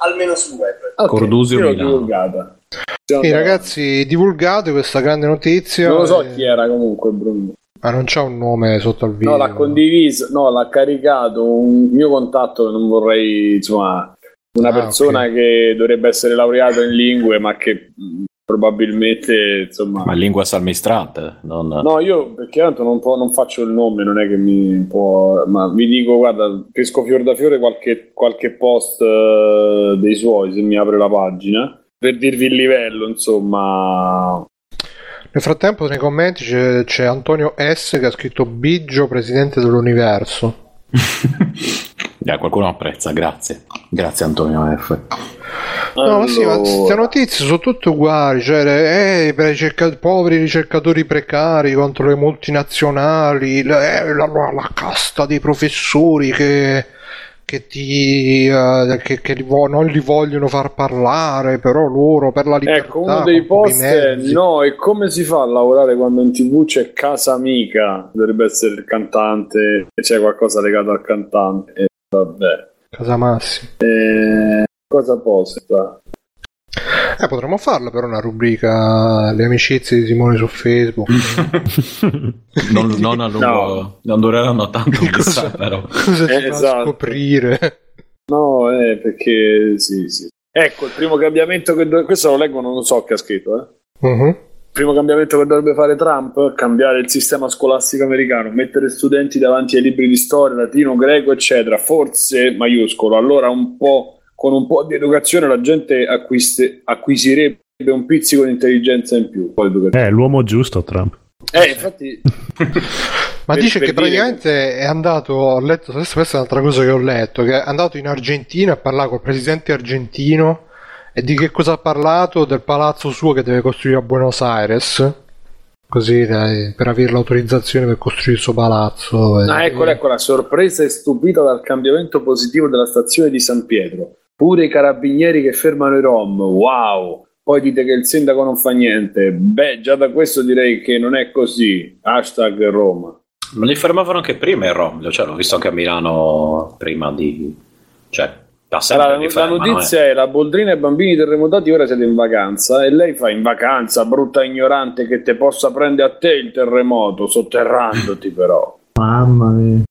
Almeno sul web. Okay, Cordusio divulgata. Sì, ragazzi, divulgate questa grande notizia. Non lo so e... chi era comunque, Bruno. Ma non c'è un nome sotto il video? No, l'ha condiviso, no, l'ha caricato un mio contatto non vorrei, insomma, una ah, persona okay. che dovrebbe essere laureata in lingue, ma che probabilmente, insomma... Ma lingua salmistrante? Non... No, io perché tanto non, po- non, faccio il nome, non è che mi può... Ma vi dico, guarda, pesco fior da fiore qualche, qualche post uh, dei suoi, se mi apre la pagina per dirvi il livello, insomma. Nel frattempo, nei commenti c'è, c'è Antonio S che ha scritto Biggio, presidente dell'universo. yeah, qualcuno apprezza, grazie. Grazie Antonio F. No, allora... ma sì, ma queste notizie sono tutte uguali, cioè, eh, ricerca- poveri ricercatori precari contro le multinazionali, la, eh, la, la, la casta dei professori che che, ti, uh, che, che li vo- non li vogliono far parlare, però loro per la libertà. Ecco, uno dei post è no, e come si fa a lavorare quando in tv c'è Casa Amica? Dovrebbe essere il cantante, c'è qualcosa legato al cantante. Vabbè. Casa Massi. E... Cosa posta? Eh, potremmo farla per una rubrica Le amicizie di Simone su Facebook. non, non, a lungo, no. non dureranno tanto, cosa, però. Cosa eh, esatto. scoprire? No, eh, perché sì, sì. Ecco, il primo cambiamento che do... questo lo leggo, non lo so che ha scritto, eh. Uh-huh. Il primo cambiamento che dovrebbe fare Trump, cambiare il sistema scolastico americano, mettere studenti davanti ai libri di storia, latino, greco, eccetera, forse maiuscolo, allora un po' con un po' di educazione la gente acquiste, acquisirebbe un pizzico di intelligenza in più. È l'uomo giusto Trump. Eh, infatti... Ma per, dice per che praticamente che... è andato, ho letto, questa è un'altra cosa che ho letto, che è andato in Argentina a parlare col presidente argentino e di che cosa ha parlato? Del palazzo suo che deve costruire a Buenos Aires così dai, per avere l'autorizzazione per costruire il suo palazzo. Ah, eccola, eccola, sorpresa e stupita dal cambiamento positivo della stazione di San Pietro. Pure i carabinieri che fermano i rom, wow! Poi dite che il sindaco non fa niente. Beh, già da questo direi che non è così. Hashtag Roma. Ma li fermavano anche prima i rom, cioè, l'ho visto anche a Milano prima di... Cioè, allora, la, la notizia eh. è la Boldrina e bambini terremotati ora siete in vacanza e lei fa in vacanza, brutta ignorante che te possa prendere a te il terremoto sotterrandoti però. Mamma mia.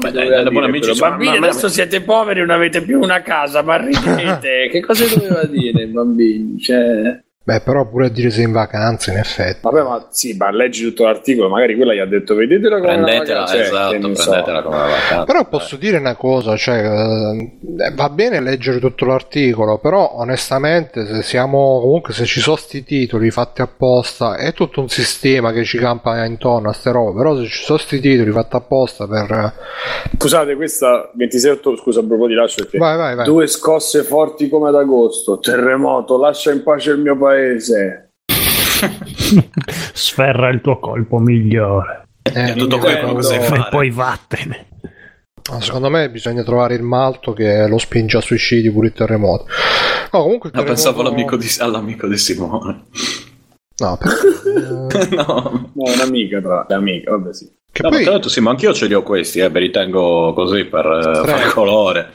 Vabbè, dai, dai, buona amici, bambini, adesso siete poveri, non avete più una casa, ma ridete. che cosa doveva dire, bambini? Cioè... Beh, però pure a dire sei in vacanza, in effetti. Vabbè, ma sì, ma leggi tutto l'articolo, magari quella gli ha detto vedetela come prendetela, una vacanza. esatto, Cioè, prendetela so. come vacanza. Però posso dire una cosa, cioè, eh, va bene leggere tutto l'articolo, però onestamente se siamo, comunque se ci sono sti titoli fatti apposta, è tutto un sistema che ci campa intorno a ste robe, però se ci sono sti titoli fatti apposta per... Scusate, questa 26 ottobre, scusa, proprio ti lascio perché Vai, vai, vai. due scosse forti come ad agosto, terremoto, lascia in pace il mio paese. Sferra il tuo colpo migliore. Eh, tutto quello che sai E fare. poi vattene. Secondo me bisogna trovare il malto che lo spinge a suicidi pure il terremoto. No, comunque il No, terremoto... pensavo all'amico di, all'amico di Simone. No, perché... no. No, è un'amica, tra l'altro, è amica, vabbè sì. che No, ma poi... l'ho detto, sì, ma anch'io ce li ho questi, eh, me li tengo così per eh, fare colore.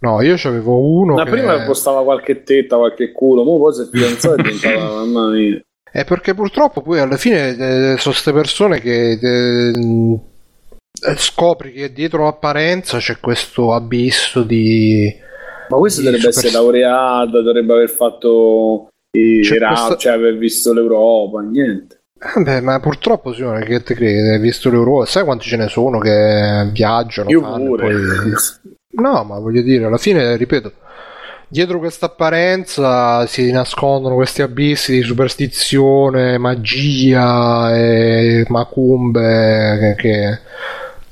No, io c'avevo uno Ma che... prima postava qualche tetta, qualche culo, ma poi si è fidanzato e diventava mamma mia. È perché purtroppo poi alla fine eh, sono queste persone che eh, eh, scopri che dietro l'apparenza c'è questo abisso di... Ma questo Sì, dovrebbe super- essere laureata, dovrebbe aver fatto i Erasmus, questa- cioè aver visto l'Europa, niente. Eh, beh, ma purtroppo Simone, che te credi? Hai visto l'Europa? Sai quanti ce ne sono che viaggiano? Io fanno, pure. poi- No, ma voglio dire, alla fine, ripeto, dietro questa apparenza si nascondono questi abissi di superstizione, magia e macumbe che... che-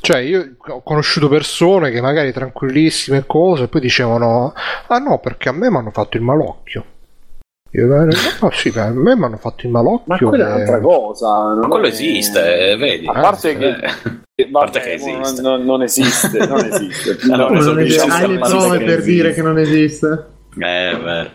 Cioè, io ho conosciuto persone che magari tranquillissime cose, poi dicevano: Ah no, perché a me mi hanno fatto il malocchio. Io, "Eh, no, sì, a me mi hanno fatto il malocchio. Ma quella è un'altra cosa. Ma quello è- esiste, eh, vedi. A parte che, Eh, a parte che esiste. Non, non esiste, non esiste. No, No, non Non esiste, esiste. Hai le prove esiste. per dire che non esiste? Eh, beh.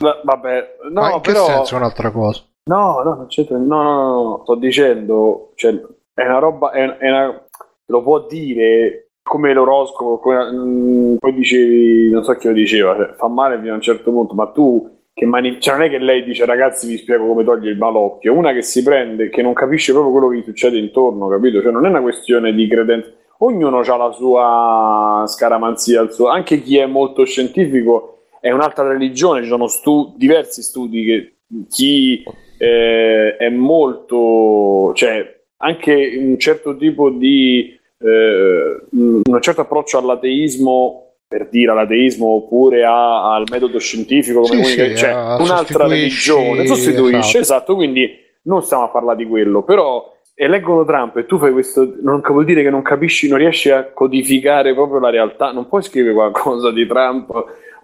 Va- Vabbè, no, Ma in che però... senso è un'altra cosa? No, no, non c'entra. No, no, no, no, sto dicendo, cioè, è una roba, è, è una, lo può dire come l'oroscopo, come, mm, poi dicevi, non so chi lo diceva, cioè, fa male fino a un certo punto, ma tu che mani- cioè non è che lei dice ragazzi vi spiego come togliere il malocchio, una che si prende, che non capisce proprio quello che gli succede intorno, capito? Cioè non è una questione di credenza, ognuno ha la sua scaramanzia, suo- anche chi è molto scientifico è un'altra religione, ci sono stu- diversi studi che chi eh, è molto, cioè anche un certo tipo di, eh, un certo approccio all'ateismo, per dire all'ateismo, oppure a- al metodo scientifico, come Sì, comunica- sì, cioè un'altra religione, sostituisce, esatto. esatto, quindi non stiamo a parlare di quello, però eleggono Trump e tu fai questo, non vuol dire che non capisci, non riesci a codificare proprio la realtà, non puoi scrivere qualcosa di Trump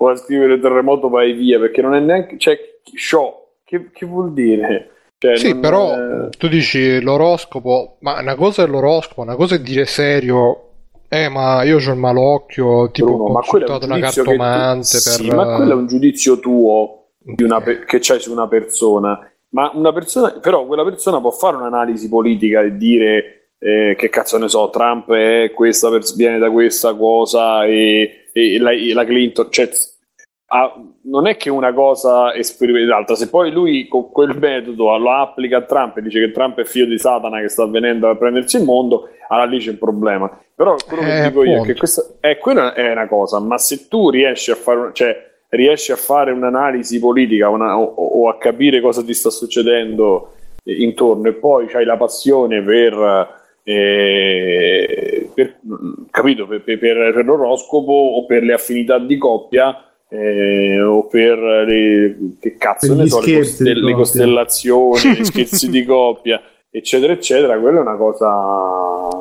o a scrivere terremoto vai via, perché non è neanche, cioè, show, che, che vuol dire? Cioè, Sì, però eh, tu dici l'oroscopo, ma una cosa è l'oroscopo, una cosa è dire serio. Eh, ma io ho il malocchio, tipo Bruno, ho ma è un consultato una che tu- cartomante per... Sì, ma quello è un giudizio tuo di una pe- che c'hai su una persona. Ma una persona, però quella persona può fare un'analisi politica e dire eh, che cazzo ne so, Trump è questa pers- viene da questa cosa e, e la, e la Clinton, cioè, ha- non è che una cosa esprime l'altra. Se poi lui con quel metodo lo applica a Trump e dice che Trump è figlio di Satana che sta venendo a prendersi il mondo, allora lì c'è un problema. Però quello che Eh, dico io è appunto. che questa è, quella è una cosa, ma se tu riesci a fare, cioè, riesci a fare un'analisi politica una- o, o a capire cosa ti sta succedendo eh, intorno e poi hai la passione per, eh, per- capito, per, per- per l'oroscopo o per le affinità di coppia eh, o per le, che cazzo Per ne so, le, scherzi coste- di le costellazioni, gli scherzi di coppia, eccetera, eccetera, quella è una cosa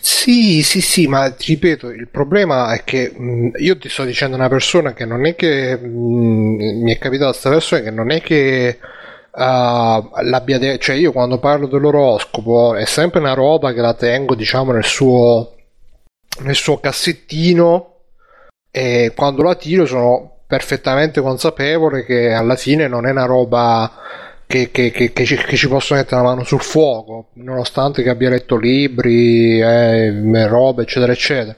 Sì, sì, sì, ma ti ripeto, il problema è che mh, io ti sto dicendo una persona che non è che mh, mi è capitata questa persona che non è che uh, l'abbia de- cioè io quando parlo dell'oroscopo è sempre una roba che la tengo, diciamo, nel suo nel suo cassettino e quando la tiro sono perfettamente consapevole che alla fine non è una roba che, che- che- che ci, che ci posso mettere la mano sul fuoco, nonostante che abbia letto libri, eh, robe, eccetera, eccetera.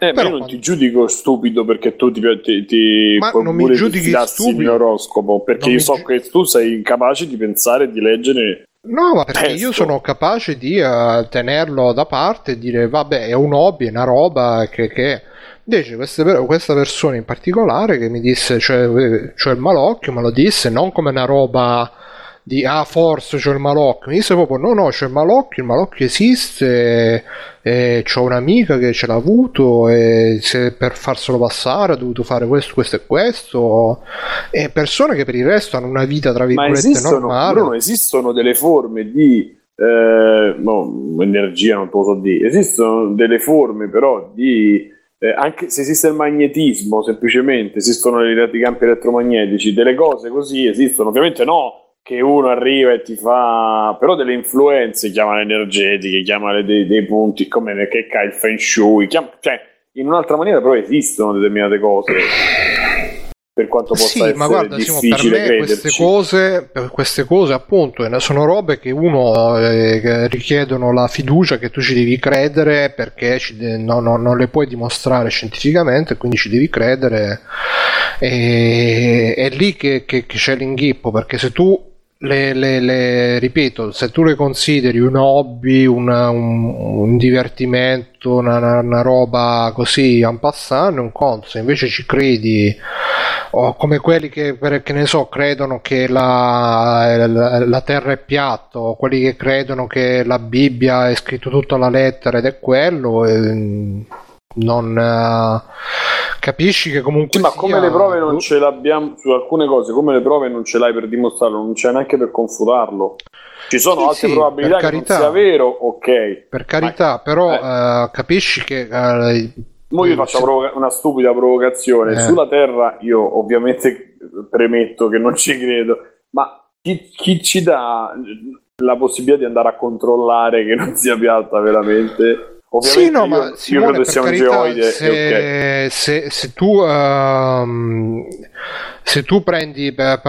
Eh, ma Però io non quando- ti giudico stupido perché tu ti, ti, ti Ma non mi giudichi stupido. il mio oroscopo perché Non io so giu- che tu sei incapace di pensare e di leggere No, ma perché Testo. io sono capace di uh, tenerlo da parte e dire vabbè è un hobby, è una roba che... che... Invece queste, questa persona in particolare che mi disse, cioè, cioè il malocchio me lo disse non come una roba di ah forse c'è il malocchio. Mi disse proprio no no c'è il malocchio il malocchio esiste e c'ho un'amica che ce l'ha avuto e se per farselo passare ha dovuto fare questo questo e questo e persone che per il resto hanno una vita tra virgolette esistono, normale. Bruno, esistono delle forme di eh, no, energia non posso dire. Esistono delle forme però di eh, anche se esiste il magnetismo semplicemente esistono i campi elettromagnetici delle cose così esistono. Ovviamente no che uno arriva e ti fa però delle influenze, chiamale energetiche, chiamale dei, dei punti, come che ca il feng shui, chiama, cioè in un'altra maniera però esistono determinate cose. Per quanto possa sì, essere ma guarda, difficile per me queste cose, queste cose appunto sono robe che uno eh, richiedono la fiducia che tu ci devi credere perché ci, no, no, non le puoi dimostrare scientificamente, quindi ci devi credere. E, è lì che, che, che c'è l'inghippo perché se tu le, le, le, ripeto, se tu le consideri un hobby, una, un, un, divertimento, una, una, roba così en passant, è un conto. Se invece ci credi, o come quelli che, che ne so, credono che la, la, la Terra è piatta, o quelli che credono che la Bibbia è scritto tutta la lettera ed è quello, eh, non uh, capisci che comunque sì, ma come le prove non ce l'abbiamo su alcune cose come le prove non ce l'hai per dimostrarlo non c'è neanche per confutarlo. Ci sono sì, altre sì, probabilità che carità, non sia vero ok. Per carità ma, però eh. uh, capisci che uh, Mo io faccio provoca- una stupida provocazione. Eh. sulla Terra io ovviamente premetto che non ci credo ma chi, chi ci dà la possibilità di andare a controllare che non sia piatta veramente Ovviamente sì, no, io, ma Simone, io credo sia un geoide. Se, okay. se, se, tu, uh, se tu prendi per,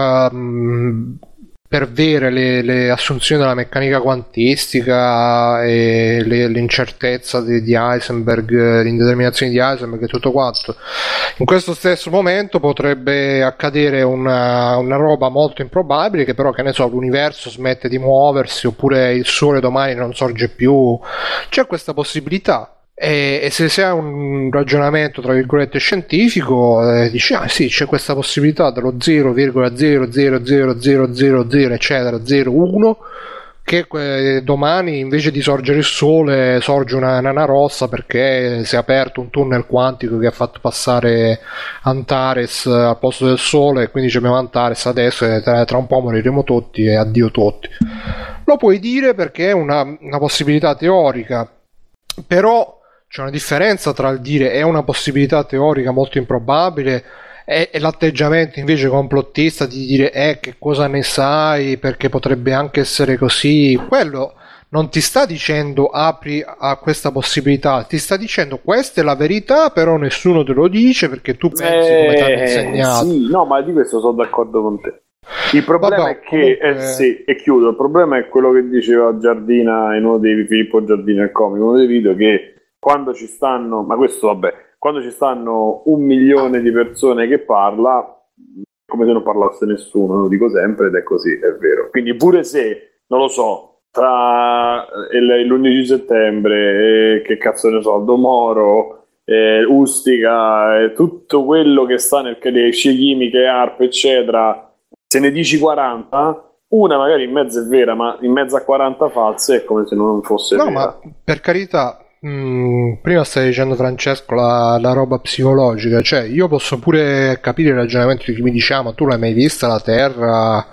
per, vere le, le, assunzioni della meccanica quantistica e le, l'incertezza di, di Heisenberg, l'indeterminazione di Heisenberg e tutto quanto, in questo stesso momento potrebbe accadere una, una, roba molto improbabile che però, che ne so, l'universo smette di muoversi oppure il sole domani non sorge più. C'è questa possibilità e, e se si ha un ragionamento tra virgolette scientifico, eh, dici ah sì, c'è questa possibilità dello 0,0000000 eccetera 0,1 che eh, domani invece di sorgere il sole sorge una nana rossa perché si è aperto un tunnel quantico che ha fatto passare Antares al posto del sole e quindi abbiamo Antares adesso e tra, tra un po' moriremo tutti e addio tutti. Lo puoi dire perché è una, una possibilità teorica però c'è una differenza tra il dire è una possibilità teorica molto improbabile e, l'atteggiamento invece complottista di dire eh che cosa ne sai perché potrebbe anche essere così. Quello non ti sta dicendo apri a questa possibilità, ti sta dicendo questa è la verità, però nessuno te lo dice perché tu pensi eh, come ti hanno eh, insegnato. Sì, no, ma di questo sono d'accordo con te. Il problema Vabbè, è che, comunque... eh, sì, e chiudo, il problema è quello che diceva Giardina in uno dei Filippo Giardina il comico, uno dei video che quando ci stanno, ma questo vabbè, quando ci stanno un milione di persone che parla, come se non parlasse nessuno, lo dico sempre ed è così, è vero. Quindi pure se, non lo so, tra l'11 settembre, e che cazzo ne so, Domoro, eh, Ustica, eh, tutto quello che sta nel le scie chimiche, ARP, eccetera, se ne dici 40, una magari in mezzo è vera, ma in mezzo a 40 false è come se non fosse no, vera. ma per carità, Mm, prima stai dicendo Francesco la, la, roba psicologica, cioè io posso pure capire il ragionamento di chi mi diciamo tu l'hai mai vista la Terra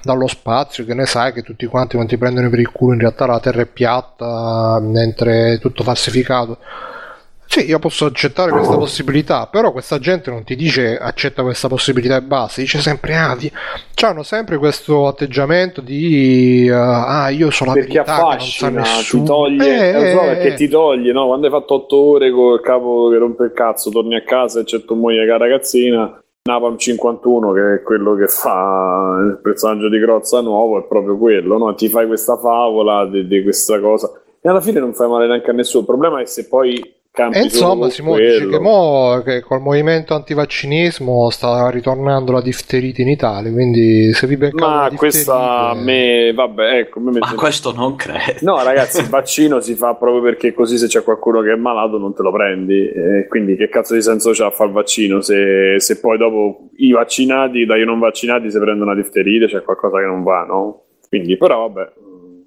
dallo spazio, che ne sai che tutti quanti quando ti prendono per il culo in realtà la Terra è piatta mentre è tutto falsificato. Sì, io posso accettare questa possibilità, però questa gente non ti dice accetta questa possibilità e basta, dice sempre ah, di... hanno sempre questo atteggiamento di uh, ah, io sono la perché verità affascina, non sa nessuno. ti toglie, eh, so, perché eh. ti toglie, no? Quando hai fatto otto ore con il capo che rompe il cazzo, torni a casa e c'è tua moglie che è ragazzina, Napalm 51 che è quello che fa il personaggio di Crozza nuovo è proprio quello, no? Ti fai questa favola di, di questa cosa e alla fine non fai male neanche a nessuno. Il problema è se poi e insomma si dice che, mo, che col movimento antivaccinismo sta ritornando la difterite in Italia quindi se vi beccate ma questa a me vabbè ecco me ma questo non credo. No ragazzi il vaccino si fa proprio perché così se c'è qualcuno che è malato non te lo prendi. E quindi che cazzo di senso c'ha a fare il vaccino? Se, se poi dopo i vaccinati dai non vaccinati si prendono la difterite c'è qualcosa che non va no? quindi però vabbè.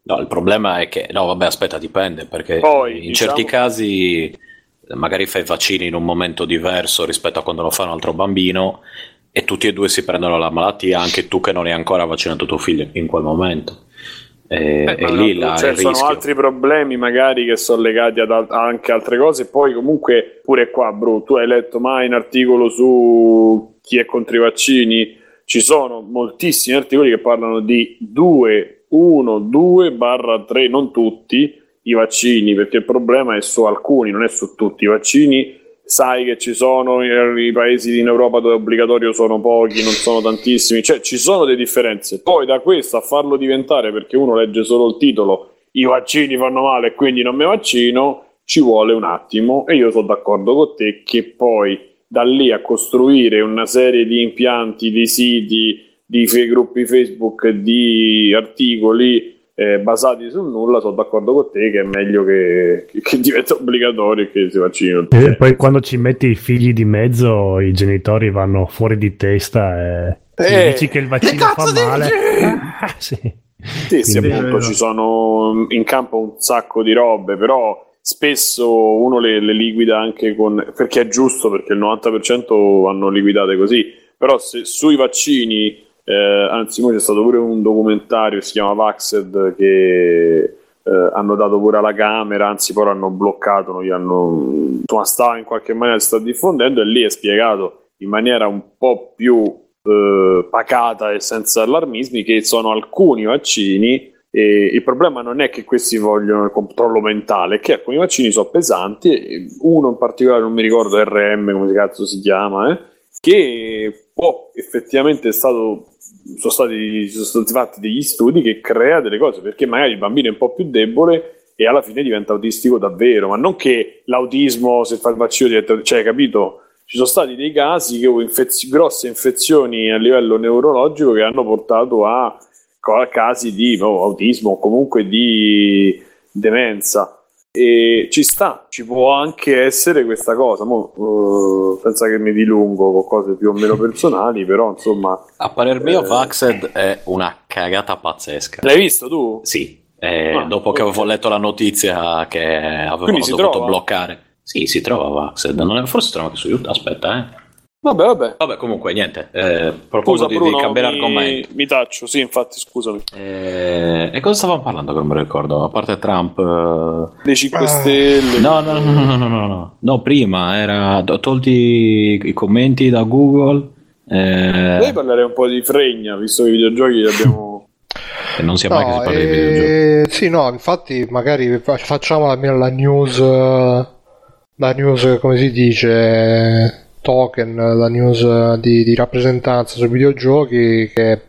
No, il problema è che, no, vabbè, aspetta, dipende perché Poi, in diciamo... certi casi magari fai vaccini in un momento diverso rispetto a quando lo fa un altro bambino e tutti e due si prendono la malattia, anche tu che non hai ancora vaccinato tuo figlio in quel momento. E, eh, e lì la, cioè, sono altri problemi magari che sono legati ad al- anche altre cose. Poi, comunque, pure qua, bro, tu hai letto mai un articolo su chi è contro i vaccini? Ci sono moltissimi articoli che parlano di 2, 1, 2 barra 3, non tutti i vaccini, perché il problema è su alcuni, non è su tutti. I vaccini sai che ci sono i paesi in Europa dove è obbligatorio sono pochi, non sono tantissimi, cioè ci sono delle differenze. Poi da questo a farlo diventare perché uno legge solo il titolo i vaccini fanno male e quindi non mi vaccino, ci vuole un attimo e io sono d'accordo con te che poi da lì a costruire una serie di impianti, di siti, di gruppi Facebook, di articoli eh, basati sul nulla, sono d'accordo con te che è meglio che, che, che diventa obbligatorio e che si vaccinino. E poi quando ci metti i figli di mezzo, i genitori vanno fuori di testa e eh, dici che il vaccino fa male. Ah, sì. Sì, sì, appunto ci sono in campo un sacco di robe, però spesso uno le, le, liquida anche con perché è giusto, perché il 90% vanno liquidate così. Però se sui vaccini eh, anzi, poi c'è stato pure un documentario si chiama Vaxed che eh, hanno dato pure alla Camera, anzi poi hanno bloccato, non gli hanno, insomma, sta in qualche maniera si sta diffondendo e lì è spiegato in maniera un po' più eh, pacata e senza allarmismi che sono alcuni vaccini e il problema non è che questi vogliono il controllo mentale, che alcuni vaccini sono pesanti, uno in particolare non mi ricordo RM come cazzo si chiama, eh, che può effettivamente è stato sono stati, sono stati fatti degli studi che crea delle cose perché magari il bambino è un po' più debole e alla fine diventa autistico davvero, ma non che l'autismo se fa il vaccino diventa, cioè capito? Ci sono stati dei casi che infez- grosse infezioni a livello neurologico che hanno portato a, casi di no, autismo o comunque di demenza e ci sta, ci può anche essere questa cosa. Mo, uh, pensa che mi dilungo con cose più o meno personali, però insomma. A parer mio, eh... Vaxed è una cagata pazzesca. L'hai visto tu? Sì. Eh, ah, dopo okay. che avevo letto la notizia che avevano dovuto trova? bloccare. Sì, si trova Vaxed. Non è, forse si trova anche su YouTube. Aspetta, eh. Vabbè, vabbè. Vabbè, comunque, niente. Eh, Scusa, di, Bruno, di cambiare mi, argomento. Mi taccio, sì, infatti, scusami. Eh, e cosa stavamo parlando che non mi ricordo? A parte Trump... Eh... Le 5 ah. Stelle. No, no, no, no, no, no, no. No, prima era... Tolti i commenti da Google. Eh... Devi parlare un po' di fregna, visto che i videogiochi li abbiamo... E non sia no, mai che si parla eh... di videogiochi. Sì, no, infatti magari facciamo almeno la news... La news, come si dice token, la news di, di rappresentanza sui videogiochi che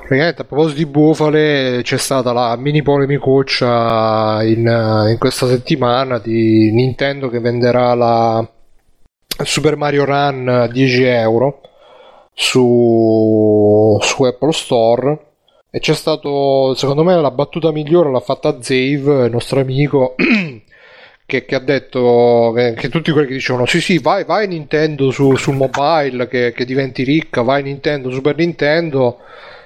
praticamente a proposito di bufale c'è stata la mini polemicuccia in, in questa settimana di Nintendo che venderà la Super Mario Run a 10 euro su, su Apple Store. E c'è stato secondo me la battuta migliore l'ha fatta Zave nostro amico che, che ha detto che, che, tutti quelli che dicevano sì sì vai, vai Nintendo su, sul mobile che, che, diventi ricca vai Nintendo Super Nintendo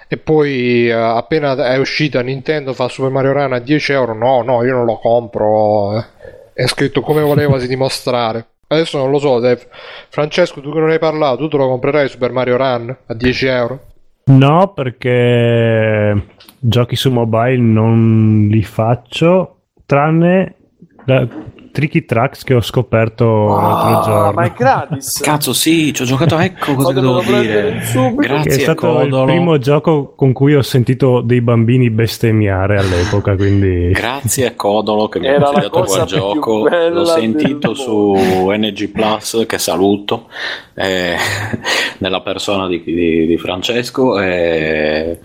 e poi uh, appena è uscita Nintendo fa Super Mario Run a 10 euro no no io non lo compro eh. è scritto come volevasi dimostrare adesso non lo so Dave. Francesco tu che non hai parlato tu te lo comprerai Super Mario Run a 10 euro no perché giochi su mobile non li faccio tranne da, Tricky Tracks che ho scoperto oh, l'altro giorno. Ma è gratis. Cazzo, sì, ci ho giocato. Ecco cosa devo dire. Grazie, è stato Codolo. il primo gioco con cui ho sentito dei bambini bestemmiare all'epoca. Quindi... Grazie a Codolo che mi ha consigliato quel gioco. L'ho sentito su NG Plus, che saluto, eh, nella persona di, di, di Francesco. Eh,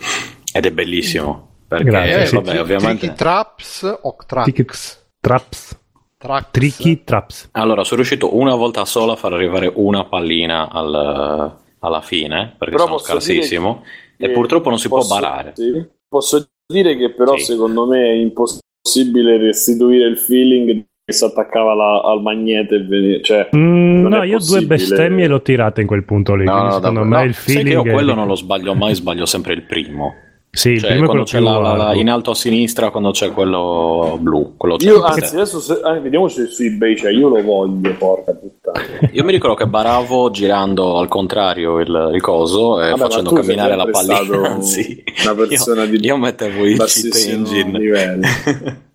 ed è bellissimo. Perché, Grazie, vabbè, sì, ovviamente. Tricky Traps o Traps? Traps Trax. Tricky Traps. Allora, sono riuscito una volta sola a far arrivare una pallina al, alla fine, perché però sono scarsissimo, e purtroppo non si posso, può barare. Sì. Posso dire che però sì. secondo me è impossibile restituire il feeling che si attaccava la, al magnete veniva, cioè, mm, no io due bestemmie l'ho tirate in quel punto lì no, secondo me no, il feeling io quello non lo sbaglio mai sbaglio sempre il primo sì, cioè, quando c'è la, la, in alto a sinistra quando c'è quello blu. Quello io, anzi, adesso se, eh, vediamo se su eBay cioè, io lo voglio, porca puttana. io mi ricordo che baravo girando al contrario il, il coso e Vabbè, facendo camminare la pallina. sì. Una persona io, di io mettevo il cheat engine.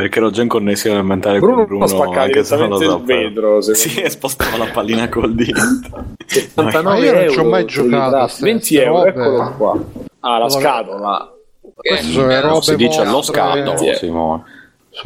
Perché ero già in connessione mentale Bruno con Bruno anche se non lo so. Il vetro, sì, spostava la pallina col dito. 79 io non ci ho mai giocato. 20 euro, eccolo qua. Ah, la scatola. Queste sono le robe si dice lo scatolo, Simone.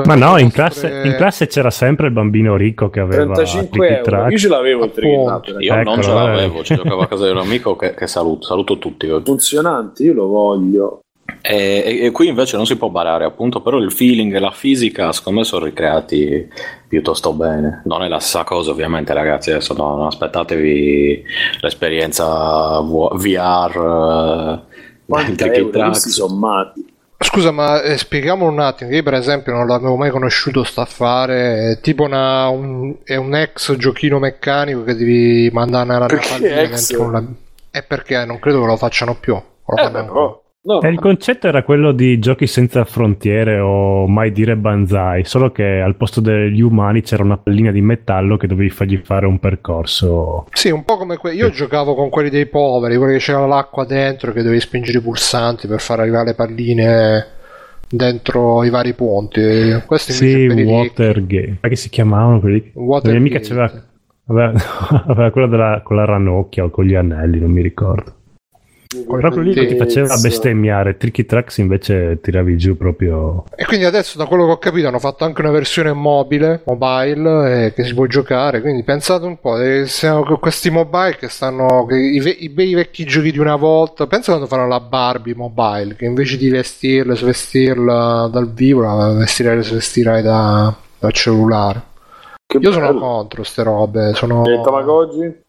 Ma no, in classe, in classe, c'era sempre il bambino ricco che aveva 35 euro. Io ce l'avevo il trick Io ecco, non ce l'avevo, ci giocavo a casa di un amico che, che saluto, saluto tutti. Funzionanti, io lo voglio. E, e, e, qui invece non si può barare, appunto, però il feeling e la fisica, secondo me, sono ricreati piuttosto bene. Non è la stessa cosa, ovviamente, ragazzi. Adesso no, non aspettatevi l'esperienza VR. Quanti euro sommati? Scusa, ma eh, spieghiamo un attimo. Io, per esempio, non l'avevo mai conosciuto sta affare. È tipo una, un, è un ex giochino meccanico che devi mandare una pallina dentro una. È perché non credo che lo facciano più. Lo eh, beh, però, No. il concetto era quello di giochi senza frontiere o mai dire banzai, solo che al posto degli umani c'era una pallina di metallo che dovevi fargli fare un percorso. Sì, un po' come que- io sì. giocavo con quelli dei poveri, quelli che c'era l'acqua dentro che dovevi spingere i pulsanti per far arrivare le palline dentro i vari ponti. Questo sì, Watergate. Ma che si chiamavano quelli? Watergate. La mia amica c'aveva, aveva, aveva quella della, con la ranocchia o con gli anelli, non mi ricordo. Proprio lì che ti faceva bestemmiare, Tricky Tracks invece tiravi giù proprio. E quindi adesso, da quello che ho capito, hanno fatto anche una versione mobile, mobile, eh, che si può giocare. Quindi pensate un po', eh, questi mobile che stanno. Che i, i, bei vecchi giochi di una volta. Pensa quando fanno la Barbie mobile, che invece di vestirla, svestirla dal vivo, la vestirei, svestirai da, dal cellulare. Che Io bello. sono contro queste robe. Sono... E Tamagotchi?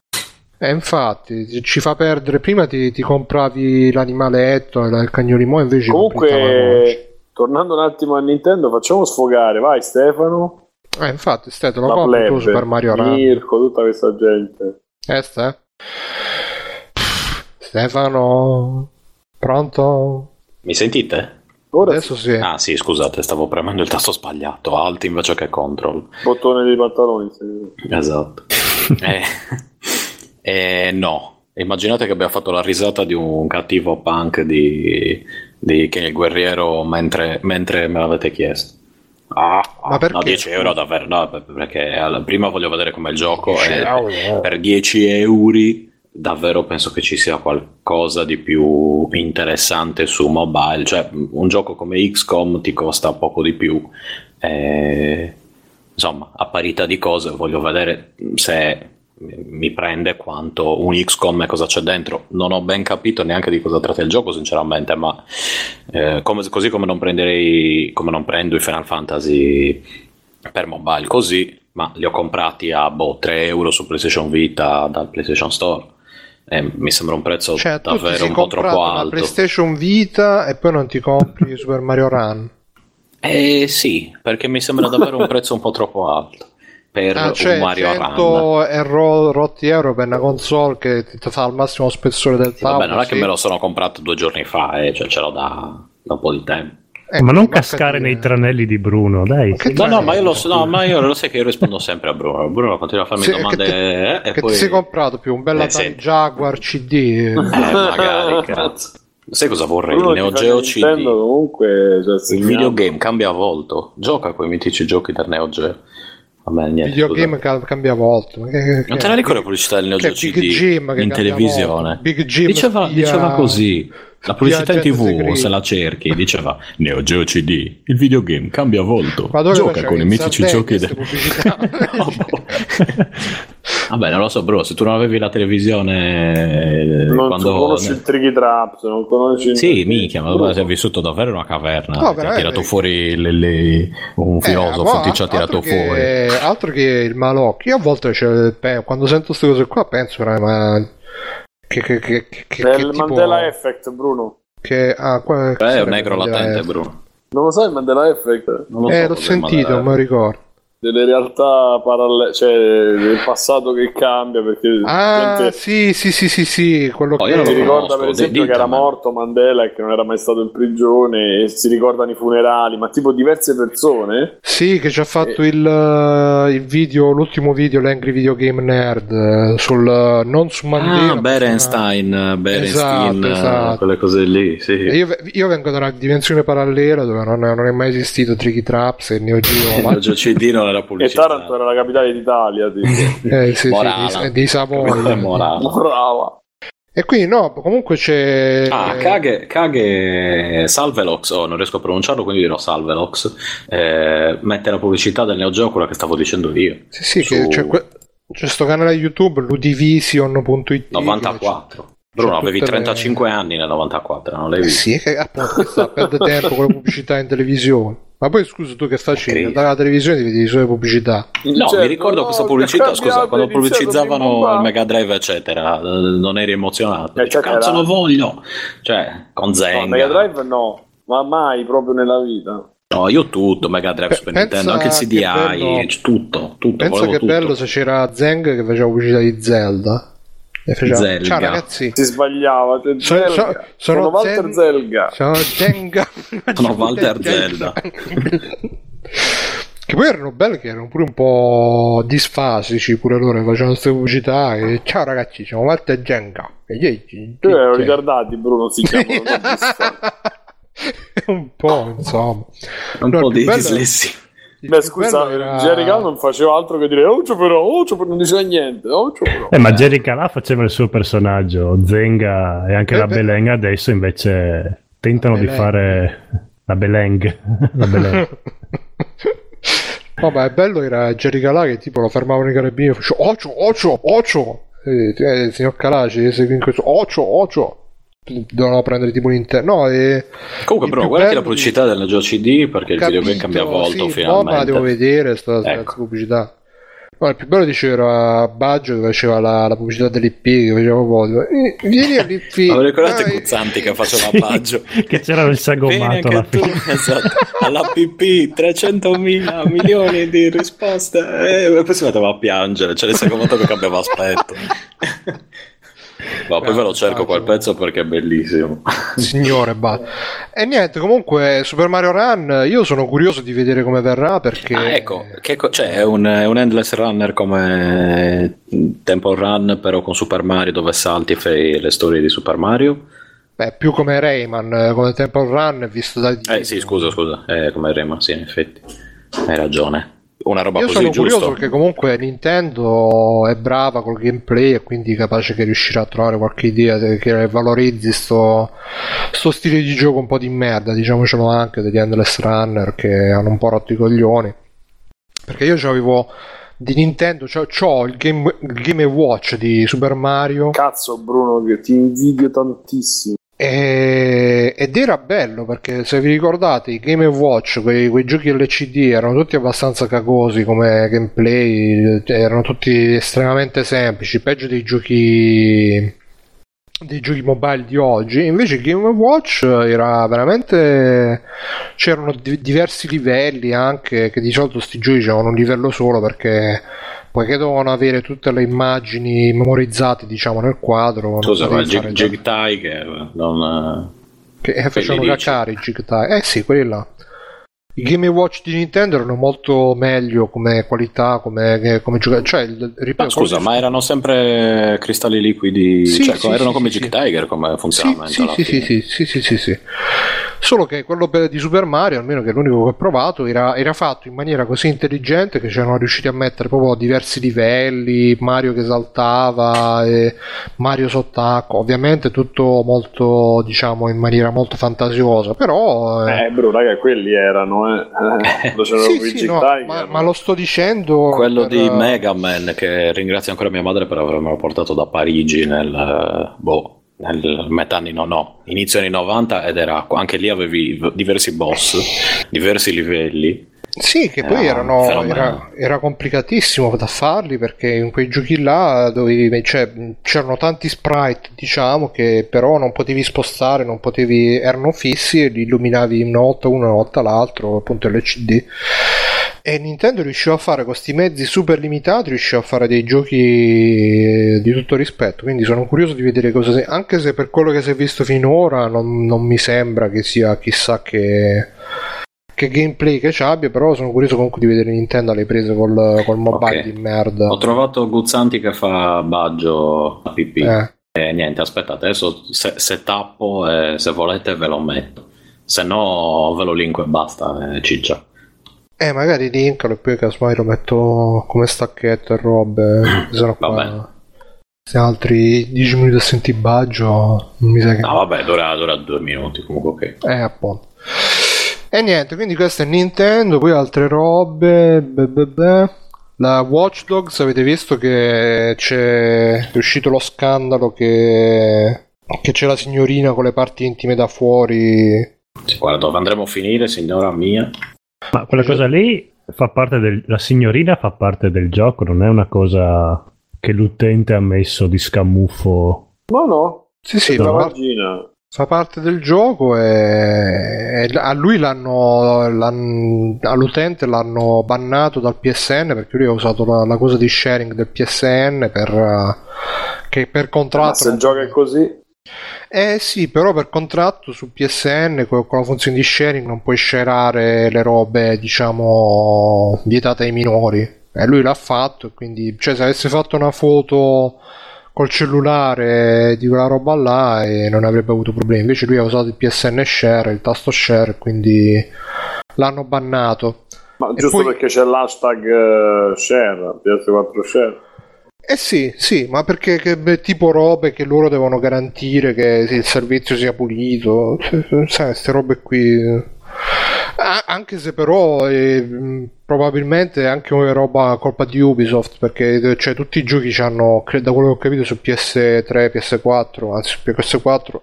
Eh, infatti, ci fa perdere. Prima ti, ti compravi l'animaletto e il cagnolino, invece. Comunque, tornando un attimo a Nintendo, facciamo sfogare, vai Stefano. Eh, infatti, Stefano, lo compri tu Super Mario Run. Mirko, tutta questa gente. Eh, Ste? Stefano, pronto? Mi sentite? Ora Adesso sì. Ah sì, scusate, stavo premendo il tasto sbagliato, alt invece che control. Bottone dei pantaloni. Sì. Esatto. eh. Eh, no, immaginate che abbia fatto la risata di un cattivo punk di, di che il guerriero mentre, mentre me l'avete chiesto. Ah, perché? No, 10 euro davvero, no, perché prima voglio vedere com'è il gioco e per 10 euro davvero penso che ci sia qualcosa di più interessante su mobile, cioè un gioco come XCOM ti costa poco di più. E, insomma, a parità di cose voglio vedere se mi prende quanto un XCOM e cosa c'è dentro. Non ho ben capito neanche di cosa tratta il gioco, sinceramente, ma eh, come, così come non prenderei, come non prendo i Final Fantasy per mobile così, ma li ho comprati a boh, 3 euro su PlayStation Vita dal PlayStation Store. Eh, mi sembra un prezzo cioè, davvero un po' troppo alto. La PlayStation Vita e poi non ti compri Super Mario Run? Eh sì, perché mi sembra davvero un prezzo un po' troppo alto per ah, cioè un Mario 100 Run. ro- rotti euro per una console che ti fa al massimo spessore del tavolo. Vabbè, non è che me lo sono comprato due giorni fa, eh, cioè ce l'ho da, da un po' di tempo. Eh, ma non cascare nei tranelli di Bruno, dai. No, no, ma io lo so, no, ma io lo sai che io rispondo sempre a Bruno. Bruno continua a farmi sì, domande. Che, ti, eh, che poi... ti sei comprato più un bel eh, Jaguar CD? Eh, magari, cazzo. Sai cosa vorrei? Bruno il Neo Geo CD. Comunque, cioè, il videogame cambia a volto. Gioca quei mitici giochi del Neo Geo. Vabbè, niente, videogame scusa. cambia volta. Che, che, non te la ricordi la pubblicità del Neo Geo CD in televisione? Big Jim diceva, diceva così. La pubblicità in tv, se la cerchi, diceva Neo Geo CD, il videogame cambia volto. Gioca con i mitici giochi del... no, boh. Vabbè, non lo so, bro. Se tu non avevi la televisione. Eh, non quando... conosci il Tricky Traps, non conosci. Sì, minchia, ma tu sei vissuto davvero in una caverna. No, ti ha tirato fuori le, le... un eh, filosofo, eh, ti ha tirato che, fuori. Altro che il malocchio. Io a volte cioè, quando sento queste cose qua penso, ma. Che, che, che, che, è il tipo... Mandela Effect, Bruno. Che, ah, qua, è un negro latente, Bruno. Non lo sai il Mandela Effect? Non lo eh, so l'ho sentito, non mi ricordo delle realtà parallele, cioè del passato che cambia perché ah gente... sì sì sì sì sì quello oh, che si ricorda per esempio che era morto Mandela e che non era mai stato in prigione e si ricordano i funerali ma tipo diverse persone sì che ci ha fatto e... il, uh, il, video l'ultimo video l'Angry Video Game Nerd uh, sul uh, non su Mandela ah Berenstein Berenstein esatto, esatto. quelle cose lì sì. io, io, vengo da una dimensione parallela dove non, non è mai esistito Tricky Traps e Neo Geo ma... CD non era pubblicità. E Taranto era la capitale d'Italia. eh, sì, sì, di, di Savoia. Morava. E quindi no, comunque c'è... Ah, Kage, Kage Salvelox, oh, non riesco a pronunciarlo, quindi dirò Salvelox, eh, mette la pubblicità del Neo Geo, quella che stavo dicendo io. Sì, sì, su... che c'è, que- c'è questo canale YouTube, ludivision.it. 94. Bruno, avevi 35 le... anni nel 94, non l'hai visto? Sì, che appunto perde tempo con la pubblicità in televisione. Ma poi scusa, tu che facevi? Andare alla televisione ti vedi solo pubblicità. No, certo, mi ricordo no, questa pubblicità. Scusa, quando pubblicizzavano il Mega Drive, eccetera, non eri emozionato. Eh, cazzo lo voglio! Cioè, con Zenga. No, Mega Drive no, ma mai proprio nella vita. No, io tutto, Mega Drive, Super Nintendo, anche il CDI, bello, tutto, tutto. Pensa che tutto. bello se c'era Zeng che faceva pubblicità di Zelda. E faceva, ciao ragazzi. Si sbagliava. Sono, Zelga. sono, sono, sono Walter Zen... Zelga. Sono Zenga. sono Walter Zelda. che poi erano belli che erano pure un po' disfasici pure loro facevano queste pubblicità e ciao ragazzi siamo Walter Zenga tu ero ritardati Bruno si chiamano un po' insomma un no, po' di dislessi Beh, scusa, era... Jerry Calà non faceva altro che dire Ocio però, Ocio però non diceva niente. Ocio però. Eh, ma Jerry Calà faceva il suo personaggio, Zenga e anche eh, la Beleng adesso invece tentano di fare la Beleng. la Beleng. no, ma è bello era Jerry Calà che tipo lo fermavano i carabinieri e faceva Ocio, Ocio, Ocio. Eh, eh, signor Calà ci segue in questo Ocio, Ocio dovevano prendere tipo l'interno. No, e Comunque, però, guarda la pubblicità della Geo CD perché Capito, il videogame cambia volto sì, finalmente. No, ma la devo vedere sta, ecco. pubblicità. No, il più bello diceva Baggio che faceva la, la pubblicità dell'IP che faceva un vieni all'IP ma ricordate dai. Guzzanti che faceva sì, Baggio che c'era il sagommato alla tu, esatto, all'APP 300 mila milioni di risposte e poi si metteva a piangere c'era il sagommato che cambiava aspetto ma poi ve lo cerco quel pezzo perché è bellissimo. Signore, ba. E niente, comunque Super Mario Run, io sono curioso di vedere come verrà perché... Ah, ecco, co- cioè, è, un, è un endless runner come Temple Run, però con Super Mario dove salti e fai le storie di Super Mario. Beh, più come Rayman, come Temple Run, visto da... Eh sì, scusa, scusa, è come Rayman, sì, in effetti. Hai ragione una roba Io così sono giusto. curioso perché comunque Nintendo è brava col gameplay e quindi capace che riuscirà a trovare qualche idea che valorizzi sto, sto stile di gioco un po' di merda, diciamocelo anche degli Endless Runner che hanno un po' rotto i coglioni. Perché io avevo di Nintendo, cioè, ho il game, il game Watch di Super Mario. Cazzo Bruno, che ti invidio tantissimo. E, ed era bello perché se vi ricordate i Game Watch, quei, quei, giochi LCD erano tutti abbastanza cagosi come gameplay, erano tutti estremamente semplici, peggio dei giochi dei giochi mobile di oggi. Invece Game Watch era veramente c'erano di- diversi livelli anche che di solito sti giochi avevano un livello solo perché poiché dovevano avere tutte le immagini memorizzate diciamo nel quadro scusa ma Jig, Jig Tiger non che facevano cacare i eh sì quelli là i Game Watch di Nintendo erano molto meglio come qualità, come, come giocare. Cioè, ripeto, ma scusa, ma erano sempre cristalli liquidi, sì, cioè, sì, erano sì, come Jig Tiger come funzionamento. Sì, sì, sì, sì, sì, sì, sì, Solo che quello di Super Mario, almeno che è l'unico che ho provato, era, era fatto in maniera così intelligente che c'erano riusciti a mettere proprio diversi livelli, Mario che saltava, Mario sott'acqua, ovviamente tutto molto, diciamo, in maniera molto fantasiosa, però... Eh, eh bro, raga, quelli erano, eh. sì, sì, no, ma, ma, lo sto dicendo... Quello per... di Mega Man, che ringrazio ancora mia madre per avermelo portato da Parigi nel... boh nel metà anni no, no, inizio anni 90 ed era anche lì avevi diversi boss, diversi livelli. Sì, che poi erano, era, era, complicatissimo da farli perché in quei giochi là dovevi, cioè, c'erano tanti sprite, diciamo, che però non potevi spostare, non potevi, erano fissi e li illuminavi una volta uno, una volta l'altro, appunto LCD. E Nintendo riusciva a fare questi mezzi super limitati, riusciva a fare dei giochi eh, di tutto rispetto. Quindi sono curioso di vedere cosa. Se... Anche se per quello che si è visto finora non, non mi sembra che sia chissà che che gameplay che ci abbia, però sono curioso comunque di vedere Nintendo alle prese col, col mobile okay. di merda. Ho trovato Guzzanti che fa baggio a PP. Eh. E niente, aspettate, adesso se, se tappo e se volete ve lo metto. Se no ve lo linko e basta, eh, ciccia. Eh, magari linkalo e poi casomai lo metto come stacchetto e robe. Sono qua. Se altri 10 minuti a sentire baggio, non mi sa che. No, vabbè, dura, dura due minuti comunque, ok. Eh, appunto. E niente, quindi questo è Nintendo, poi altre robe. Beh, beh, beh. La Watch Dogs avete visto che c'è è uscito lo scandalo che, che c'è la signorina con le parti intime da fuori. Guarda, dove andremo a finire, signora mia? Ma quella cosa lì fa parte del... La signorina fa parte del gioco, non è una cosa che l'utente ha messo di scamuffo. No, no. Sì, sì, fa, parte, fa parte del gioco e, a lui l'hanno, l'hanno, all'utente l'hanno bannato dal PSN perché lui ha usato la, la cosa di sharing del PSN per, che per contratto... Ma se il gioco è così... Eh sì, però per contratto su PSN con, con la funzione di sharing non puoi sharare le robe, diciamo, vietate ai minori. E eh, lui l'ha fatto, quindi, cioè, se avesse fatto una foto col cellulare di quella roba là e non avrebbe avuto problemi. Invece lui ha usato il PSN share, il tasto share, quindi l'hanno bannato. Ma e giusto poi... perché c'è l'hashtag uh, share, PS4 share. Eh sì, sì, ma perché che, tipo robe che loro devono garantire che il servizio sia pulito, sai, queste robe qui. Ah, anche se però eh, probabilmente è anche una roba colpa di Ubisoft perché cioè, tutti i giochi hanno, da quello che ho capito su PS3, PS4, anzi su PS4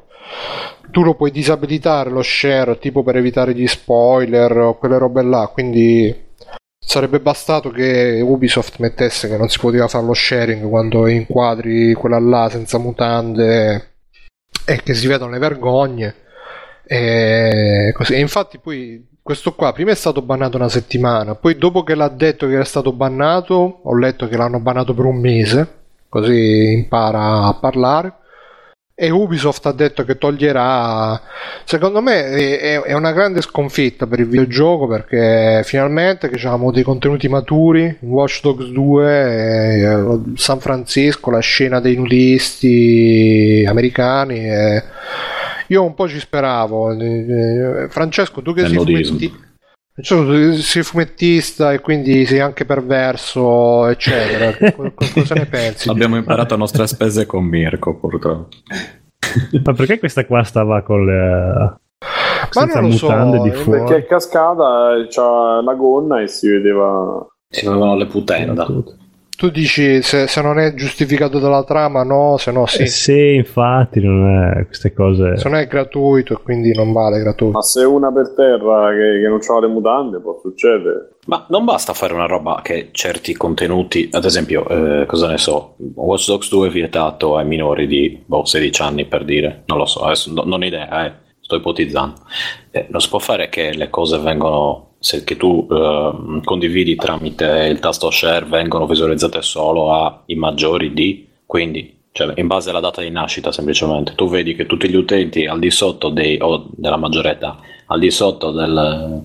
tu lo puoi disabilitare lo share tipo per evitare gli spoiler o quelle robe là quindi Sarebbe bastato che Ubisoft mettesse che non si poteva fare lo sharing quando inquadri quella là senza mutande e che si vedono le vergogne. E, così. e infatti poi questo qua prima è stato bannato una settimana, poi dopo che l'ha detto che era stato bannato, ho letto che l'hanno bannato per un mese, così impara a parlare e Ubisoft ha detto che toglierà secondo me è, è, una grande sconfitta per il videogioco perché finalmente che abbiamo dei contenuti maturi Watch Dogs 2 eh, San Francisco la scena dei nudisti americani e io un po' ci speravo eh, Francesco tu che sei fumetti cioè, sei fumettista e quindi sei anche perverso, eccetera. Cosa ne pensi? Abbiamo imparato a nostre spese con Mirko, purtroppo. Ma perché questa qua stava con le... senza mutande so, di fuori? Perché è cascata, c'ha la gonna e si vedeva... Si vedevano le putenda. Tu dici se, se, non è giustificato dalla trama, no, se no sì. Eh sì, infatti, non è queste cose. Se non è gratuito e quindi non vale gratuito. Ma se una per terra che, che non ha le mutande può succedere. Ma non basta fare una roba che certi contenuti, ad esempio, eh, cosa ne so, Watch Dogs 2 è vietato ai minori di boh, 16 anni per dire, non lo so, adesso no, non ho idea, eh, sto ipotizzando. Eh, non si può fare che le cose vengono se che tu uh, condividi tramite il tasto share vengono visualizzate solo ai maggiori di, quindi cioè in base alla data di nascita semplicemente. Tu vedi che tutti gli utenti al di sotto dei, o della maggiore età, al di sotto del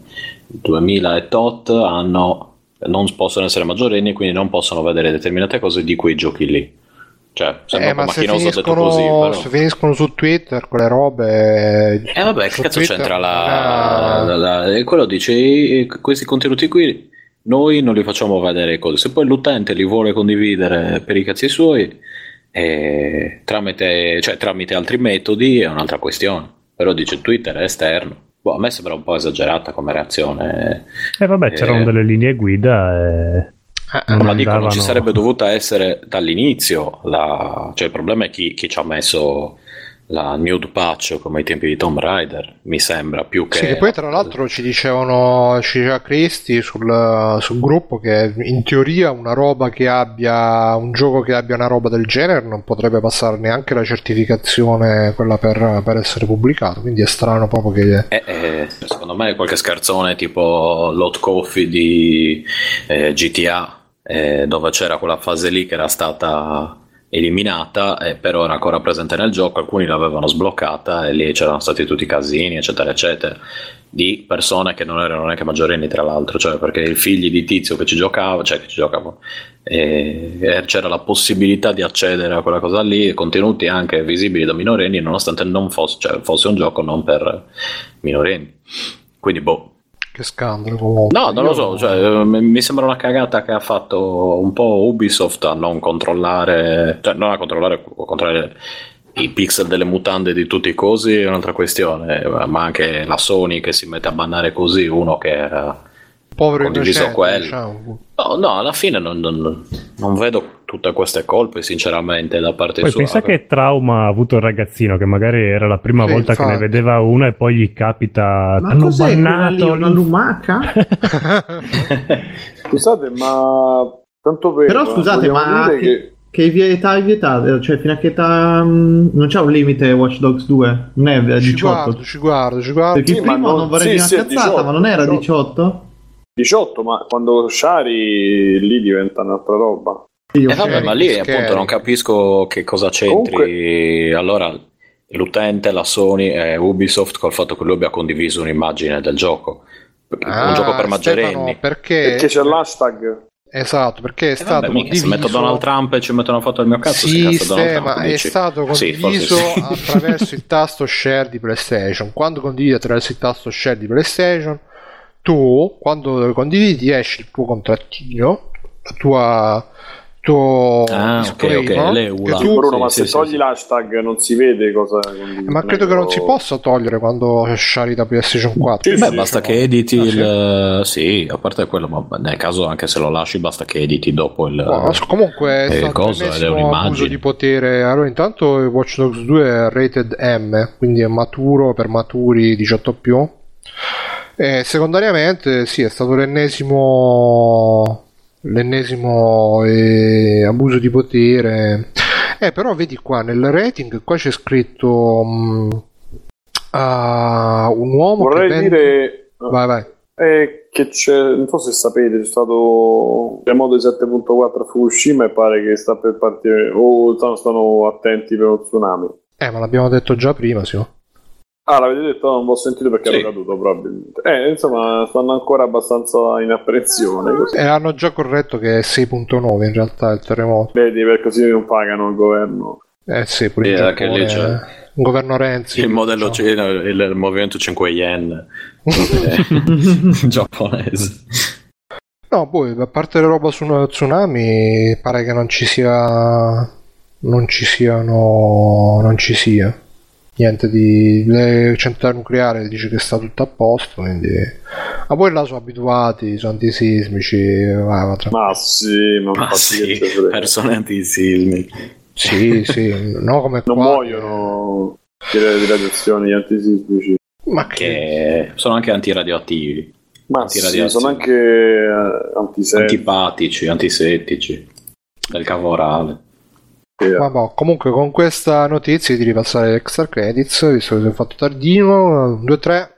2000 e tot hanno, non possono essere maggiorenni quindi non possono vedere determinate cose di quei giochi lì. Cioè, sembra eh, un po' ma se finiscono, così, però... se finiscono su Twitter quelle robe... Eh vabbè, che cazzo Twitter c'entra la... è- la- la- e quello dice, eh, questi contenuti qui noi non li facciamo vedere così. Se poi l'utente li vuole condividere per i cazzi suoi, eh, tramite, cioè, tramite altri metodi è un'altra questione. Però dice Twitter è esterno. Boh, a me sembra un po' esagerata come reazione. E vabbè, c'erano Eh. delle linee guida e... Eh, Non dico, non ci sarebbe dovuta essere dall'inizio. La... Cioè, il problema è chi, chi ci ha messo la nude patch come ai tempi di Tomb Raider, mi sembra, più che... Sì, che poi tra l'altro ci dicevano, ci diceva Cristi sul, sul gruppo che in teoria una roba che abbia, un gioco che abbia una roba del genere non potrebbe passare neanche la certificazione, quella per, per essere pubblicato, quindi è strano proprio che... Eh, eh, secondo me qualche scherzone tipo Lot Coffee di eh, GTA, eh, dove c'era quella fase lì che era stata eliminata, eh, però era ancora presente nel gioco, alcuni l'avevano sbloccata e lì c'erano stati tutti i casini, eccetera, eccetera, di persone che non erano neanche maggiorenni, tra l'altro, cioè perché i figli di tizio che ci giocava, cioè che ci giocavano, e e c'era la possibilità di accedere a quella cosa lì, contenuti anche visibili da minorenni, nonostante non fosse, cioè, fosse un gioco non per minorenni. Quindi, boh, Che scandalo comunque. No, non lo so, cioè, eh, mi sembra una cagata che ha fatto un po' Ubisoft a non controllare, cioè non a controllare, a controllare i pixel delle mutande di tutti i cosi è un'altra questione, eh, ma anche la Sony che si mette a bannare così uno che ha Povero condiviso quello. diciamo. No, no, alla fine non, non- non vedo tutte queste colpe, sinceramente, da parte Poi sua. pensa che trauma ha avuto il ragazzino che magari era la prima Sì, volta che ne infatti. vedeva una e poi gli capita Ma hanno cos'è quella lì? bannato Una lumaca? Scusate, ma tanto per Però scusate, vogliamo ma che, che vie- età è vietata? Cioè, fino a che età... mm, Non c'è un limite Watch Dogs 2? Non è eh, ci 18? guardo, ci guardo, ci guardo. Perché Sì, il primo non- non vorrei sì, dire una sì, cazzata, 18, ma non era 18. 18? 18, ma quando Shari lì diventa un'altra roba. Io Eh vabbè, ma lì Scary. appunto non capisco che cosa c'entri. Allora, l'utente, la Sony e Ubisoft col fatto che lui abbia condiviso un'immagine del gioco. Ah, un gioco per Stefano, maggiorenni. perché... Perché c'è l'hashtag. Esatto, perché è Eh, stato vabbè, mica, se condiviso... metto Donald Trump e ci metto una foto del mio cazzo, Sì, Ste, Trump, ma è dici? stato condiviso sì. attraverso il tasto share di PlayStation. Quando condividi attraverso il tasto share di PlayStation, tu, quando condividi, esce il tuo contrattino, la tua tuo Ah, ok, disclaimer, ok, l'EULA. che Sì, tu- Bruno, ma sì, se sì, togli sì. l'hashtag non si vede cosa. condividi. ma credo che non si possa togliere quando shari da PlayStation 4. Sì, Beh, sì, basta diciamo. che editi Ah, il... Sì, a parte quello, ma nel caso anche se lo lasci basta che editi dopo il... No, comunque è Eh, stato cosa? È un'immagine. abuso di potere. Allora, intanto il Watch Dogs 2 è rated M, quindi è maturo per maturi 18 E secondariamente, sì, è stato l'ennesimo l'ennesimo eh, abuso di potere. Eh, però vedi qua nel rating, qua c'è scritto mm, ah, un uomo Vorrei vende- dire Vai, vai. eh, che c'è, non so se sapete, c'è stato Remoto 7.4 a Fukushima e pare che sta per partire, o stanno, stanno attenti per lo tsunami. Eh, ma l'abbiamo detto già prima, sì. Ah, l'avete detto? Non l'ho sentito perché Sì. ero caduto probabilmente. Eh, insomma, stanno ancora abbastanza in apprensione. Così. E hanno già corretto che è 6.9 in realtà il terremoto. Vedi, per così non pagano il governo. Eh sì, pure anche Giappone, lì c'è- eh, un governo Renzi. Il modello diciamo. cina, il, il movimento 5 yen eh, giapponese. No, poi a parte le roba su tsunami, pare che non ci sia. Non ci siano. Non ci sia. Niente di. Le centrali nucleari dice che sta tutto a posto, quindi. Ma poi là sono abituati, sono antisismici. Va, va tra- Ma sì, ma, Ma sì, persone antisismi. Sì, sì, no come non qua. muoiono di, di radiazioni antisismici. Ma che. Che sono anche antiradioattivi, Ma sì, Antiradiazioni. sono anche eh, antisetici. antipatici, antisettici, del cavo orale. Vabbè, comunque con questa notizia di ripassare l'extra credits, visto che si è fatto tardino, 2-3.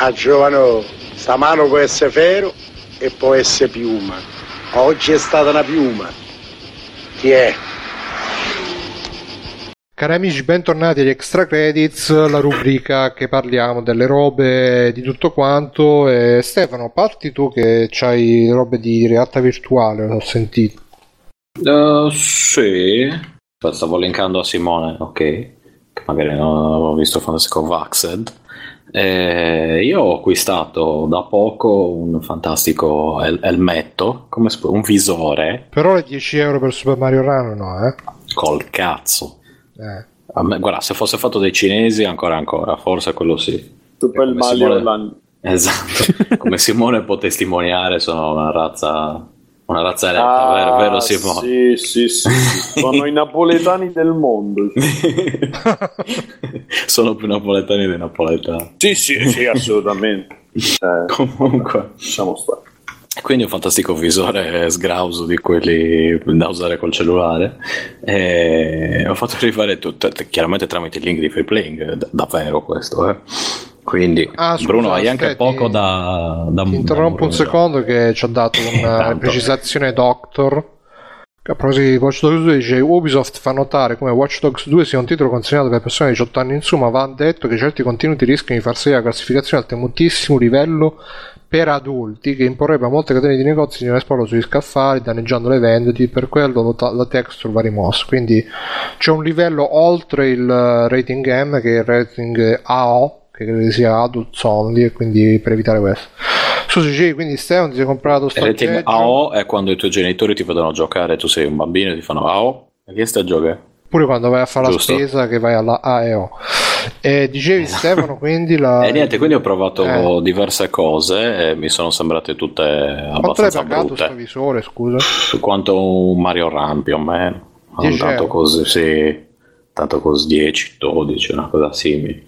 A giovano, sta mano può essere ferro e può essere piuma. Oggi è stata una piuma. Chi è? Cari amici, bentornati agli Extra Credits, la rubrica che parliamo delle robe di tutto quanto. E Stefano, parti tu che c'hai robe di realtà virtuale, ho sentito. Uh, sì, stavo linkando a Simone, ok, magari non avevo visto Fantasy Vaxed. Eh, io ho acquistato da poco un fantastico el- elmetto, come sp- un visore. Però le 10 euro per Super Mario Run no, eh? Col cazzo. Eh. Me, guarda, se fosse fatto dai cinesi ancora ancora, forse quello sì. Super Mario Simone... Esatto, come Simone può testimoniare sono una razza una razza eletta, ah, vero, vero Simone? Sì, sì, sì, sono i napoletani del mondo. sono più napoletani dei napoletani. Sì, sì, sì, assolutamente. Eh, Comunque, lasciamo stare. Quindi un fantastico visore sgrauso di quelli da usare col cellulare. E ho fatto arrivare tutto, chiaramente tramite il link di free playing, davvero questo, eh. Quindi, ah, scusa, Bruno, hai anche poco da, da Interrompo un secondo che ci ha dato una precisazione Doctor. A proposito di Watch Dogs 2 dice Ubisoft fa notare come Watch Dogs 2 sia un titolo consegnato per persone di 18 anni in su, ma va detto che certi contenuti rischiano di far salire la classificazione al temutissimo livello per adulti che imporrebbe a molte catene di negozi di non esporlo sugli scaffali danneggiando le vendite per quello la texture va rimossa quindi c'è un livello oltre il rating M che è il rating AO che credo sia adults only e quindi per evitare questo scusi sì, quindi Stefano ti sei comprato sto rating AO è quando i tuoi genitori ti vedono giocare tu sei un bambino e ti fanno AO e chi sta a giocare? Pure quando vai a fare Giusto. la spesa che vai alla AEO. E dicevi Stefano, quindi la... E niente, quindi ho provato eh. diverse cose e mi sono sembrate tutte abbastanza Quanto l'hai pagato visore, scusa? Su quanto un Mario Run più o meno. Tanto così, sì, tanto così 10, 12, una cosa simile.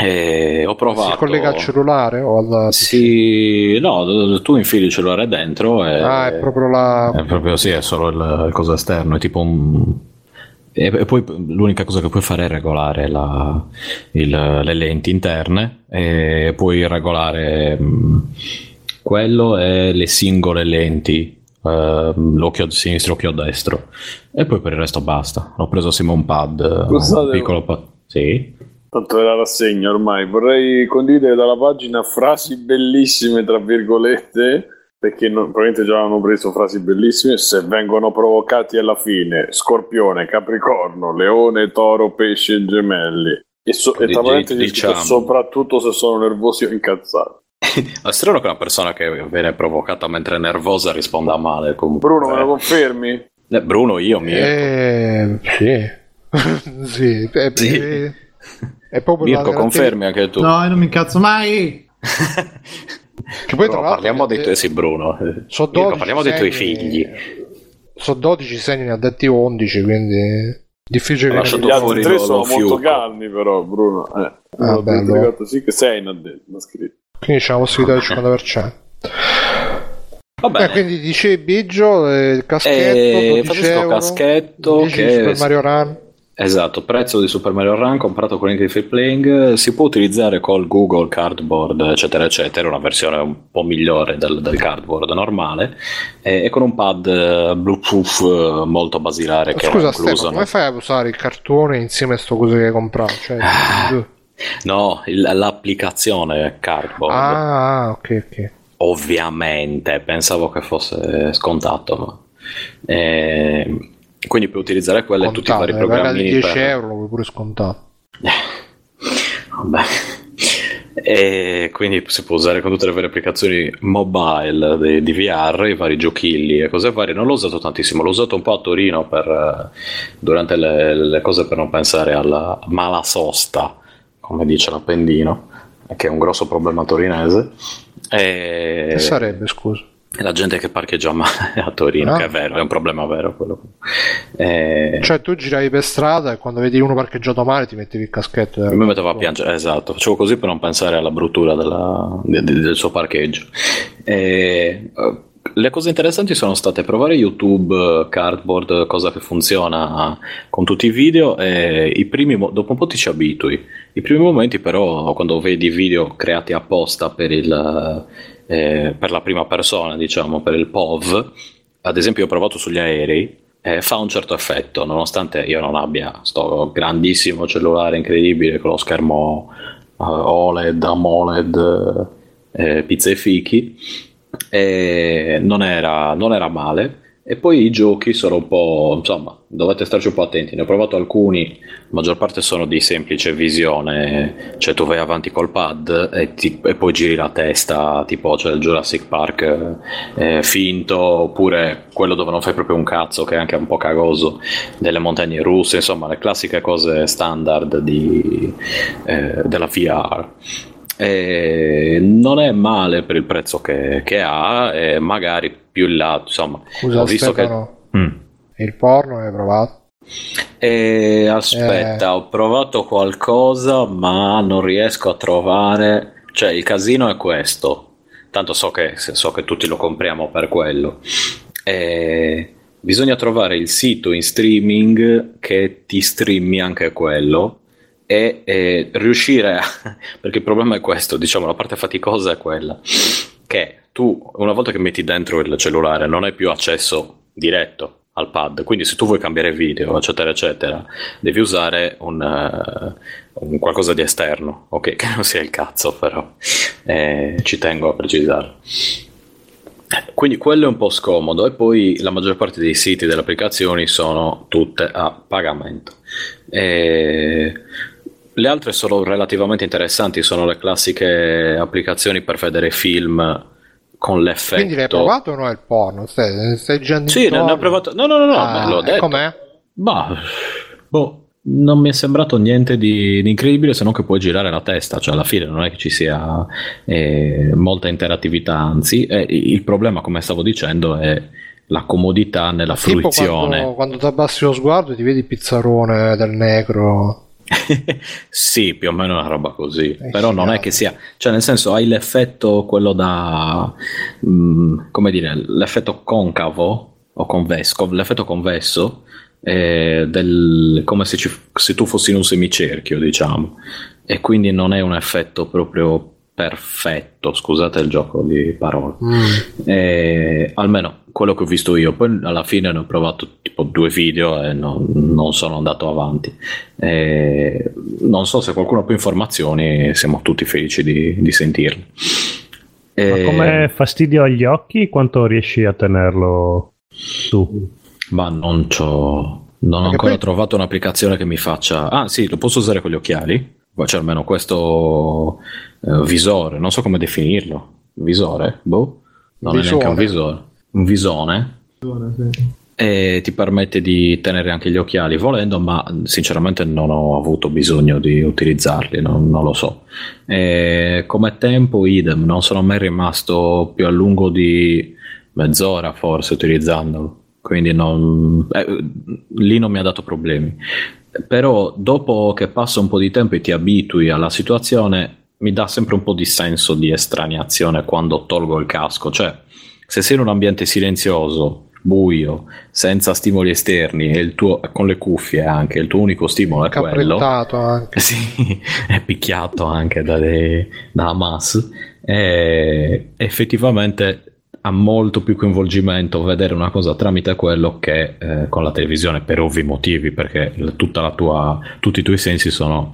E ho provato. Si collega al cellulare o al. Sì, no, tu infili il cellulare dentro. E... Ah, è proprio la. È proprio sì, è solo il, il coso esterno, è tipo un. E poi l'unica cosa che puoi fare è regolare la, il, le lenti interne e puoi regolare mh, quello e le singole lenti Uh, l'occhio sinistro, l'occhio destro, e poi per il resto basta. Ho preso un pad, Scusate, un piccolo pad. Sì. Tanto è la rassegna ormai. Vorrei condividere dalla pagina frasi bellissime, tra virgolette, perché non, probabilmente già hanno preso frasi bellissime. Se vengono provocati alla fine, Scorpione, Capricorno, Leone, Toro, Pesce e Gemelli. E, so, e tra parentesi diciamo. soprattutto se sono nervosi o incazzati. È strano che una persona che viene provocata mentre è nervosa risponda male. Comunque. Bruno, me lo confermi? Eh, Bruno, io mi. Eh, sì. sì, eh, sì. Eh, è proprio Mirko, confermi anche tu. No, io non mi incazzo mai. che poi, tra parliamo dei tuoi, sì, Bruno. So Mirko, parliamo dei tuoi figli. Sono 12 segni, ne ha detti 11, quindi difficile che gli altri tre sono molto calmi, però, Bruno. Eh, ah, bello. sì che sei in addetto, scritto. Quindi c'è la possibilità del 50%. Vabbè. Eh, quindi dicevi Biggio, il caschetto, eh, caschetto che Super Mario Run Esatto, prezzo di Super Mario Run comprato con il free playing, si può utilizzare col Google Cardboard eccetera eccetera, una versione un po' migliore del, del cardboard normale e, e, con un pad eh, Bluetooth eh, molto basilare che Scusa Stefano, come fai a usare il cartone insieme a sto coso che hai comprato? Cioè, no, il, l'applicazione Cardboard. Ah, ok, ok. Ovviamente, pensavo che fosse scontato, ma... Eh, quindi puoi utilizzare quella e tutti i vari programmi. 10 per... euro lo puoi pure scontato. Vabbè. E quindi si può usare con tutte le varie applicazioni mobile di, di VR, i vari giochilli e cose varie. Non l'ho usato tantissimo, l'ho usato un po' a Torino per, durante le, le cose per non pensare alla mala sosta, come dice l'Appendino, che è un grosso problema torinese. E... Che sarebbe, scusa? La gente che parcheggia male a Torino, ah. che è vero, è un problema vero quello. Eh... Cioè tu giravi per strada e quando vedi uno parcheggiato male ti mettevi il caschetto. Mi mettevo a piangere, esatto, facevo così per non pensare alla bruttura della, de, de, del suo parcheggio. E, uh, le cose interessanti sono state provare YouTube, Cardboard, cosa che funziona con tutti i video e i primi, dopo un po' ti ci abitui. I primi momenti però quando vedi video creati apposta per il eh, per la prima persona, diciamo, per il POV, ad esempio ho provato sugli aerei, eh, fa un certo effetto, nonostante io non abbia sto grandissimo cellulare incredibile con lo schermo OLED, AMOLED, eh, pizza e fichi, non era, non, era, male. E poi i giochi sono un po', insomma, dovete starci un po' attenti. Ne ho provato alcuni, la maggior parte sono di semplice visione, cioè tu vai avanti col pad e, ti, e poi giri la testa, tipo c'è il Jurassic Park eh, finto, oppure quello dove non fai proprio un cazzo, che è anche un po' cagoso, delle montagne russe, insomma, le classiche cose standard di, eh, della VR. E non è male per il prezzo che, che ha, e magari più in là, insomma, Scusa, ho visto che... Mm. Il porno hai provato? E aspetta, eh... ho provato qualcosa, ma non riesco a trovare. Cioè, il casino è questo. Tanto so che, so che tutti lo compriamo per quello. E bisogna trovare il sito in streaming che ti streami anche quello e, e riuscire a. perché il problema è questo, diciamo, la parte faticosa è quella che tu una volta che metti dentro il cellulare non hai più accesso diretto al pad, quindi se tu vuoi cambiare video, eccetera, eccetera, devi usare un, uh, un qualcosa di esterno, ok, che non sia il cazzo però, eh, ci tengo a precisare. Quindi quello è un po' scomodo e poi la maggior parte dei siti delle applicazioni sono tutte a pagamento. E le altre sono relativamente interessanti, sono le classiche applicazioni per vedere film con l'effetto. Quindi l'hai provato o no il porno? Stai, stai già Sì, ne ho provato. No, no, no, no, ah, l'ho detto. Com'è? Ma, boh, non mi è sembrato niente di, di, incredibile se non che puoi girare la testa, cioè alla fine non è che ci sia eh, molta interattività, anzi, eh, il problema, come stavo dicendo, è la comodità nella fruizione. Quando, quando ti abbassi lo sguardo ti vedi il pizzarone del negro. Sì, più o meno una roba così. Eh, Però non è che sia, cioè, nel senso, hai l'effetto quello da mh, mm, come dire, l'effetto concavo o convesso, l'effetto convesso eh, del, come se, ci, se tu fossi in un semicerchio, diciamo, e quindi non è un effetto proprio perfetto, scusate il gioco di parole. Mm. Eh, almeno quello che ho visto io. Poi alla fine ne ho provato tipo due video e non, non sono andato avanti. Eh, non so se qualcuno ha più informazioni, siamo tutti felici di, di sentirle. Eh, Ma come fastidio agli occhi, quanto riesci a tenerlo su? Ma non c'ho. Non ho ancora poi... trovato un'applicazione che mi faccia. Ah, sì, lo posso usare con gli occhiali? Cioè, almeno questo eh, visore, non so come definirlo. Visore? Boh, non visore. è neanche un visore un visone e ti permette di tenere anche gli occhiali volendo, ma sinceramente non ho avuto bisogno di utilizzarli, non, non lo so. E come tempo idem, non sono mai rimasto più a lungo di mezz'ora forse utilizzandolo, quindi non, eh, lì non mi ha dato problemi. Però dopo che passa un po' di tempo e ti abitui alla situazione, mi dà sempre un po' di senso di estraniazione quando tolgo il casco, cioè se sei in un ambiente silenzioso, buio, senza stimoli esterni e il tuo, con le cuffie anche, il tuo unico stimolo è quello. anche. Sì, è picchiato anche da, dei, da Hamas. E effettivamente ha molto più coinvolgimento vedere una cosa tramite quello che eh, con la televisione per ovvi motivi perché tutta la tua, tutti i tuoi sensi sono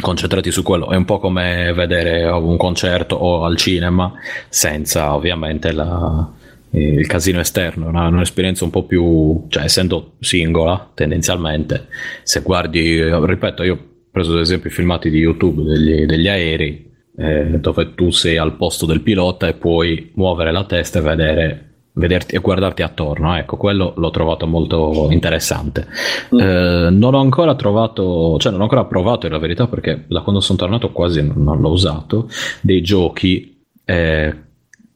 concentrati su quello. È un po' come vedere un concerto o al cinema senza ovviamente la, il casino esterno, è una, un'esperienza un po' più, cioè essendo singola tendenzialmente, se guardi, ripeto, io ho preso ad esempio i filmati di YouTube degli, degli aerei eh, dove tu sei al posto del pilota e puoi muovere la testa e vedere vederti e guardarti attorno. Ecco, quello l'ho trovato molto interessante. Mm. Eh, non ho ancora trovato, cioè non ho ancora provato in la verità perché da quando sono tornato quasi non, non l'ho usato, dei giochi eh,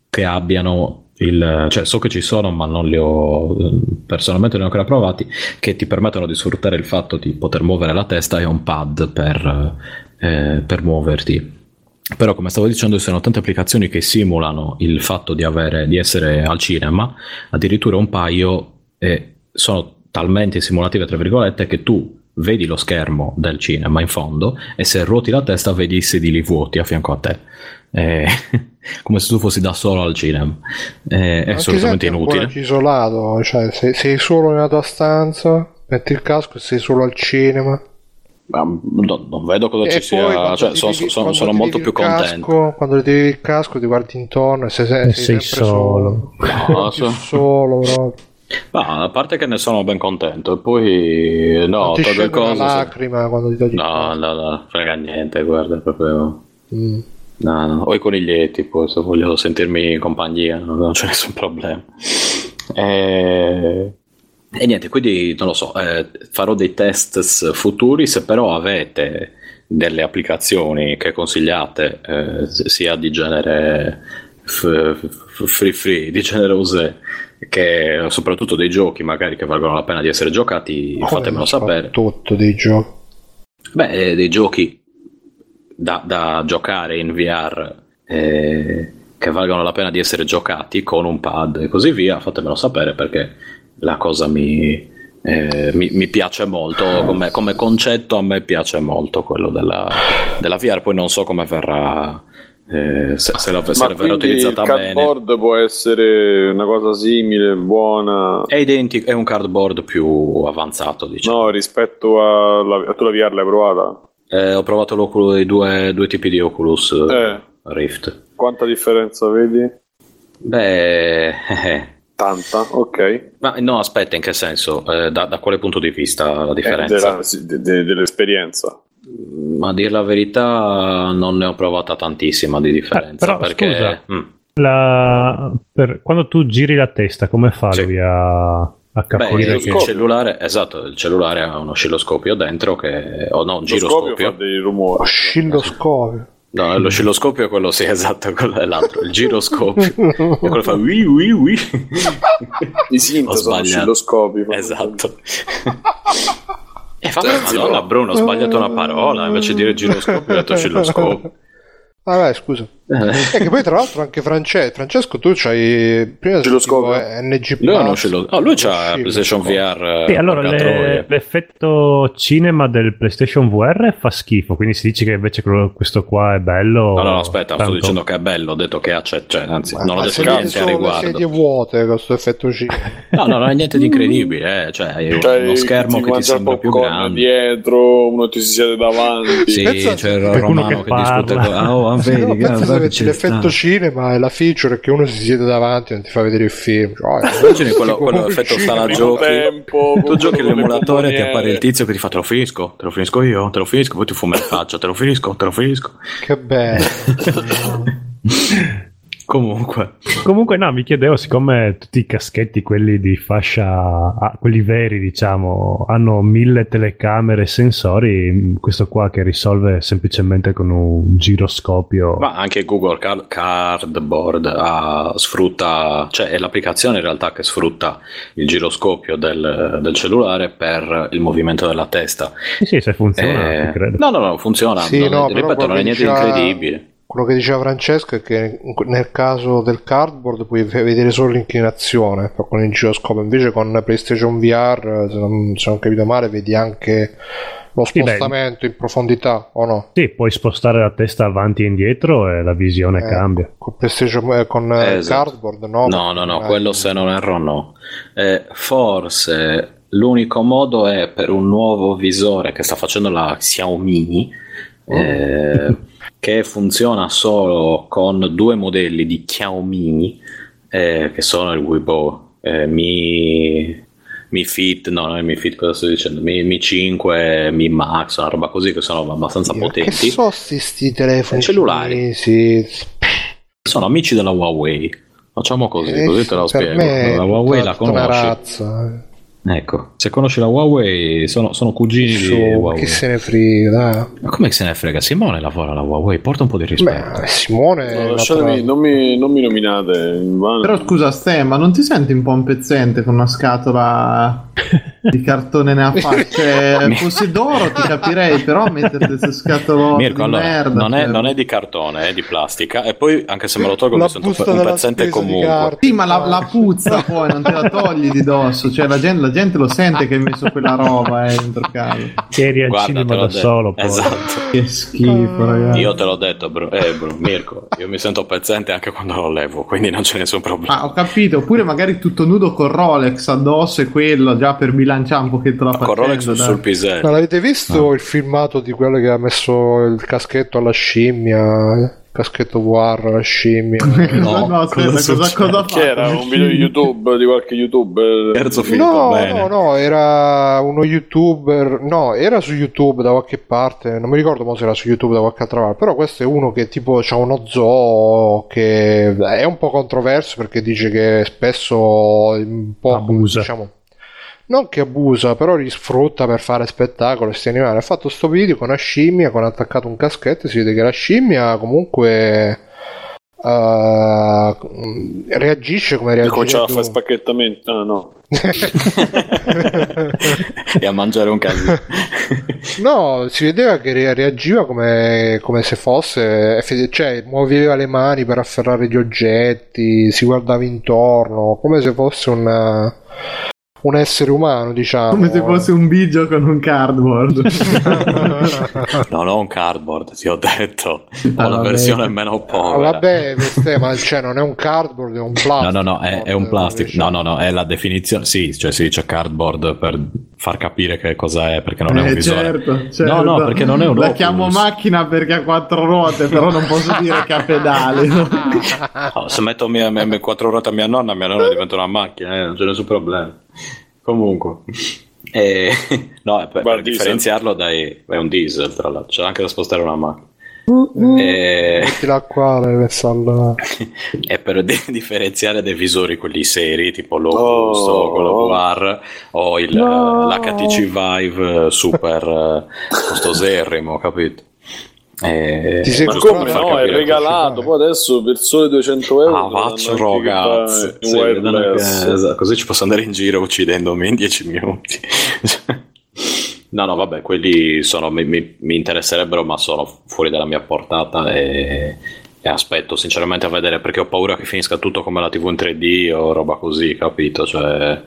che abbiano il, cioè so che ci sono ma non li ho personalmente non ho ancora provati che ti permettono di sfruttare il fatto di poter muovere la testa e un pad per, eh, per muoverti però come stavo dicendo ci sono tante applicazioni che simulano il fatto di, avere, di essere al cinema, addirittura un paio eh, sono talmente simulative tra virgolette che tu vedi lo schermo del cinema in fondo e se ruoti la testa vedi i sedili vuoti a fianco a te. Eh, come se tu fossi da solo al cinema. Eh, è assolutamente inutile. isolato, cioè sei, sei solo nella tua stanza, metti il casco e sei solo al cinema. Ma no, non vedo cosa e ci sia, cioè, sono, devi, sono, sono molto più contento. Casco, quando ti devi il casco, ti guardi intorno e sei, sei, sei solo. solo. No, so. solo Ma a parte che ne sono ben contento, e poi no, ti toglie cose. una lacrima quando ti togli No, no, no, frega niente, guarda, proprio. Mm. No, no, o i coniglietti, poi se voglio sentirmi in compagnia, non c'è nessun problema. E... e, niente, quindi non lo so, eh, farò dei test futuri, se però avete delle applicazioni che consigliate, eh, sia di genere f- f- free free, di genere USE, che soprattutto dei giochi magari che valgono la pena di essere giocati, Come fatemelo sapere. Tutto dei giochi. Beh, eh, dei giochi da, da giocare in VR eh, che valgono la pena di essere giocati con un pad e così via, fatemelo sapere perché la cosa mi, eh, mi, mi, piace molto come, come, concetto a me piace molto quello della, della VR poi non so come verrà eh, se, se, la, se verrà utilizzata il bene il cardboard può essere una cosa simile buona è identico è un cardboard più avanzato diciamo no rispetto a tu la VR l'hai provata? Eh, ho provato i due, due, tipi di Oculus eh. Rift quanta differenza vedi? beh eh, Tanta, ok. Ma no, aspetta, in che senso? Eh, da, da, quale punto di vista la differenza? Della, de, de, dell'esperienza. Ma a dire la verità non ne ho provata tantissima di differenza. Eh, però, perché... Scusa, mm. la... per... quando tu giri la testa, come fa Sì. lui a, a capire Beh, il cellulare, esatto, il cellulare ha un oscilloscopio dentro che... o no, un giroscopio. fa dei rumori. Oscilloscopio. No, l'oscilloscopio è quello, sì, esatto, quello è l'altro. Il giroscopio. è quello fa ui ui ui. I Ho sintomi sono sbagliato. oscilloscopi. Esatto. E vabbè, madonna, Bruno, ho sbagliato una parola. Invece di dire giroscopio, ho detto oscilloscopio. Vabbè, scusa. Eh. E che poi tra l'altro anche Francesco, Francesco tu c'hai prima Oscilloscopio. sentivo NG Lui, ha un Plus, oscillo- oh, lui c'ha. PlayStation VR. Sì, allora le- l'effetto cinema del PlayStation VR fa schifo, quindi si dice che invece questo qua è bello. No, no, no, aspetta, tanto- sto dicendo che è bello. Ho detto che ha, cioè, cioè, anzi, Ma- non ho detto niente a riguardo. sedie vuote questo effetto C. No, no, non è niente di incredibile. Eh. Cioè, Cioè, uno schermo che ti mangia il sembra più grande. dietro, uno ti si siede davanti. Sì, c'è il romano che che, discute. Ah, oh, Sì, vedi, ci l'effetto sta. cinema e la feature è che uno si siede davanti e non ti fa vedere il film. Cioè, Immagini quello, quello effetto sala giochi. tempo, Tu giochi l'emulatore ti bomboniere. appare il tizio che ti fa te lo finisco, te lo finisco io, te lo finisco, poi ti fuma in faccia, te lo finisco, te lo finisco. Che bello. Comunque, Comunque, no, mi chiedevo, siccome tutti i caschetti, quelli di fascia, ah, quelli veri, diciamo, hanno mille telecamere e sensori, questo qua che risolve semplicemente con un giroscopio. ma anche Google Car- Cardboard ah, sfrutta, cioè è l'applicazione in realtà che sfrutta il giroscopio del, del cellulare per il movimento della testa. Sì, sì, se funziona, Eh, credo. no, no, no, funziona. Sì, non no, ripeto, non è niente di incredibile. Quello che diceva Francesco è che nel caso del cardboard puoi vedere solo l'inclinazione con il giroscopio, invece con PlayStation VR, se non, se non capito male, vedi anche lo Sì, spostamento in profondità o no? Sì, puoi spostare la testa avanti e indietro e la visione Eh, cambia. Con, PlayStation, eh, con eh, esatto. cardboard no? No, no, no, Eh, quello se non erro no. Eh, forse l'unico modo è per un nuovo visore che sta facendo la Xiaomi, eh, che funziona solo con due modelli di Xiaomi, eh, che sono il Weibo, eh, Mi, Mi Fit, no, non è Mi Fit, cosa sto dicendo? Mi, Mi 5, Mi Max, una roba così che sono abbastanza Che potenti. so sti, sti telefoni Cellulari. Sì, Sono amici della Huawei. Facciamo così, Eh, così te lo spiego. la Huawei la conosci. Eh. Ecco, se conosci la Huawei, sono, sono cugini Su, di Huawei. chi se ne frega, dai. Ma come se ne frega? Simone lavora alla Huawei, porta un po' di rispetto. Beh, Simone No, lasciatemi, non, mi, non mi nominate. Però scusa, Ste, ma non ti senti un po' un pezzente con una scatola di cartone nella faccia? Cioè, fosse d'oro ti capirei, però mettere queste scatolotte Mirko, allora, merda. non, è, cioè. non è di cartone, è di plastica. E poi, anche se me lo tolgo, La mi sento un di comunque. Sì, ma la, la puzza poi non te la togli di dosso. Cioè, la gente, la gente lo sente che hai messo quella roba eh, dentro casa. Che eri al Guarda, cinema da detto. solo. Poi. Esatto. Che schifo, ragazzi. Io te l'ho detto, bro, eh, bro, Mirko, io mi sento pezzente anche quando lo levo, quindi non c'è nessun problema. Ah, ho capito. Oppure magari tutto nudo con Rolex addosso e quello già per bilanciare un pochetto la Con faccenda. Rolex sul, dai. sul pisello. Ma l'avete visto il filmato di quello che ha messo il caschetto alla scimmia? caschetto VR, la scimmia. no, no, aspetta, cosa, cosa, cosa Che era un video di YouTube di qualche youtuber? Terzo finito no, bene. no, no, era uno youtuber. No, era su YouTube da qualche parte. Non mi ricordo se era su YouTube da qualche altra parte. Però questo è uno che tipo ha uno zoo che è un po' controverso perché dice che spesso un po' Abusa. diciamo non che abusa, però li sfrutta per fare spettacolo questi animali. Ha fatto sto video con una scimmia, con attaccato un caschetto, si vede che la scimmia comunque uh, reagisce come reagisce. Cominciava a fare spacchettamento. Ah, no. e a mangiare un casino. no, si vedeva che reagiva come, come, se fosse, cioè muoveva le mani per afferrare gli oggetti, si guardava intorno, come se fosse una un essere umano, diciamo. Come se fosse un bigio con un cardboard. no, no, un cardboard, ti ho detto. Ho la versione meno povera. Ah, vabbè, queste, ma cioè, non è un cardboard, è un plastico. No, no, no, è, è un plastic. No, no, no, è la definizione. Sì, cioè si dice cardboard per far capire che cosa è, perché non è un eh, visore. Certo, certo. No, no, perché non è un La Oculus. chiamo macchina perché ha quattro ruote, però non posso dire che ha pedali. No? Se metto mia, mia, mia, quattro ruote a mia nonna, mia nonna diventa una macchina, eh, non c'è nessun problema. Comunque, eh, no, per, per differenziarlo dai, è un diesel, tra l'altro, c'è anche da spostare una macchina. Uh, e... Metti l'acqua al... e per di- differenziare dei visori quelli seri tipo l'Oculus oh, o quello VR o il, no. l'HTC Vive super costoserrimo capito eh, Ti ma come no, è regalato. Poi adesso per sole 200 euro. Ah, faccio. Sì, che, così ci posso andare in giro uccidendomi in 10 minuti. no, no, vabbè, quelli sono, mi, mi, mi, interesserebbero, ma sono fuori dalla mia portata. E, e, aspetto sinceramente a vedere perché ho paura che finisca tutto come la TV in 3D o roba così, capito? Cioè,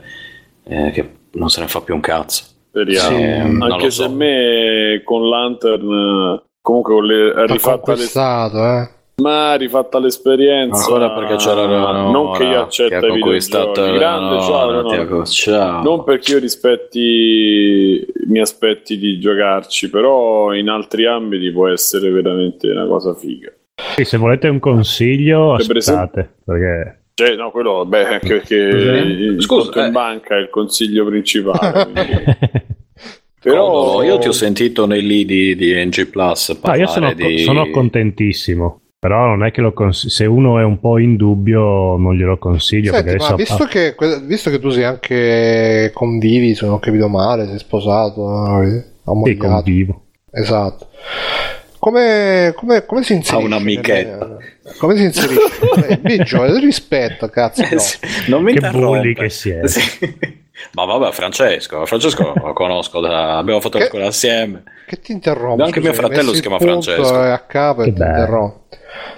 eh, che non se ne fa più un cazzo. Speriamo. Sì, Anche se so. a me con Lantern comunque con le, ha rifatta eh. ma rifatta l'esperienza ancora perché c'era no, non che io accetta i videogiochi grande no, ciao, no, ciao. non perché io rispetti mi aspetti di giocarci però in altri ambiti può essere veramente una cosa figa sì, se volete un consiglio aspettate perché cioè, no, quello, beh, anche perché il Scusa, eh. in banca è il consiglio principale. Però io ti ho sentito nei lead di, di NG Plus no, io sono, di... sono contentissimo. Però non è che lo cons- se uno è un po' in dubbio non glielo consiglio. Senti, perché ma visto, che, visto che tu sei anche convivi, se non ho capito male, sei sposato, sì, convivo. Esatto. Come, come, come si inserisce? Ha un'amichetta. come si inserisce? Biggio, rispetto, cazzo. Eh, no. sì, non mi che bulli che si è. Sì. Ma vabbè, Francesco, Francesco lo conosco, da... abbiamo fatto la scuola assieme. Che ti interrompo? Anche mio fratello si chiama Francesco. È a capo e ti interrompo.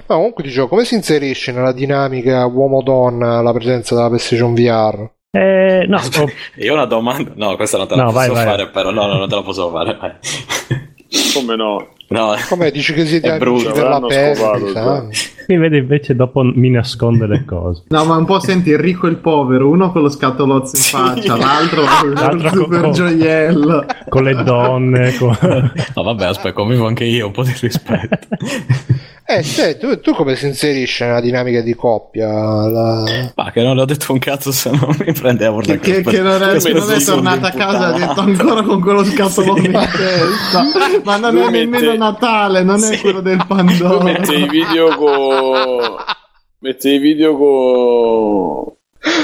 Ma comunque dicevo, come si inserisce nella dinamica uomo-donna la presenza della PlayStation VR? Eh, no, oh. Io ho una domanda. No, questa non te la no, posso vai, fare, vai. però no, no, non te la posso fare. Come no? No, come dici che siete amici per la pelle? Mi vede invece dopo mi nasconde le cose. No, ma un po' senti il ricco e il povero, uno con lo scatolozzo in faccia, l'altro con il super con, gioiello. Con le donne. Con... No, vabbè, aspetta, convivo anche io, un po' di rispetto. Eh, cioè, tu, tu, come si inserisce nella dinamica di coppia? La... Ma che non le ho detto un cazzo se non mi prendevo Che, che, che non è, che non è tornata a casa e ha detto ancora con quello scatolone sì. in testa. Ma non Lui è mette... nemmeno Natale, non sì. è quello del Pandoro. Mette i video con... Mette i video con...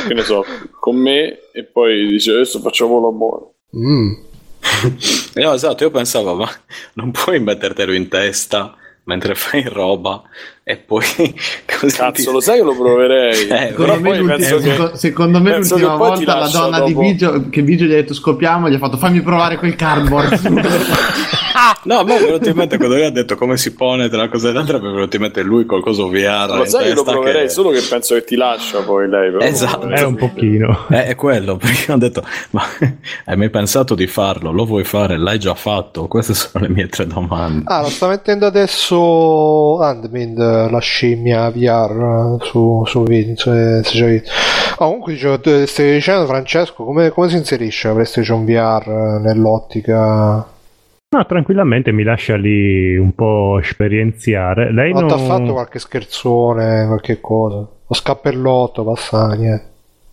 Che ne so, con me e poi dice adesso facciamo l'amore. Mm. no, esatto, io pensavo, ma non puoi mettertelo in testa mentre fai roba e poi così cazzo ti... lo sai che lo proverei eh, secondo, me che... secondo me l'ultima volta la donna dopo. di Bigio che Bigio gli ha detto scopiamo gli ha fatto fammi provare quel cardboard no a me è venuto in mente quando lui ha detto come si pone tra una cosa e l'altra mi è venuto in mente lui qualcosa VR lo sai che lo proverei che... solo che penso che ti lascia poi lei però. Esatto. È un pochino. È, è quello perché ho detto ma hai mai pensato di farlo? Lo vuoi fare? L'hai già fatto? Queste sono le mie tre domande. Ah lo sta mettendo adesso Handmind la scimmia VR su, su video. Se, se già visto. Oh, comunque dicevo, stai dicendo Francesco, come, come si inserisce? La PlayStation VR nell'ottica No, tranquillamente mi lascia lì un po' esperienziare. Lei non non ti ha fatto qualche scherzone, qualche cosa? Lo scappellotto, passa niente.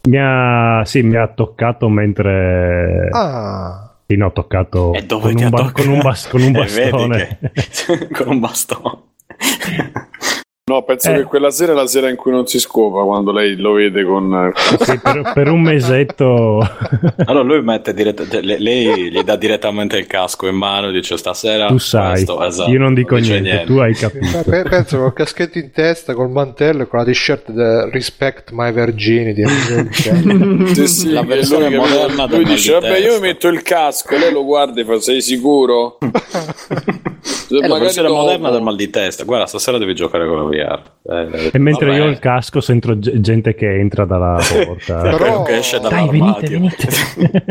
Mi ha, sì, mi ha toccato mentre... Ah. Sì, no, ho toccato E dove con, ti un ha ba- toccato? con un, bas- con un Eh, bastone. con un bastone. No, penso Eh. che quella sera è la sera in cui non si scopa quando lei lo vede con... Sì, per, per un mesetto... Allora lui mette dirett- cioè, le- lei gli dà direttamente il casco in mano e dice stasera tu sai, questo", esatto, io non dico dice niente, tu hai capito. Eh, pe- Penso col caschetto in testa, col mantello e con la t-shirt de Respect My Virginity. Sì, sì, La versione lui, moderna lui dice di vabbè io testa." mi metto il casco lei lo guarda e fa sei sicuro La magari versione dopo- moderna del mal di testa. Guarda, stasera devi giocare con la VR. Eh, E mentre vabbè. io ho il casco sento ge- gente che entra dalla porta. Però- che esce Dai, venite, dall'armadio. venite.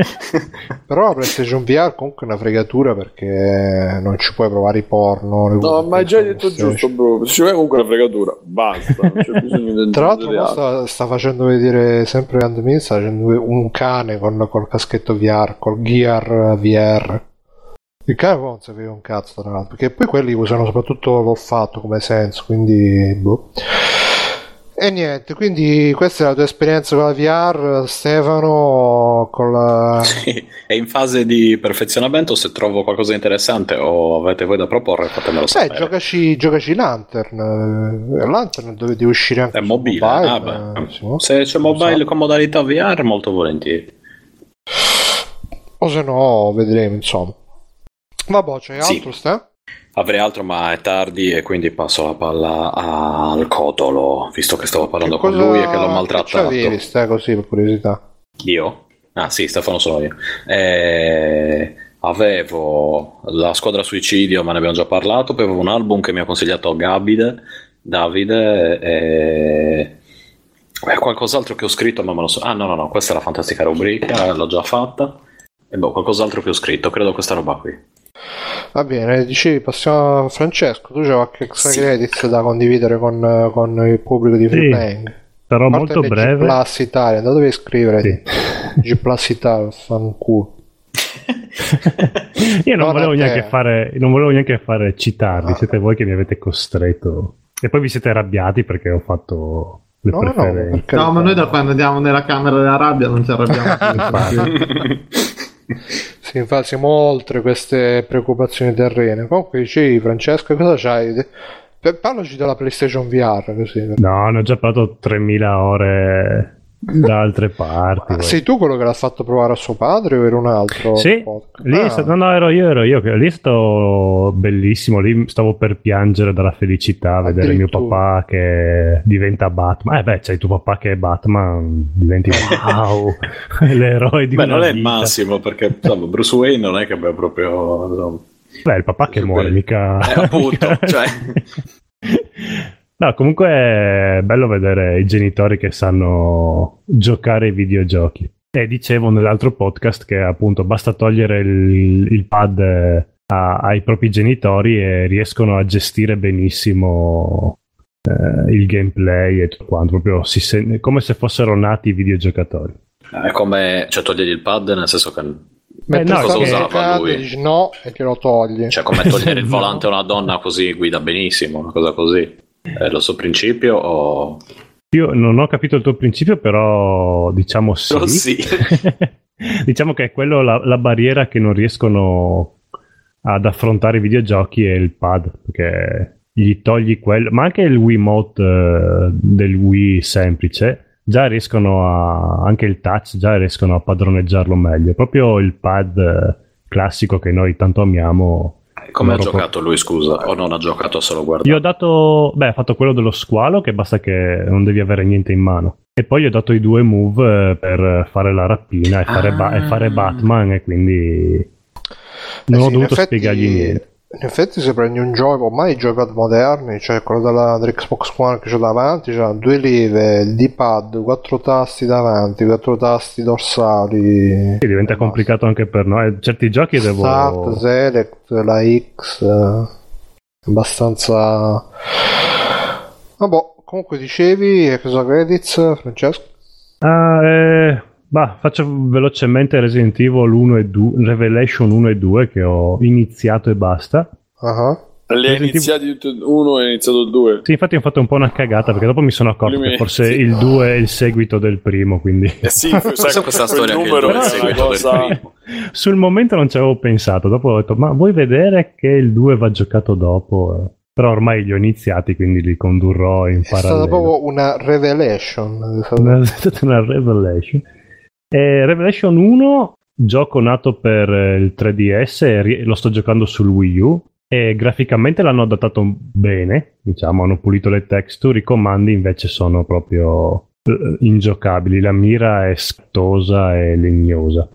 Però la PlayStation VR comunque è una fregatura perché non ci puoi provare i porno. no cose, ma hai già detto se- giusto bro ci vai comunque la fregatura basta non c'è bisogno del Tra l'altro sta, sta facendo vedere sempre Andmin, sta facendo un cane con, col caschetto VR, col Gear VR. Il poi non sapeva un cazzo tra l'altro, perché poi quelli usano soprattutto l'olfatto come senso, quindi boh. E niente, quindi questa è la tua esperienza con la VR, Stefano, con la... Sì, è in fase di perfezionamento. Se trovo qualcosa di interessante o avete voi da proporre, fatemelo Eh, sapere. giocaci, giocaci Lantern. Eh, Lantern dove devi uscire anche È mobile. mobile, ah, beh. eh, sì? Se c'è mobile con modalità VR, molto volentieri. O se no, vedremo, insomma. Vabbè, c'è Sì. altro, Ste? Avrei altro, ma è tardi e quindi passo la palla al codolo, visto che stavo parlando Che con cosa- lui e che l'ho che maltrattato. c'avevi, Ste, così, per curiosità. Io? Ah sì, Stefano sono io. Eh, avevo la squadra suicidio, ma ne abbiamo già parlato, poi avevo un album che mi ha consigliato Gabide, Davide, e... e qualcos'altro che ho scritto, ma me lo so... Ah no, no, no, questa è la fantastica rubrica, l'ho già fatta. E boh, qualcos'altro che ho scritto, credo questa roba qui. Va bene, dicevi, passiamo a Francesco. Tu c'hai qualche extra Sì. credits da condividere con, con il pubblico di Free Sì, Playing? Sarò molto le G breve. Plus Italia, da dove iscrivere? Sì. G Plus Italia, fanculo. Io non No, volevo, no, neanche fare, non volevo neanche fare citarli, Ah. siete voi che mi avete costretto. E poi vi siete arrabbiati perché ho fatto le No, no, no, preferenze. perché- No, ma noi da quando andiamo nella camera della rabbia non ci arrabbiamo più. Sì, infatti siamo oltre queste preoccupazioni terrene. Comunque dicevi, Francesco, cosa c'hai? Parlaci della PlayStation VR, così. No, ne ho già parlato 3000 ore da altre parti. Voi. sei tu quello che l'ha fatto provare a suo padre o era un altro? Sì, lì è Ah, stato- no, no, ero io, ero io. che- Lì è stato bellissimo. Lì stavo per piangere dalla felicità a vedere mio papà che diventa Batman. Eh, beh, c'hai tuo papà che è Batman, diventi wow, l'eroe di Beh, non è il massimo, perché insomma, Bruce Wayne non è che abbia proprio... insomma, Beh, il papà che muore, beh. mica. Eh, appunto, cioè. No, comunque è bello vedere i genitori che sanno giocare ai videogiochi. E dicevo nell'altro podcast che appunto basta togliere il, il pad eh, a- ai propri genitori e riescono a gestire benissimo eh, il gameplay e tutto quanto. Proprio si sen- come se fossero nati videogiocatori. È come... Cioè, togliere il pad nel senso che... Mentre Eh, no, cosa usava lui? dici no e te lo togli. Cioè, come togliere il volante a una donna così guida benissimo, una cosa così. È lo suo principio o... Io non ho capito il tuo principio, però diciamo sì. Però sì. diciamo che è quello la, la barriera che non riescono ad affrontare i videogiochi è il pad, perché gli togli quello, ma anche il Wiimote eh, del Wii semplice, già riescono a, anche il touch, già riescono a padroneggiarlo meglio. Proprio il pad eh, classico che noi tanto amiamo. Come ha giocato lui, scusa? O non ha giocato a solo guardare? Io ho dato, beh, ha fatto quello dello squalo che basta che non devi avere niente in mano. E poi gli ho dato i due move eh, per fare la rapina e fare, ba- e fare Ah. Batman e quindi non Eh ho sì, in dovuto effetti- spiegargli niente. In effetti se prendi un gioco, ormai i giochi moderni, cioè quello della, dell'Xbox One che c'è davanti, c'ha due leve, il D-pad, quattro tasti davanti, quattro tasti dorsali. Sì, diventa complicato anche per noi. Certi giochi devo... Start, Select, la X, eh, abbastanza... Vabbè, comunque dicevi, cosa credits, Francesco? Ah, eh, Bah, faccio velocemente Resident Evil 1 e 2, Revelation 1 e 2 che ho iniziato e basta. Uh-huh. Li hai iniziati uno e iniziato il 2. Sì, infatti ho fatto un po' una cagata perché dopo mi sono accorto Primi, che forse sì. il 2 è il seguito del primo, quindi... Eh sì, sai questa storia numero che è il seguito cosa... del primo. Sul momento non ci avevo pensato, dopo ho detto ma vuoi vedere che il 2 va giocato dopo? Però ormai li ho iniziati, quindi li condurrò in è parallelo. È stata proprio una revelation. È stata una revelation. E Revelation 1, gioco nato per il 3DS e lo sto giocando sul Wii U e graficamente l'hanno adattato bene, diciamo, hanno pulito le texture, i comandi invece sono proprio eh, ingiocabili, la mira è scattosa e legnosa.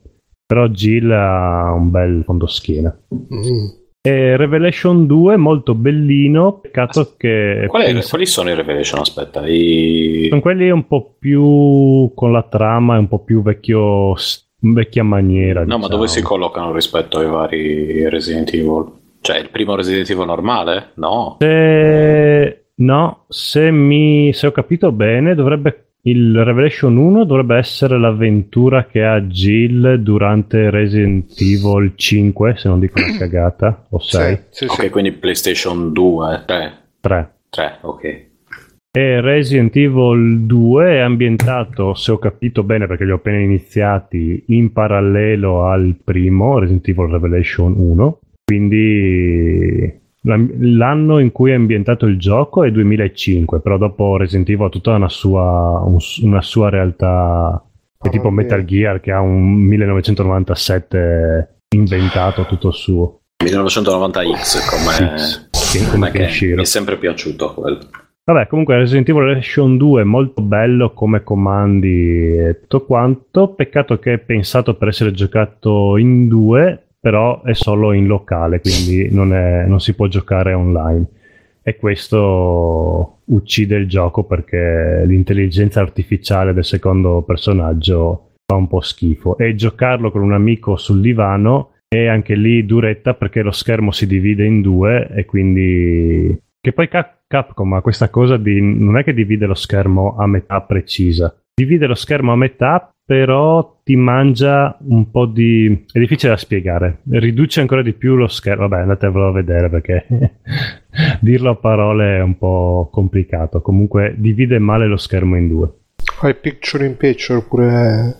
Però Jill ha un bel fondoschiena. Mm. E Revelation 2 molto bellino, peccato che... Qual penso... Quali sono i Revelation? Aspetta, i... Sono quelli un po' più con la trama, un po' più vecchio, vecchia maniera. No, diciamo. ma dove si collocano rispetto ai vari Resident Evil? Cioè, il primo Resident Evil normale? No. Se... No, se, mi... se ho capito bene, dovrebbe il Revelation 1 dovrebbe essere l'avventura che ha Jill durante Resident Evil 5, se non dico una cagata, o 6. Sì, sì, ok, sì. quindi PlayStation 2, 3. 3. 3, ok. E Resident Evil 2 è ambientato, se ho capito bene perché li ho appena iniziati, in parallelo al primo, Resident Evil Revelation 1. Quindi l'anno in cui è ambientato il gioco è 2005, però dopo Resident Evil ha tutta una sua, un, una sua realtà, è tipo Metal Gear che ha un 1997 inventato tutto suo. 1990X come, sì, come che mi è sempre piaciuto quello. Vabbè, comunque Resident Evil Revelation 2 è molto bello come comandi e tutto quanto. Peccato che è pensato per essere giocato in due però è solo in locale, quindi non, è, non si può giocare online. E questo uccide il gioco perché l'intelligenza artificiale del secondo personaggio fa un po' schifo. E giocarlo con un amico sul divano è anche lì duretta perché lo schermo si divide in due e quindi... Che poi Capcom ha questa cosa di... non è che divide lo schermo a metà precisa, divide lo schermo a metà però ti mangia un po' di... è difficile da spiegare, riduce ancora di più lo schermo, vabbè andatevelo a vedere perché dirlo a parole è un po' complicato, comunque divide male lo schermo in due. Fai picture in picture oppure...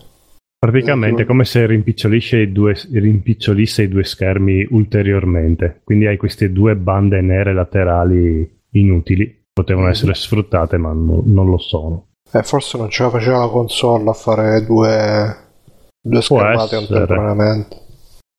Praticamente è come se rimpicciolisse i, due, rimpicciolisse i due schermi ulteriormente, quindi hai queste due bande nere laterali inutili, potevano essere sfruttate ma no, non lo sono. Eh, forse non ce la faceva la console a fare due, due schermate contemporaneamente.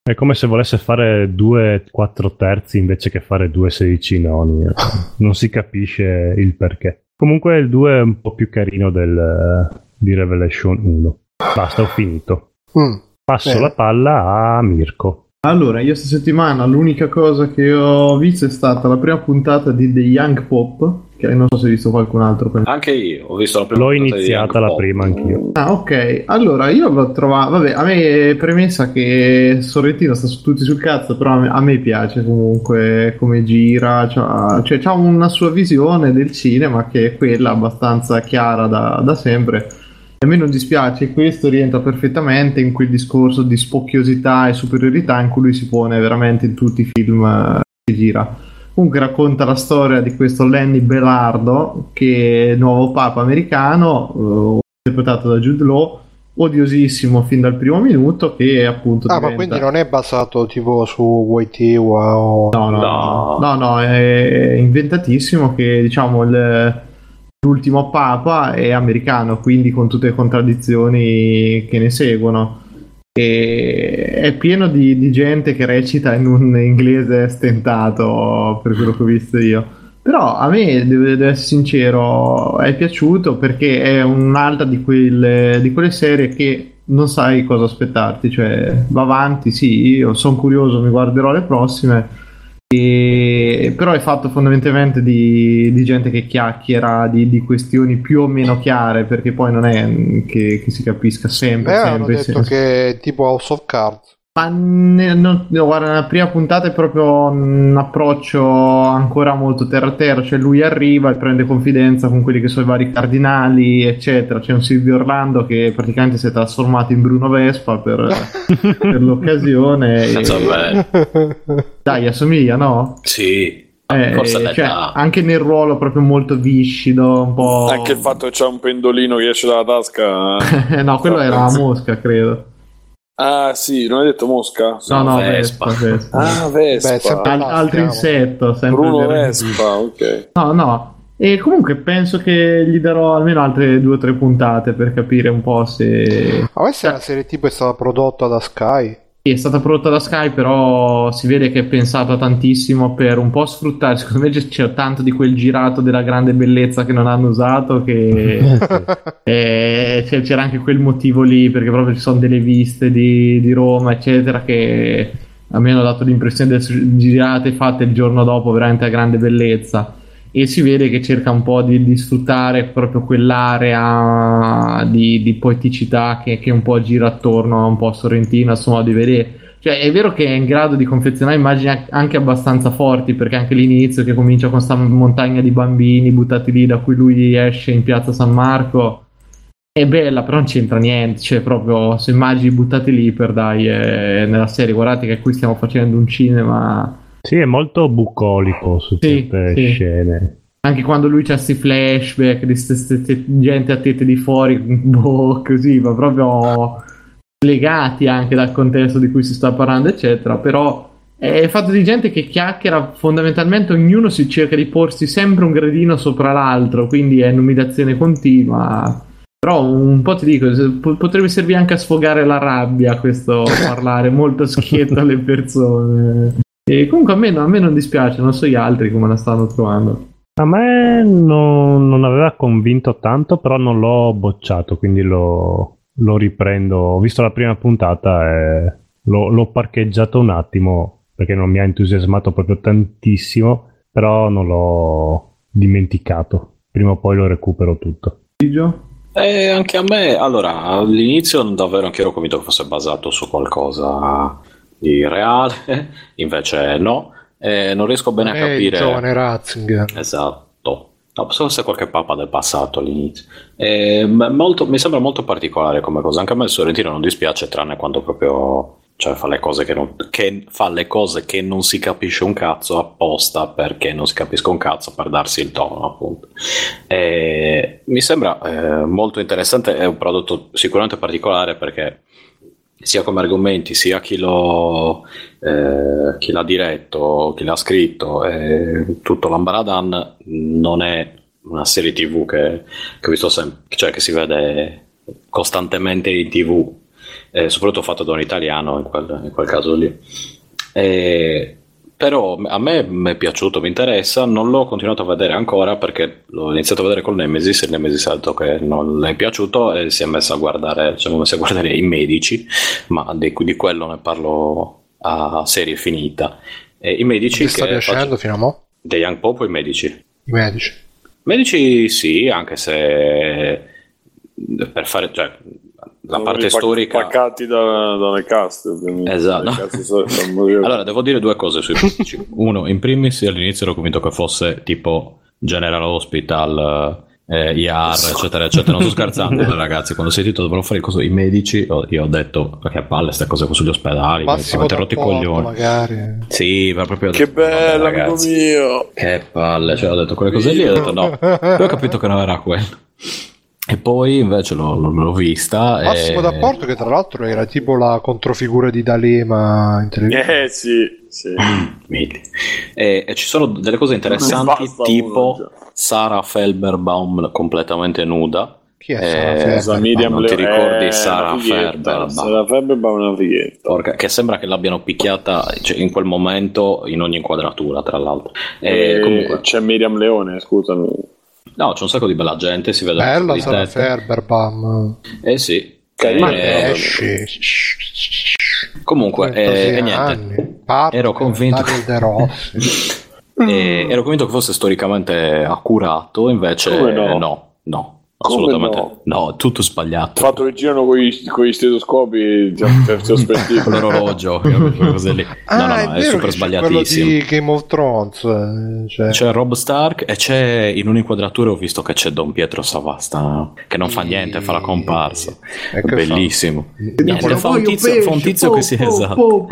È come se volesse fare due 4 terzi invece che fare due 16 noni. non si capisce il perché. Comunque il 2 è un po' più carino del, di Revelation 1. Basta, ho finito. Mm, Passo bene. la palla a Mirko. Allora, io questa settimana l'unica cosa che ho visto è stata la prima puntata di The Young Pop, che non so se hai visto qualcun altro. Anche io, ho visto la prima L'ho iniziata la prima anch'io. Ah, ok. Allora, io l'ho trovata... Vabbè, a me è premessa che Sorrentino sta su, tutti sul cazzo, però a me, a me piace comunque come gira, cioè, cioè ha una sua visione del cinema che è quella abbastanza chiara da, da sempre a me non dispiace, questo rientra perfettamente in quel discorso di spocchiosità e superiorità in cui lui si pone veramente in tutti i film eh, che gira. Comunque racconta la storia di questo Lenny Belardo, che è il nuovo papa americano, eh, interpretato da Jude Law, odiosissimo fin dal primo minuto, che appunto... Ah, diventa... ma quindi non è basato tipo su Waitiwa o... No, no, no, no, no, è inventatissimo che diciamo il l'ultimo papa è americano, quindi con tutte le contraddizioni che ne seguono. E è pieno di, di gente che recita in un inglese stentato, per quello che ho visto io. Però a me, devo, devo essere sincero, è piaciuto perché è un'altra di quelle, di quelle serie che non sai cosa aspettarti, cioè va avanti, sì, io sono curioso, mi guarderò le prossime e, però è fatto fondamentalmente di, di gente che chiacchiera di, di, questioni più o meno chiare perché poi non è che, che si capisca sempre. Beh, sempre hanno detto che è tipo House of Cards. Ma ne, non, guarda, nella prima puntata è proprio un approccio ancora molto terra terra, cioè lui arriva e prende confidenza con quelli che sono i vari cardinali, eccetera. C'è un Silvio Orlando che praticamente si è trasformato in Bruno Vespa per, per l'occasione. e... Dai, assomiglia, no? Sì. Eh, cioè, anche nel ruolo proprio molto viscido, un po'... Anche il fatto che c'è un pendolino che esce dalla tasca. no, quello era la mosca, credo. Ah, sì, non hai detto mosca? No, no, Vespa. Vespa. Ah, Vespa. Beh, Al- altro insetto. Bruno Vespa, ok. No, no. E comunque penso che gli darò almeno altre due o tre puntate per capire un po' se. Ma questa è una serie tipo è stata prodotta da Sky? È stata prodotta da Sky, però si vede che è pensata tantissimo per un po' sfruttare. Secondo me c'è tanto di quel girato della grande bellezza che non hanno usato. Che e, cioè, c'era anche quel motivo lì, perché proprio ci sono delle viste di, di Roma, eccetera, che a me hanno dato l'impressione di essere girate fatte il giorno dopo, veramente a grande bellezza e si vede che cerca un po' di, di sfruttare proprio quell'area di, di poeticità che, che, un po' gira attorno a un po' Sorrentino, al di vedere. Cioè, è vero che è in grado di confezionare immagini anche abbastanza forti, perché anche l'inizio che comincia con questa montagna di bambini buttati lì da cui lui esce in piazza San Marco è bella, però non c'entra niente. Cioè, proprio se immagini buttati lì per dai, eh, nella serie, guardate che qui stiamo facendo un cinema sì, è molto bucolico su sì, certe sì. scene. Anche quando lui c'ha questi flashback di queste gente a tette di fuori, boh, così, ma proprio legati anche dal contesto di cui si sta parlando, eccetera. Però è fatto di gente che chiacchiera, fondamentalmente ognuno si cerca di porsi sempre un gradino sopra l'altro, quindi è un'umiliazione continua. Però un po' ti dico, potrebbe servire anche a sfogare la rabbia questo parlare molto schietto alle persone. E comunque a me, a me non dispiace, non so gli altri come la stanno trovando. A me non, non, aveva convinto tanto, però non l'ho bocciato, quindi lo, lo riprendo. Ho visto la prima puntata e l'ho, l'ho, parcheggiato un attimo perché non mi ha entusiasmato proprio tantissimo, però non l'ho dimenticato. Prima o poi lo recupero tutto. Eh, anche a me, allora, all'inizio davvero anche ero convinto che fosse basato su qualcosa di reale, invece no. E non riesco bene a È capire. Giovane Ratzinger. Esatto. No, se qualche papa del passato all'inizio. E, molto, mi sembra molto particolare come cosa. Anche a me il Sorrentino non dispiace, tranne quando proprio cioè fa le cose che non, che fa le cose che non si capisce un cazzo apposta perché non si capisca un cazzo per darsi il tono appunto e mi sembra eh, molto interessante è un prodotto sicuramente particolare perché sia come argomenti, sia chi, lo, eh, chi l'ha diretto, chi l'ha scritto, eh, tutto l'ambaradan non è una serie tv che, che sempre, cioè che si vede costantemente in tv, eh, soprattutto fatto da un italiano in quel, in quel caso lì. E però a me mi è piaciuto, mi interessa, non l'ho continuato a vedere ancora perché l'ho iniziato a vedere con Nemesis e Nemesis ha detto che non le è piaciuto e si è messo a guardare, siamo messi a guardare i medici, ma di, di quello ne parlo a serie finita. E I medici... Ti sta piacendo faccio... fino a mo'? The Young Pope o i medici? I medici. Medici sì, anche se per fare... Cioè, la parte storica. paccati da, dalle caste esatto. Allora devo dire due cose sui politici. Uno in primis all'inizio ero convinto che fosse tipo General Hospital eh, IAR eccetera eccetera. Non sto scherzando ragazzi. Quando ho sentito dovrò fare il coso i medici io ho detto che palle queste cose sugli ospedali mi avete rotto i coglioni. magari. Sì ma proprio che bello amico mio. che palle. Cioè ho detto quelle cose lì ho detto no. Poi ho capito che non era quello e poi invece l'ho, l'ho vista. Massimo e... D'Apporto, che tra l'altro era tipo la controfigura di D'Alema in televisione. Eh sì, sì. e, e, ci sono delle cose interessanti, tipo Sara Felberbaum completamente nuda. Chi è Sara eh? Miriam non Le- ti ricordi eh, Sara Felberbaum? Sara Felberbaum è una fighetta. Che sembra che l'abbiano picchiata cioè, in quel momento in ogni inquadratura, tra l'altro. E, e comunque... C'è Miriam Leone, scusami. No, c'è un sacco di bella gente, si vede Bella Sara Ferberbam. Eh sì. Ma eh, esci. Comunque, eh, e niente. Parte, ero convinto e, ero convinto che fosse storicamente accurato, invece no? no, no. Assolutamente no? no, tutto sbagliato. Fatto che girano con gli stetoscopi l'orologio, cose lì. Ah, no, no, no, è, è super sbagliatissimo. di Game of Thrones. Eh, cioè. C'è Rob Stark e c'è in un'inquadratura ho visto che c'è Don Pietro Savasta che non fa niente, fa la comparsa. È bellissimo. Fa? Niente, fa, un tizio, fa un tizio che si è esatto.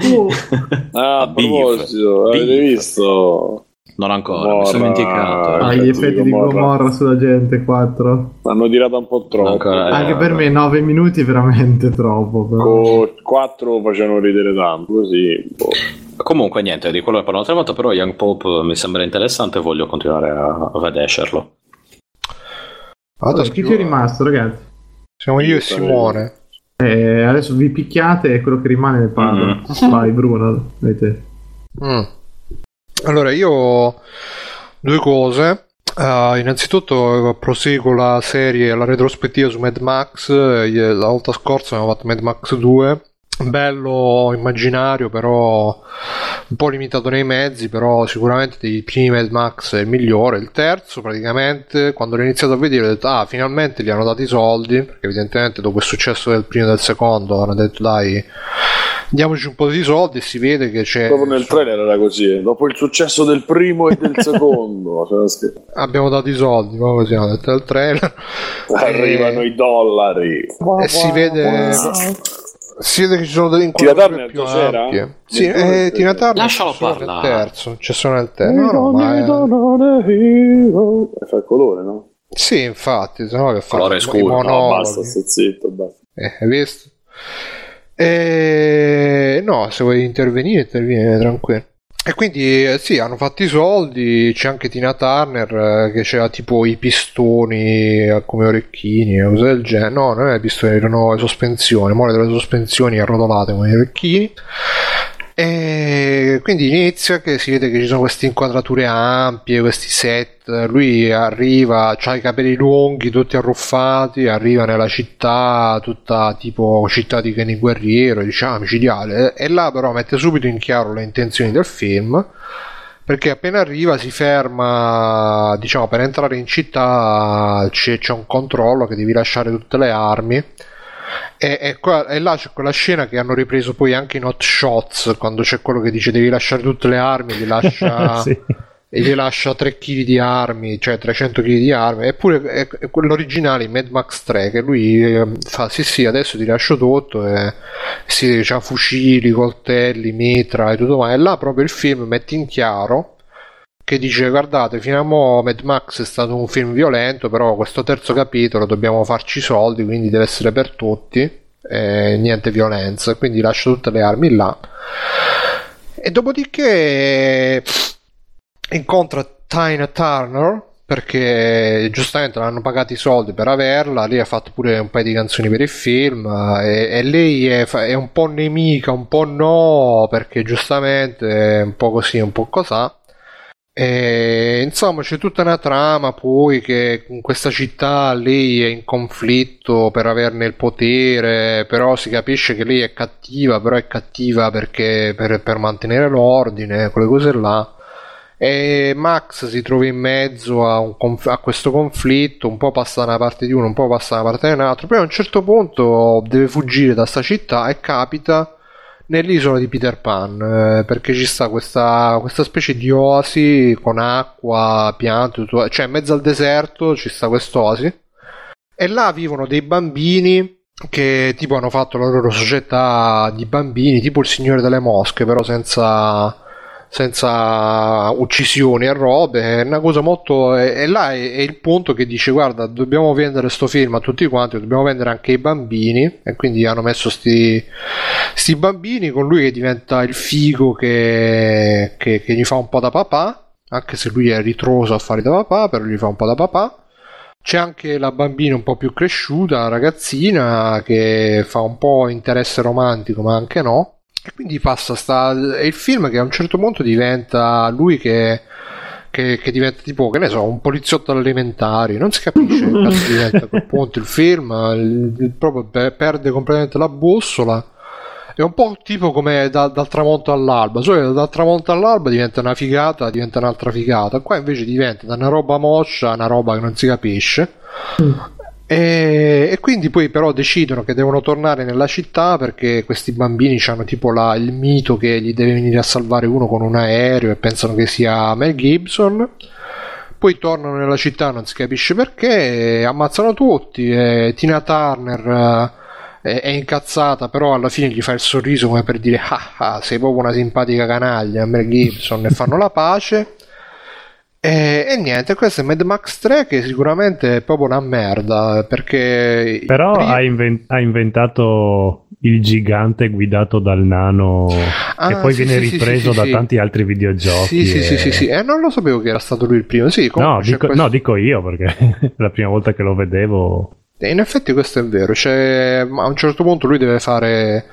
ah, a proposito, avete visto? Non ancora, Gomorra, mi sono dimenticato. Ah, gli effetti di Gomorra sulla gente 4. L'hanno tirato un po' troppo. Ancora, Anche eh, per me 9 minuti è veramente troppo. Però. 4 facevano ridere tanto, così. Boh. Comunque niente, di quello che parlo un'altra volta, però Young Pope mi sembra interessante e voglio continuare a, a. Allora, chi è rimasto, ragazzi? Siamo io e Simone. Eh, adesso vi picchiate e quello che rimane ne parla. Mm. Vai Bruno, vedete. Mm. Allora, io due cose. Uh, innanzitutto proseguo la serie, la retrospettiva su Mad Max. La volta scorsa abbiamo fatto Mad Max 2 bello immaginario però un po' limitato nei mezzi però sicuramente dei primi Mad Max è il migliore il terzo praticamente quando l'ho iniziato a vedere ho detto ah finalmente gli hanno dato i soldi perché evidentemente dopo il successo del primo e del secondo hanno detto dai diamoci un po' di soldi e si vede che c'è proprio nel trailer era così eh. dopo il successo del primo e del secondo abbiamo dato i soldi proprio così hanno detto nel trailer arrivano e... i dollari e si vede si vede che ci sono delle inquadrature più ampie. Sì, eh, Tina Turner Lascialo parlare. Nel terzo, c'è solo nel terzo. No, no, ma è... fa il colore, no? Sì, infatti, se no che fa colore scuro. No, basta, sto zitto, basta. Eh, hai visto? Eh, no, se vuoi intervenire, intervieni tranquillo. E quindi eh, sì, hanno fatto i soldi, c'è anche Tina Turner eh, che c'era tipo i pistoni eh, come orecchini, cose del genere. No, non è pistoni, erano le sospensioni, muore delle sospensioni arrotolate come i orecchini. E quindi inizia che si vede che ci sono queste inquadrature ampie, questi set. Lui arriva, ha i capelli lunghi, tutti arruffati, arriva nella città, tutta tipo città di Kenny Guerriero, diciamo micidiale. E là però mette subito in chiaro le intenzioni del film. Perché appena arriva si ferma, diciamo, per entrare in città c'è, c'è un controllo che devi lasciare tutte le armi e, e, qua, e, là c'è quella scena che hanno ripreso poi anche in Hot Shots quando c'è quello che dice devi lasciare tutte le armi gli lascia, sì. e gli lascia 3 kg di armi cioè 300 kg di armi eppure è, è quell'originale Mad Max 3 che lui eh, fa sì sì adesso ti lascio tutto e si sì, fucili coltelli mitra e tutto ma e là proprio il film mette in chiaro che dice guardate fino a mo Mad Max è stato un film violento però questo terzo capitolo dobbiamo farci soldi quindi deve essere per tutti e niente violenza quindi lascio tutte le armi là e dopodiché incontra Tina Turner perché giustamente l'hanno pagati i soldi per averla, lei ha fatto pure un paio di canzoni per il film e, e lei è, è, un po' nemica, un po' no, perché giustamente è un po' così, un po' cosà. E, insomma, c'è tutta una trama poi che in questa città lei è in conflitto per averne il potere, però si capisce che lei è cattiva, però è cattiva perché per, per mantenere l'ordine, quelle cose là. E Max si trova in mezzo a, conf- a, questo conflitto, un po' passa da una parte di uno, un po' passa da una parte dell'altro, poi a un certo punto deve fuggire da sta città e capita nell'isola di Peter Pan eh, perché ci sta questa, questa, specie di oasi con acqua, piante, tutto, cioè in mezzo al deserto ci sta quest'oasi e là vivono dei bambini che tipo hanno fatto la loro società di bambini tipo il Signore delle Mosche però senza senza uccisioni e robe, è una cosa molto... e là è, è, il punto che dice guarda dobbiamo vendere sto film a tutti quanti, dobbiamo vendere anche i bambini e quindi hanno messo sti, sti bambini con lui che diventa il figo che, che, che gli fa un po' da papà, anche se lui è ritroso a fare da papà, però gli fa un po' da papà. C'è anche la bambina un po' più cresciuta, la ragazzina, che fa un po' interesse romantico, ma anche no e quindi passa, sta, è il film che a un certo punto diventa lui che, che, che diventa tipo, che ne so, un poliziotto alimentari, non si capisce che diventa a quel punto il film, il, il, proprio perde completamente la bussola. È un po' tipo come da, dal tramonto all'alba, solo che dal tramonto all'alba diventa una figata, diventa un'altra figata. Qua invece diventa da una roba moscia a una roba che non si capisce. Mm E, e, quindi poi però decidono che devono tornare nella città perché questi bambini hanno tipo la, il mito che gli deve venire a salvare uno con un aereo e pensano che sia Mel Gibson. Poi tornano nella città, non si capisce perché, ammazzano tutti. E Tina Turner eh, è incazzata, però alla fine gli fa il sorriso come per dire: Ah, ah sei proprio una simpatica canaglia. Mel Gibson e fanno la pace. E, e, niente, questo è Mad Max 3 che sicuramente è proprio una merda perché... Però prima... ha, invent- ha, inventato il gigante guidato dal nano ah, e poi sì, viene sì, ripreso sì, da tanti altri videogiochi. Sì, sì, e... sì, sì, sì, eh, non lo sapevo che era stato lui il primo. Sì, no, dico, questo... no, dico io perché la prima volta che lo vedevo... E in effetti questo è vero, cioè, a un certo punto lui deve fare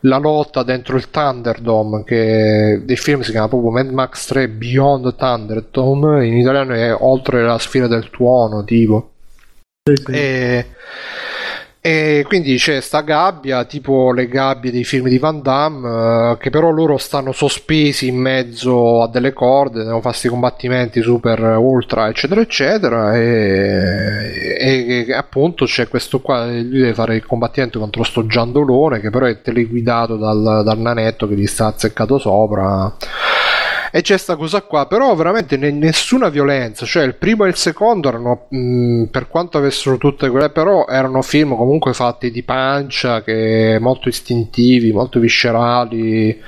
la lotta dentro il Thunderdome, che del film si chiama proprio Mad Max 3 Beyond Thunderdome, in italiano è oltre la sfera del tuono, tipo. Sì, sì. E e quindi c'è sta gabbia, tipo le gabbie dei film di Van Damme, eh, che però loro stanno sospesi in mezzo a delle corde, devono fare questi combattimenti super ultra, eccetera, eccetera. E, e, e, appunto c'è questo qua, lui deve fare il combattimento contro sto giandolone, che però è teleguidato dal, dal nanetto che gli sta azzeccato sopra e c'è sta cosa qua però veramente ne, nessuna violenza cioè il primo e il secondo erano mh, per quanto avessero tutte quelle però erano film comunque fatti di pancia che molto istintivi molto viscerali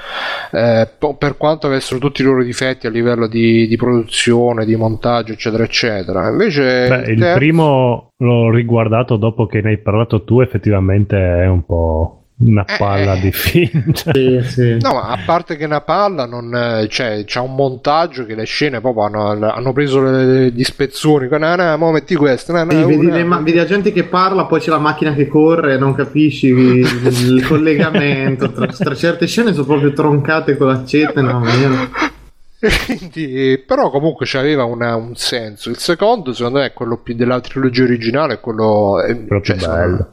eh, per quanto avessero tutti i loro difetti a livello di, di produzione di montaggio eccetera eccetera. Invece Beh, il, ter- primo l'ho riguardato dopo che ne hai parlato tu effettivamente è un po' una eh, palla eh, di film. Sì, sì. No, ma a parte che una palla, non, cioè, c'è un montaggio che le scene proprio hanno, hanno preso le, gli spezzoni. No, no, mo metti questo. No, no, sì, vedi, le, vedi, la gente che parla, poi c'è la macchina che corre, non capisci il, il collegamento tra, tra, certe scene sono proprio troncate con l'accetta. No, Quindi, però comunque c'aveva una, un senso. Il secondo, secondo me, è quello più della trilogia originale, è quello è, proprio cioè, bello.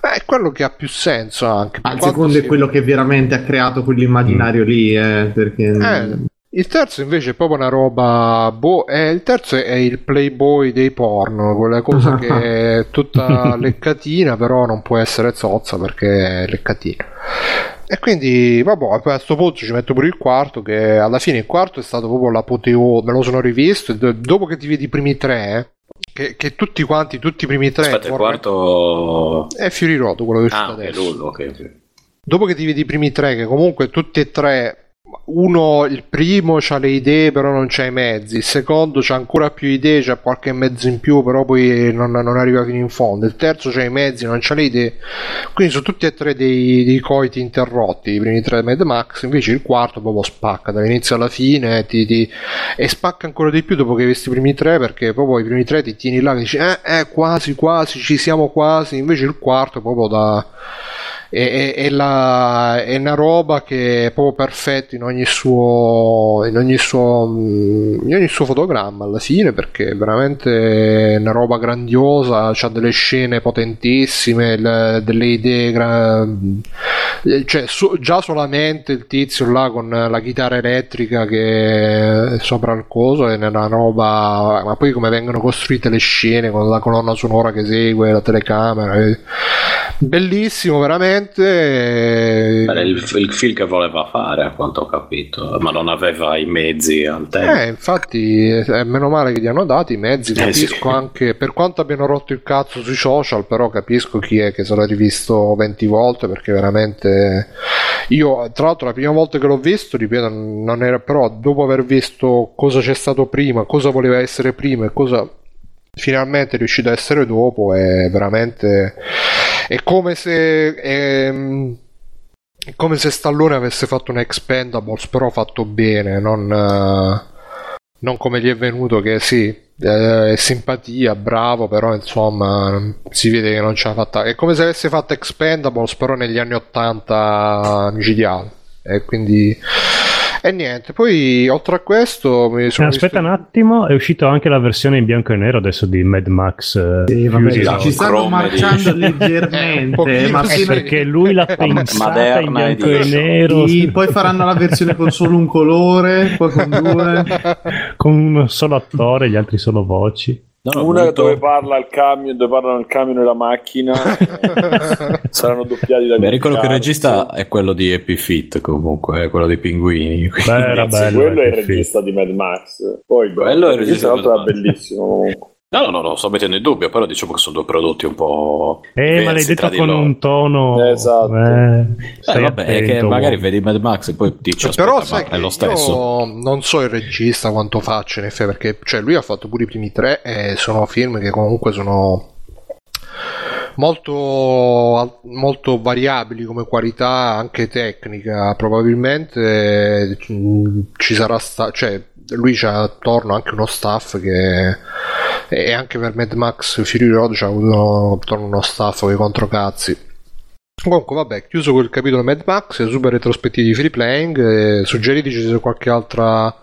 Beh, è quello che ha più senso anche. Il secondo è quello che veramente ha creato quell'immaginario mm. lì, eh, perché... Eh, il terzo invece è proprio una roba. Boh, eh, il terzo è il playboy dei porno, quella cosa che è tutta leccatina, però non può essere zozza perché è leccatina. E quindi, vabbè, a questo punto ci metto pure il quarto, che alla fine il quarto è stato proprio l'apoteo, me lo sono rivisto, dopo che ti vedi i primi tre, che, che, tutti quanti, tutti i primi tre. Aspetta, il quarto. È Fury Road, quello che è ah, adesso. Lullo, okay, okay. Dopo che ti vedi i primi tre, che comunque tutti e tre uno, il primo ha le idee però non c'ha i mezzi, il secondo c'ha ancora più idee, c'ha qualche mezzo in più però poi non, non arriva fino in fondo, il terzo c'ha i mezzi, non c'ha le idee, quindi sono tutti e tre dei, dei coiti interrotti, i primi tre Mad Max, invece il quarto proprio spacca dall'inizio alla fine ti, ti... e spacca ancora di più dopo che hai visto i primi tre perché proprio i primi tre ti tieni là e dici eh, eh quasi quasi ci siamo quasi, invece il quarto proprio da è, è, la, è, una roba che è proprio perfetta in ogni suo in ogni suo, mm, in ogni suo fotogramma alla fine perché è veramente una roba grandiosa ha delle scene potentissime le, delle idee gra... cioè su, già solamente il tizio là con la chitarra elettrica che è sopra il coso è una roba ma poi come vengono costruite le scene con la colonna sonora che segue la telecamera è... bellissimo veramente Beh, il, il, film che voleva fare, a quanto ho capito, ma non aveva i mezzi al tempo. Eh, infatti, è meno male che gli hanno dati i mezzi. Capisco eh sì. anche per quanto abbiano rotto il cazzo sui social, però capisco chi è che se l'ha rivisto 20 volte perché veramente. Io, tra l'altro, la prima volta che l'ho visto, ripeto, non era però dopo aver visto cosa c'è stato prima, cosa voleva essere prima e cosa finalmente è riuscito a essere dopo è veramente è come se è, è come se Stallone avesse fatto un Expendables però fatto bene non, non come gli è venuto che sì è simpatia, bravo, però insomma si vede che non ce l'ha fatta. È come se avesse fatto Expendables, però negli anni 80 micidiali. E quindi e niente, poi oltre a questo mi sono Aspetta visto... un attimo, è uscita anche la versione in bianco e nero adesso di Mad Max. Eh, sì, vabbè, ci stanno marciando leggermente, ma sì, perché lui l'ha pensata in bianco e nero. Sì, poi faranno la versione con solo un colore, poi con due. con un solo attore, gli altri solo voci. No, Una molto... dove parla il camion, dove parlano il camion e la macchina eh, saranno doppiati da Beh, ricordo che il regista è quello di Epifit comunque, è quello dei pinguini. Beh, era bello, quello è il regista di Mad Max. Poi quello è il regista, regista bellissimo comunque. No, no, no, no, sto mettendo in dubbio, però diciamo che sono due prodotti un po'. Eh, ma l'hai detto con un tono. Esatto. Eh, eh vabbè, è che magari vedi Mad Max e poi dici aspetta, però sai è lo stesso. Io non so il regista quanto faccia in effetti, perché cioè, lui ha fatto pure i primi tre e sono film che comunque sono molto, molto variabili come qualità anche tecnica probabilmente mm, ci sarà sta- cioè lui c'ha attorno anche uno staff che e anche per Mad Max Fury Road c'ha avuto attorno uno staff con i controcazzi. Comunque vabbè chiuso quel capitolo Mad Max super retrospettivi di free playing suggeriteci se c'è qualche altra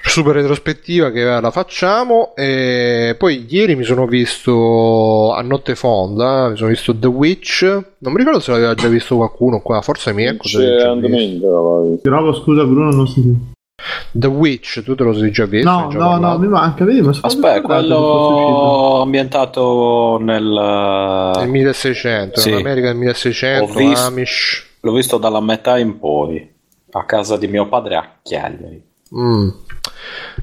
super retrospettiva che la facciamo. E poi ieri mi sono visto a notte fonda mi sono visto The Witch. Non mi ricordo se l'aveva già visto qualcuno qua forse mi è c'è Andamento scusa Bruno non si The Witch, tu te lo sei già visto? No, no, no, mi manca. Vedi, Aspetta, quello ambientato nel... nel 1600, sì. in America del 1600, visto, Amish. L'ho visto dalla metà in poi, a casa di mio padre a Chiagliari. Mm.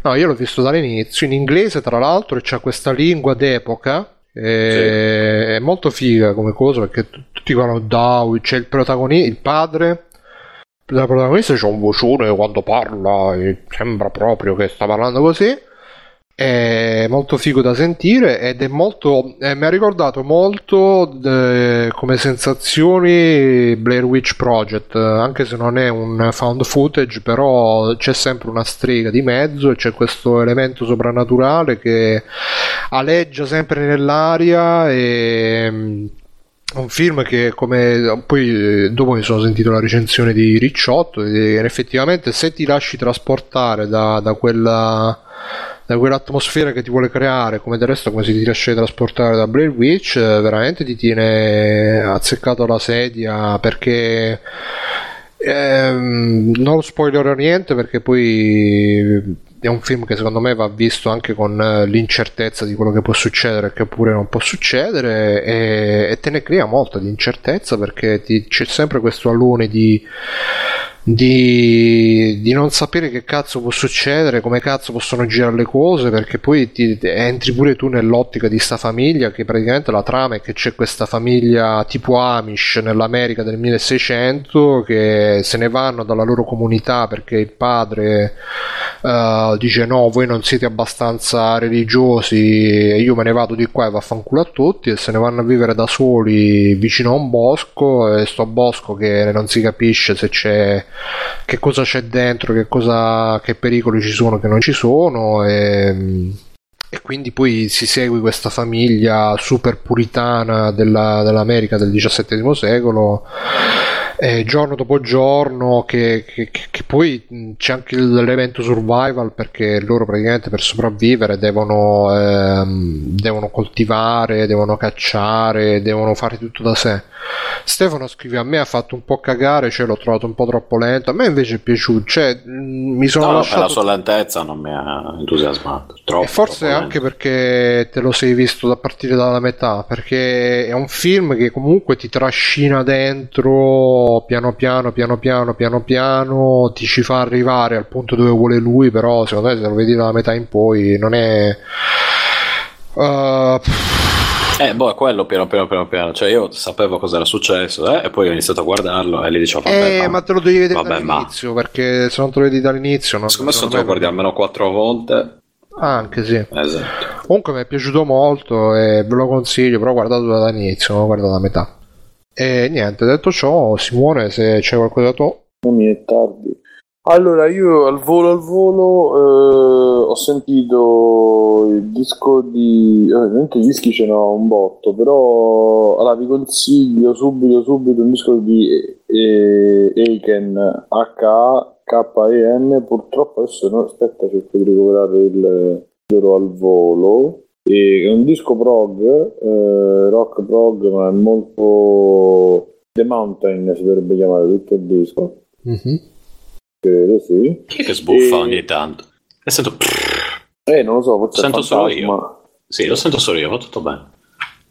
No, io l'ho visto dall'inizio, in inglese tra l'altro, e c'è questa lingua d'epoca. E... Sì. È molto figa come cosa perché tutti parlano Dow, c'è il protagonista, il padre la protagonista c'è un vocione quando parla e sembra proprio che sta parlando così. È molto figo da sentire ed è molto eh, mi ha ricordato molto de, come sensazioni Blair Witch Project anche se non è un found footage però c'è sempre una strega di mezzo e c'è questo elemento soprannaturale che aleggia sempre nell'aria e un film che come poi eh, dopo mi sono sentito la recensione di Ricciotto ed effettivamente se ti lasci trasportare da, da quella da quell'atmosfera che ti vuole creare come del resto come se ti lasci trasportare da Blair Witch eh, veramente ti tiene azzeccato alla sedia perché ehm, non spoilerò niente perché poi è un film che secondo me va visto anche con eh, l'incertezza di quello che può succedere e che pure non può succedere e, e te ne crea molta di incertezza perché ti, c'è sempre questo alone di di, di, non sapere che cazzo può succedere, come cazzo possono girare le cose, perché poi ti, entri pure tu nell'ottica di sta famiglia, che praticamente la trama è che c'è questa famiglia tipo Amish nell'America del 1600 che se ne vanno dalla loro comunità perché il padre uh, dice no, voi non siete abbastanza religiosi e io me ne vado di qua e vaffanculo a tutti e se ne vanno a vivere da soli vicino a un bosco e sto bosco che non si capisce se c'è che cosa c'è dentro, che, cosa, che pericoli ci sono, che non ci sono. E, e quindi poi si segue questa famiglia super puritana della, dell'America del XVII secolo eh, giorno dopo giorno che, che, che, poi c'è anche l'elemento survival perché loro praticamente per sopravvivere devono, ehm, devono coltivare, devono cacciare, devono fare tutto da sé. Stefano scrive a me ha fatto un po' cagare, cioè l'ho trovato un po' troppo lento, a me invece è piaciuto, cioè mi sono no, lasciato... la sua lentezza non mi ha entusiasmato, troppo, forse troppo anche perché te lo sei visto da partire dalla metà, perché è un film che comunque ti trascina dentro piano piano, piano piano, piano piano, ti ci fa arrivare al punto dove vuole lui, però secondo me se lo vedi dalla metà in poi non è... Uh, eh, boh, è quello piano piano piano piano. Cioè, io sapevo cosa era successo, eh, e poi ho iniziato a guardarlo e gli dicevo, vabbè, eh, ma, ma te lo devi vedere vabbè, dall'inizio, ma... perché se non te lo vedi dall'inizio... Non, secondo me se non te lo guardi almeno quattro volte... Anche sì. Esatto. Comunque mi è piaciuto molto e ve lo consiglio, però guardatelo dall'inizio, non guardato da metà. E niente, detto ciò, Simone, se c'è qualcosa tu. Non è tardi. Allora, io al volo al volo eh, ho sentito il disco di... Eh, ovviamente i dischi ce n'ho un botto, però allora, vi consiglio subito, subito un disco di Aiken H-A-K-E-N, purtroppo adesso no, aspetta cerco di recuperare il loro al volo e è un disco prog, eh, rock prog, ma è molto The Mountain si dovrebbe chiamare tutto il disco. Mm-hmm. Credo sì. Chi è che sbuffa e... ogni tanto? E sento... Eh, non lo so, forse Sento solo io. Ma... Sì, lo sento solo io, va tutto bene.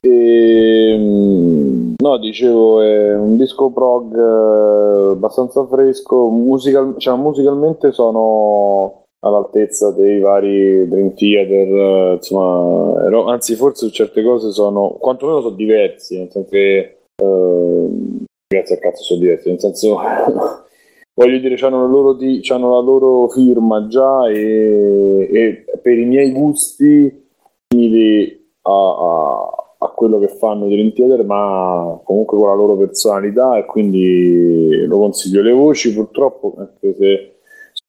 E, ehm, no, dicevo, è un disco prog eh, abbastanza fresco. Musical, cioè, musicalmente sono all'altezza dei vari Dream Theater, eh, insomma, ero, anzi, forse certe cose sono quantomeno sono diversi, nel senso che. Eh, grazie a cazzo sono diversi, nel senso. voglio dire, hanno la loro, di, la loro firma già e, e, per i miei gusti simili a, a, a, quello che fanno i Dream Theater, ma comunque con la loro personalità e quindi lo consiglio. Le voci purtroppo, anche se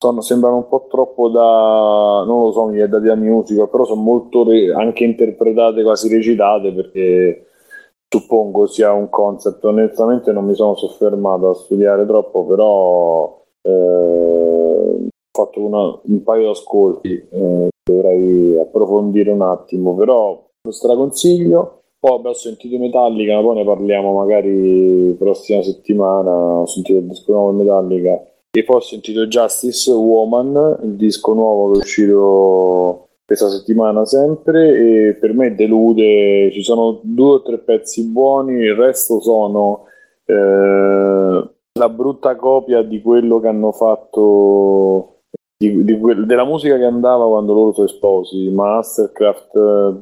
sono, sembrano un po' troppo da, non lo so, mi è da via musica, però sono molto re, anche interpretate, quasi recitate perché suppongo sia un concept. Onestamente non mi sono soffermato a studiare troppo, però eh, ho fatto una, un paio di ascolti, eh, dovrei approfondire un attimo, però lo straconsiglio. Poi ho sentito Metallica, poi ne parliamo magari prossima settimana. Ho sentito il disco nuovo Metallica e poi ho sentito Justice Woman, il disco nuovo che è uscito questa settimana sempre e per me delude, ci sono due o tre pezzi buoni, il resto sono eh, la brutta copia di quello che hanno fatto di, di que- della musica che andava quando loro sono sposi, Mastercraft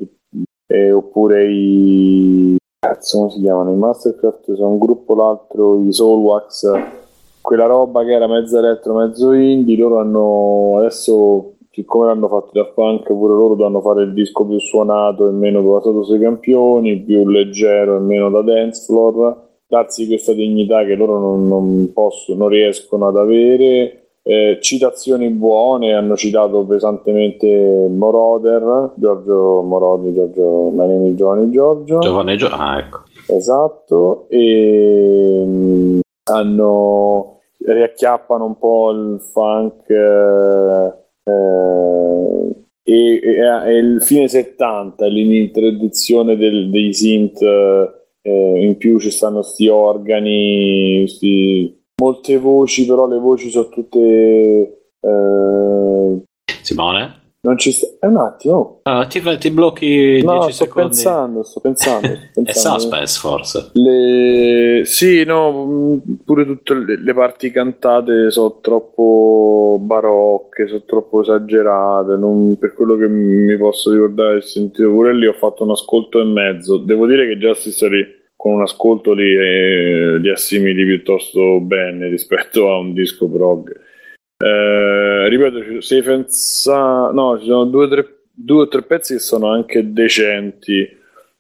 eh, oppure i cazzo come si chiamano? I Mastercraft sono un gruppo l'altro, i Soulwax quella roba che era mezzo elettro, mezzo indie, loro hanno adesso siccome l'hanno fatto da punk pure loro dovranno fare il disco più suonato e meno basato sui campioni, più leggero e meno da dance floor, darsi questa dignità che loro non, non possono, non riescono ad avere. Eh, citazioni buone, hanno citato pesantemente Moroder, Giorgio Moroder, Giorgio Manini Giovanni Giorgio. Giovanni Giorgio, ah ecco. Esatto, e mh, hanno riacchiappano un po' il funk eh, eh, e, e, e, il fine 70 l'introduzione del, dei synth eh, in più ci stanno sti organi sti, molte voci però le voci sono tutte eh, Simone non ci sta... È un attimo. Uh, ti, ti, blocchi no, 10 sto secondi. Pensando, sto pensando, sto pensando. È suspense forse. Le... Sì, no, mm, pure tutte le, parti cantate sono troppo barocche, sono troppo esagerate. Non... Per quello che mi posso ricordare, sentito pure lì, ho fatto un ascolto e mezzo. Devo dire che Justice lì con un ascolto li, eh, li assimili piuttosto bene rispetto a un disco prog eh, ripeto, and Sound, no, ci sono due o tre, due, tre pezzi che sono anche decenti,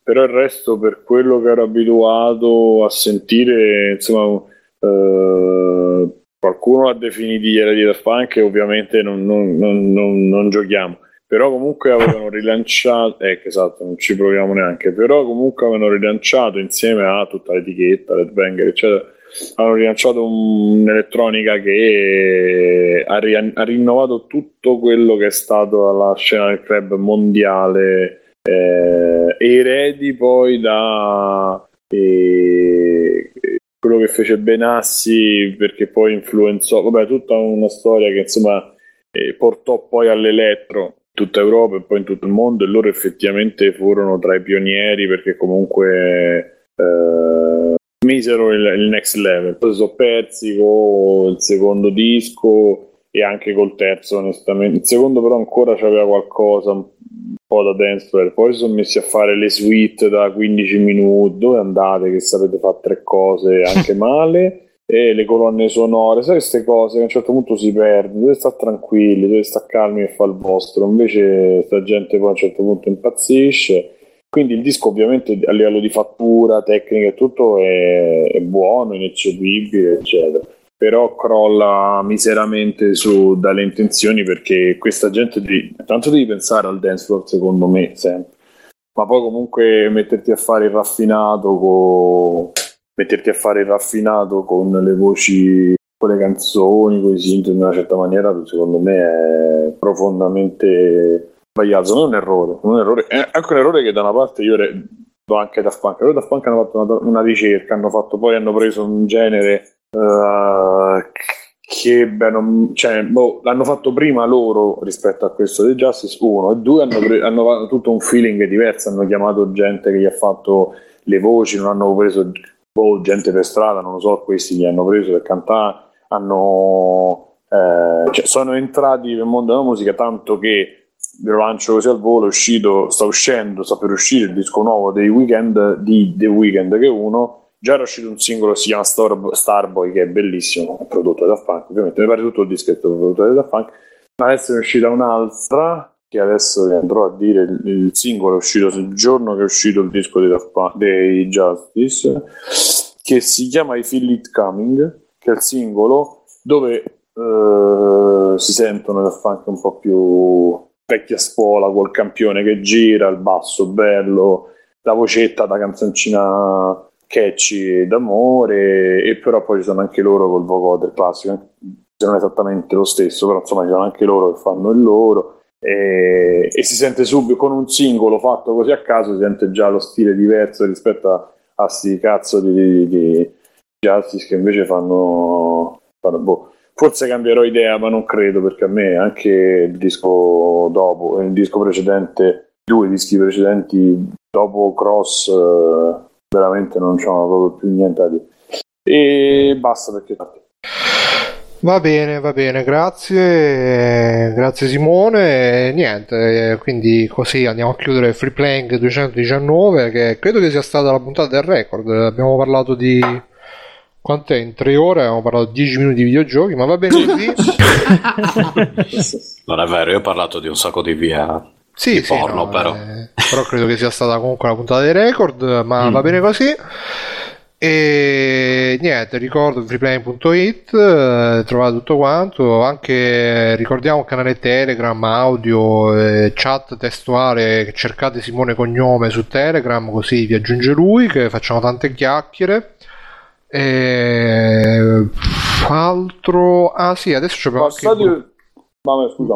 però il resto per quello che ero abituato a sentire, insomma, eh, qualcuno l'ha definito ieri di Daft Punk e ovviamente non, non, non, non, giochiamo. Però comunque avevano rilanciato, ecco esatto, non ci proviamo neanche, però comunque avevano rilanciato insieme a tutta l'etichetta, Red Banger, eccetera, hanno rilanciato un'elettronica che ha, ri- ha, rinnovato tutto quello che è stato la scena del club mondiale eh, eredi poi da eh, quello che fece Benassi perché poi influenzò vabbè tutta una storia che insomma eh, portò poi all'elettro in tutta Europa e poi in tutto il mondo e loro effettivamente furono tra i pionieri perché comunque eh, misero il, il next level. Poi sono persi con il secondo disco e anche col terzo, onestamente. Il secondo, però, ancora c'aveva qualcosa un po' da dance floor. Poi si sono messi a fare le suite da 15 minuti. Dove andate? Che sapete fare tre cose anche male. E le colonne sonore, sai queste cose che a un certo punto si perde, dovete stare tranquilli, dovete stare calmi e fare il vostro. Invece, sta gente poi a un certo punto impazzisce quindi il disco ovviamente a livello di fattura, tecnica e tutto è, è buono, ineccepibile, eccetera. Però crolla miseramente su, dalle intenzioni perché questa gente, di, tanto devi pensare al dance floor secondo me sempre, ma poi comunque metterti a fare il raffinato con, metterti a fare il raffinato con le voci, con le canzoni, con i sintomi in una certa maniera, secondo me è profondamente sbagliato, non un errore, un errore, è anche un errore che da una parte io re, do anche da Funk, loro da Funk hanno fatto una, una, ricerca, hanno fatto poi hanno preso un genere uh, che beh, cioè, boh, l'hanno fatto prima loro rispetto a questo di Justice, uno, e due hanno, pre- hanno tutto un feeling diverso, hanno chiamato gente che gli ha fatto le voci, non hanno preso boh, gente per strada, non lo so, questi li hanno preso per cantare, hanno, eh, cioè, sono entrati nel mondo della musica tanto che ve lo lancio così al volo, è uscito, sta uscendo, sta per uscire il disco nuovo dei Weekend, di The Weekend che è uno, già era uscito un singolo si chiama Star- Starboy che è bellissimo, prodotto da Funk, ovviamente. Mi pare tutto il è prodotto da Funk, ma adesso è uscita un'altra che adesso vi andrò a dire il, il singolo è uscito il giorno che è uscito il disco dei, dei Justice che si chiama I Feel It Coming che è il singolo dove uh, si sentono da funk un po' più vecchia scuola col campione che gira, il basso bello, la vocetta da canzoncina catchy d'amore e però poi ci sono anche loro col vocoder classico non esattamente lo stesso però insomma ci sono anche loro che fanno il loro e, e, si sente subito con un singolo fatto così a caso si sente già lo stile diverso rispetto a, a sti cazzo di, di, di Justice che invece fanno, fanno boh. Forse cambierò idea ma non credo perché a me anche il disco dopo il disco precedente due dischi precedenti dopo Cross eh, veramente non c'hanno proprio più niente da dire e basta perché Va bene, va bene, grazie, grazie Simone. Niente, quindi così andiamo a chiudere Free Playing 219, che credo che sia stata la puntata del record. Abbiamo parlato di quant'è? In tre ore abbiamo parlato di 10 minuti di videogiochi, ma va bene così. non è vero, io ho parlato di un sacco di via. Sì, di sì, porno, no, però. Eh, però credo che sia stata comunque la puntata dei record, ma mm. va bene così. E niente, ricordo freeplay.it, eh, trovate tutto quanto, anche ricordiamo il canale Telegram, audio, eh, chat testuale, cercate Simone Cognome su Telegram così vi aggiunge lui, che facciamo tante chiacchiere. E... Altro... Ah sì, adesso abbiamo Passati... anche... Vabbè, scusa.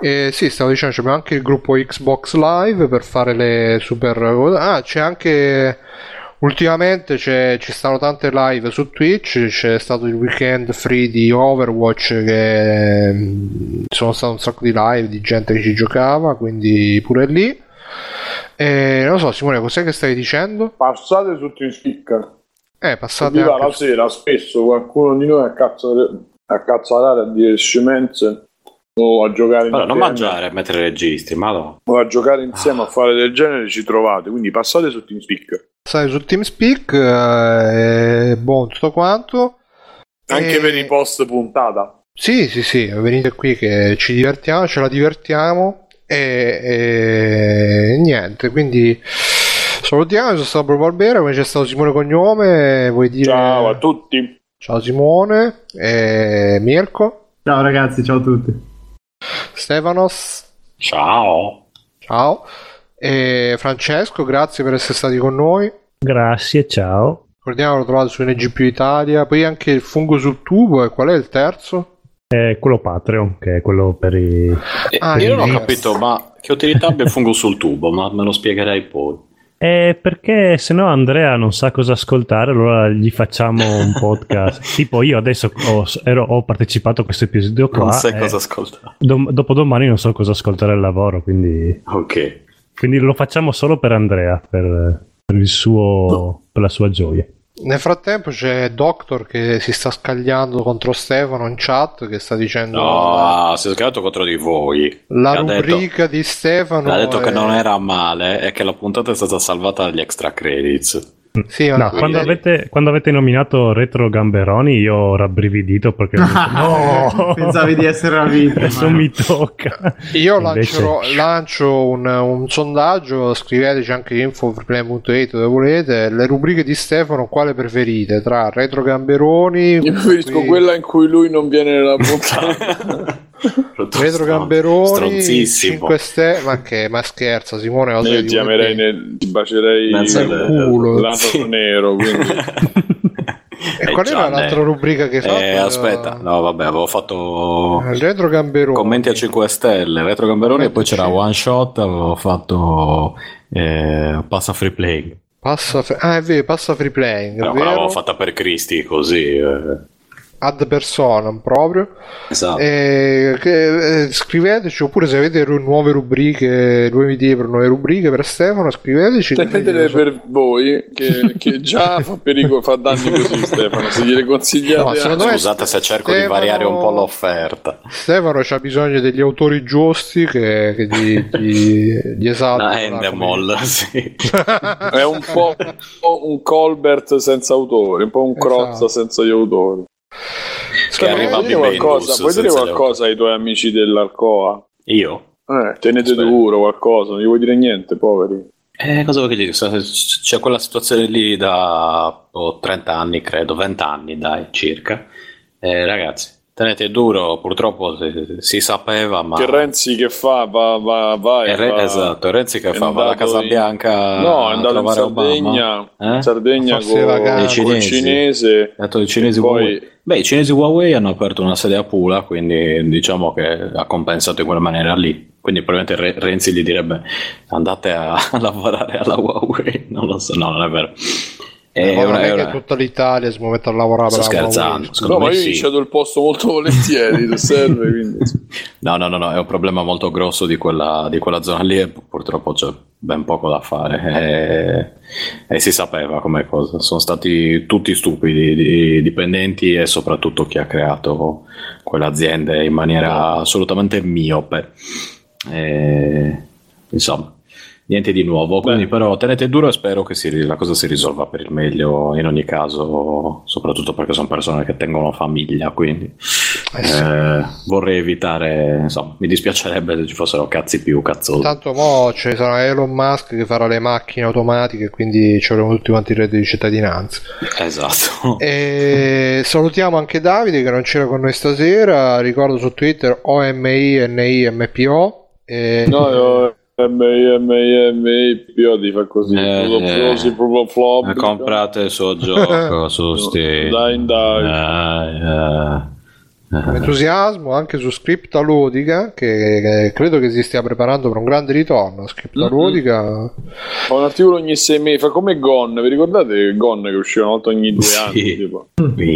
Eh, sì, stavo dicendo, abbiamo anche il gruppo Xbox Live per fare le super... Ah, c'è anche Ultimamente ci stanno tante live su Twitch, c'è stato il weekend free di Overwatch che mm, sono state un sacco di live di gente che ci giocava, quindi pure lì. E, non lo so, Simone, cos'è che stai dicendo? Passate su TeamSpeak. Eh, passate anche la sera, spesso qualcuno di noi a cazzo a cazzare a dire scemenze o a giocare allora, non mangiare a mettere registri, ma no. O a giocare insieme ah. a fare del genere ci trovate, quindi passate su TeamSpeak. Sai su TeamSpeak, eh, buon tutto quanto. Anche e... per i post puntata. Sì, sì, sì, venite qui che ci divertiamo, ce la divertiamo e, e niente, quindi salutiamo, sono stato proprio Barbera, come c'è stato Simone Cognome, vuoi dire... Ciao a tutti. Ciao Simone e Mirko. Ciao ragazzi, ciao a tutti. Stefanos. Ciao. Ciao. E Francesco, grazie per essere stati con noi. Grazie, ciao. Ricordiamo lo trovate su NG Italia, poi anche il fungo sul tubo e qual è il terzo? È quello Patreon, che è quello per i... Eh, ah, io non ho capito, ma che utilità abbia il fungo sul tubo, ma me lo spiegherei poi. Eh, perché se no Andrea non sa cosa ascoltare, allora gli facciamo un podcast. tipo io adesso ho, ero, ho, partecipato a questo episodio qua. Non sai cosa ascoltare. Dom- dopodomani non so cosa ascoltare al lavoro, quindi... Ok. Quindi lo facciamo solo per Andrea, per, per, suo, per la sua gioia. Nel frattempo c'è Doctor che si sta scagliando contro Stefano in chat che sta dicendo No, si è scagliato contro di voi. La rubrica detto, di Stefano Ha detto è... che non era male e che la puntata è stata salvata dagli extra credits. Sì, no, quando, avete, quando, avete, nominato Retro Gamberoni io ho rabbrividito perché no, pensavi di essere una vittima. Adesso mi tocca. Io Invece... lancio, lancio un, un, sondaggio scriveteci anche info.play.it dove volete. Le rubriche di Stefano quale preferite? Tra Retro Gamberoni io preferisco qui... quella in cui lui non viene nella puntata Retro Gamberoni 5 stelle ma che ma scherza Simone ne ti amerei nel, ti bacerei nel culo lato nero quindi E qual era l'altra rubrica che hai fatto? Eh, aspetta, no, vabbè, avevo fatto Retro Gamberoni. Commenti a 5 stelle, Retro Gamberoni, e poi c'era One Shot, avevo fatto eh, Passa Free Play. Passa, ah, è vero, passa free playing. No, l'avevo fatta per Cristi così. Eh. Ad personam proprio. Esatto. E, che, eh, scriveteci oppure se avete ru- nuove rubriche, nuove idee per nuove rubriche per Stefano, scriveteci. Tenetele per voi che, che già fa, perico- fa danni così Stefano, se gliele consigliate. No, Scusate se cerco Stefano... di variare un po' l'offerta. Stefano ha bisogno degli autori giusti che, che gli, gli, gli esaltano. Endemol, sì. È un po', un po' un Colbert senza autori, un po' un Crozza esatto. senza gli autori. Che arriva vuoi dire qualcosa, vuoi dire qualcosa ai tuoi amici dell'Arcoa? Io? Eh, tenete Aspetta. duro qualcosa, non gli vuoi dire niente, poveri. Eh, cosa vuoi che gli dica? C'è quella situazione lì da oh, 30 anni, credo, 20 anni, dai, circa. Eh, ragazzi, Tenete duro, purtroppo si, sapeva, ma... Che Renzi che fa? Va, va, va, Re, va Esatto, Renzi che fa? Va alla Casa in... Bianca No, è andato in Sardegna, eh? Sardegna con il cinese. I cinesi poi... Beh, i cinesi Huawei hanno aperto una sede a Pula, quindi diciamo che ha compensato in quella maniera lì. Quindi probabilmente Renzi gli direbbe andate a, a lavorare alla Huawei, non lo so, no, non è vero. Eh, ma non è che tutta l'Italia si mette a lavorare Sto scherzando no ma io sì. cedo il posto molto volentieri se serve quindi. no no no no è un problema molto grosso di quella, di quella zona lì e purtroppo c'è ben poco da fare e, e si sapeva come cosa sono stati tutti stupidi i dipendenti e soprattutto chi ha creato quell'azienda in maniera assolutamente miope e, insomma niente di nuovo. Quindi, Beh. però, tenete duro e spero che si, la cosa si risolva per il meglio in ogni caso, soprattutto perché sono persone che tengono famiglia. Quindi, eh sì. eh, vorrei evitare, insomma, mi dispiacerebbe se ci fossero cazzi più cazzosi. Tanto mo ci sarà Elon Musk che farà le macchine automatiche, quindi ci avremo tutti quanti il reddito di cittadinanza. Esatto. E salutiamo anche Davide che non c'era con noi stasera. Ricordo su Twitter OMINIMPO. E... No, no M-I-M-I-M-I di fa così eh, eh, proprio flop. Comprate il suo gioco su Steam. dai dai. Eh, eh entusiasmo anche su Scripta Ludica che, che, credo che si stia preparando per un grande ritorno. Scripta mm-hmm. Ludica fa un articolo ogni sei mesi fa come Gon vi ricordate Gon che usciva una volta ogni due sì. anni tipo?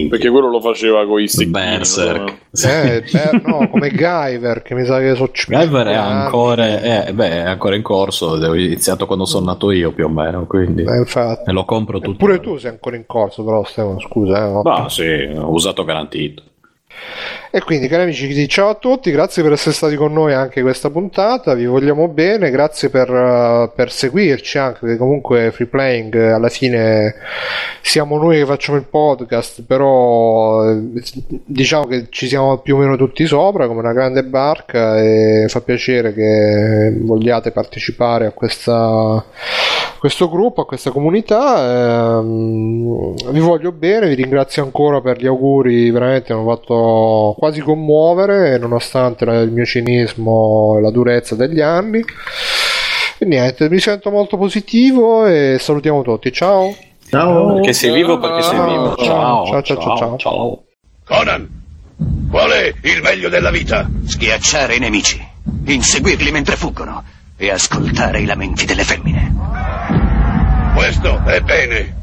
perché quello lo faceva con i stick Berserk eh, per, no, come Guyver che mi sa che so Guyver è ancora, eh, beh, è ancora in corso ho iniziato quando sono nato io più o meno quindi eh, infatti. e lo compro tutto. Pure tu sei ancora in corso però Stefano scusa eh, ma sì ho usato garantito e quindi, cari amici, ciao a tutti, grazie per essere stati con noi anche questa puntata. Vi vogliamo bene, grazie per, uh, per seguirci anche, perché comunque Free Playing eh, alla fine siamo noi che facciamo il podcast, però eh, diciamo che ci siamo più o meno tutti sopra come una grande barca e fa piacere che vogliate partecipare a questa questo gruppo, a questa comunità. Ehm, vi voglio bene, vi ringrazio ancora per gli auguri, veramente mi hanno fatto quasi commuovere, nonostante il mio cinismo e la durezza degli anni. E niente, mi sento molto positivo e salutiamo tutti. Ciao. Ciao. Perché sei vivo, perché sei vivo. Ciao, ciao, ciao, ciao. ciao. ciao. Conan, qual è il meglio della vita? Schiacciare i nemici, inseguirli mentre fuggono e ascoltare i lamenti delle femmine. Questo è bene.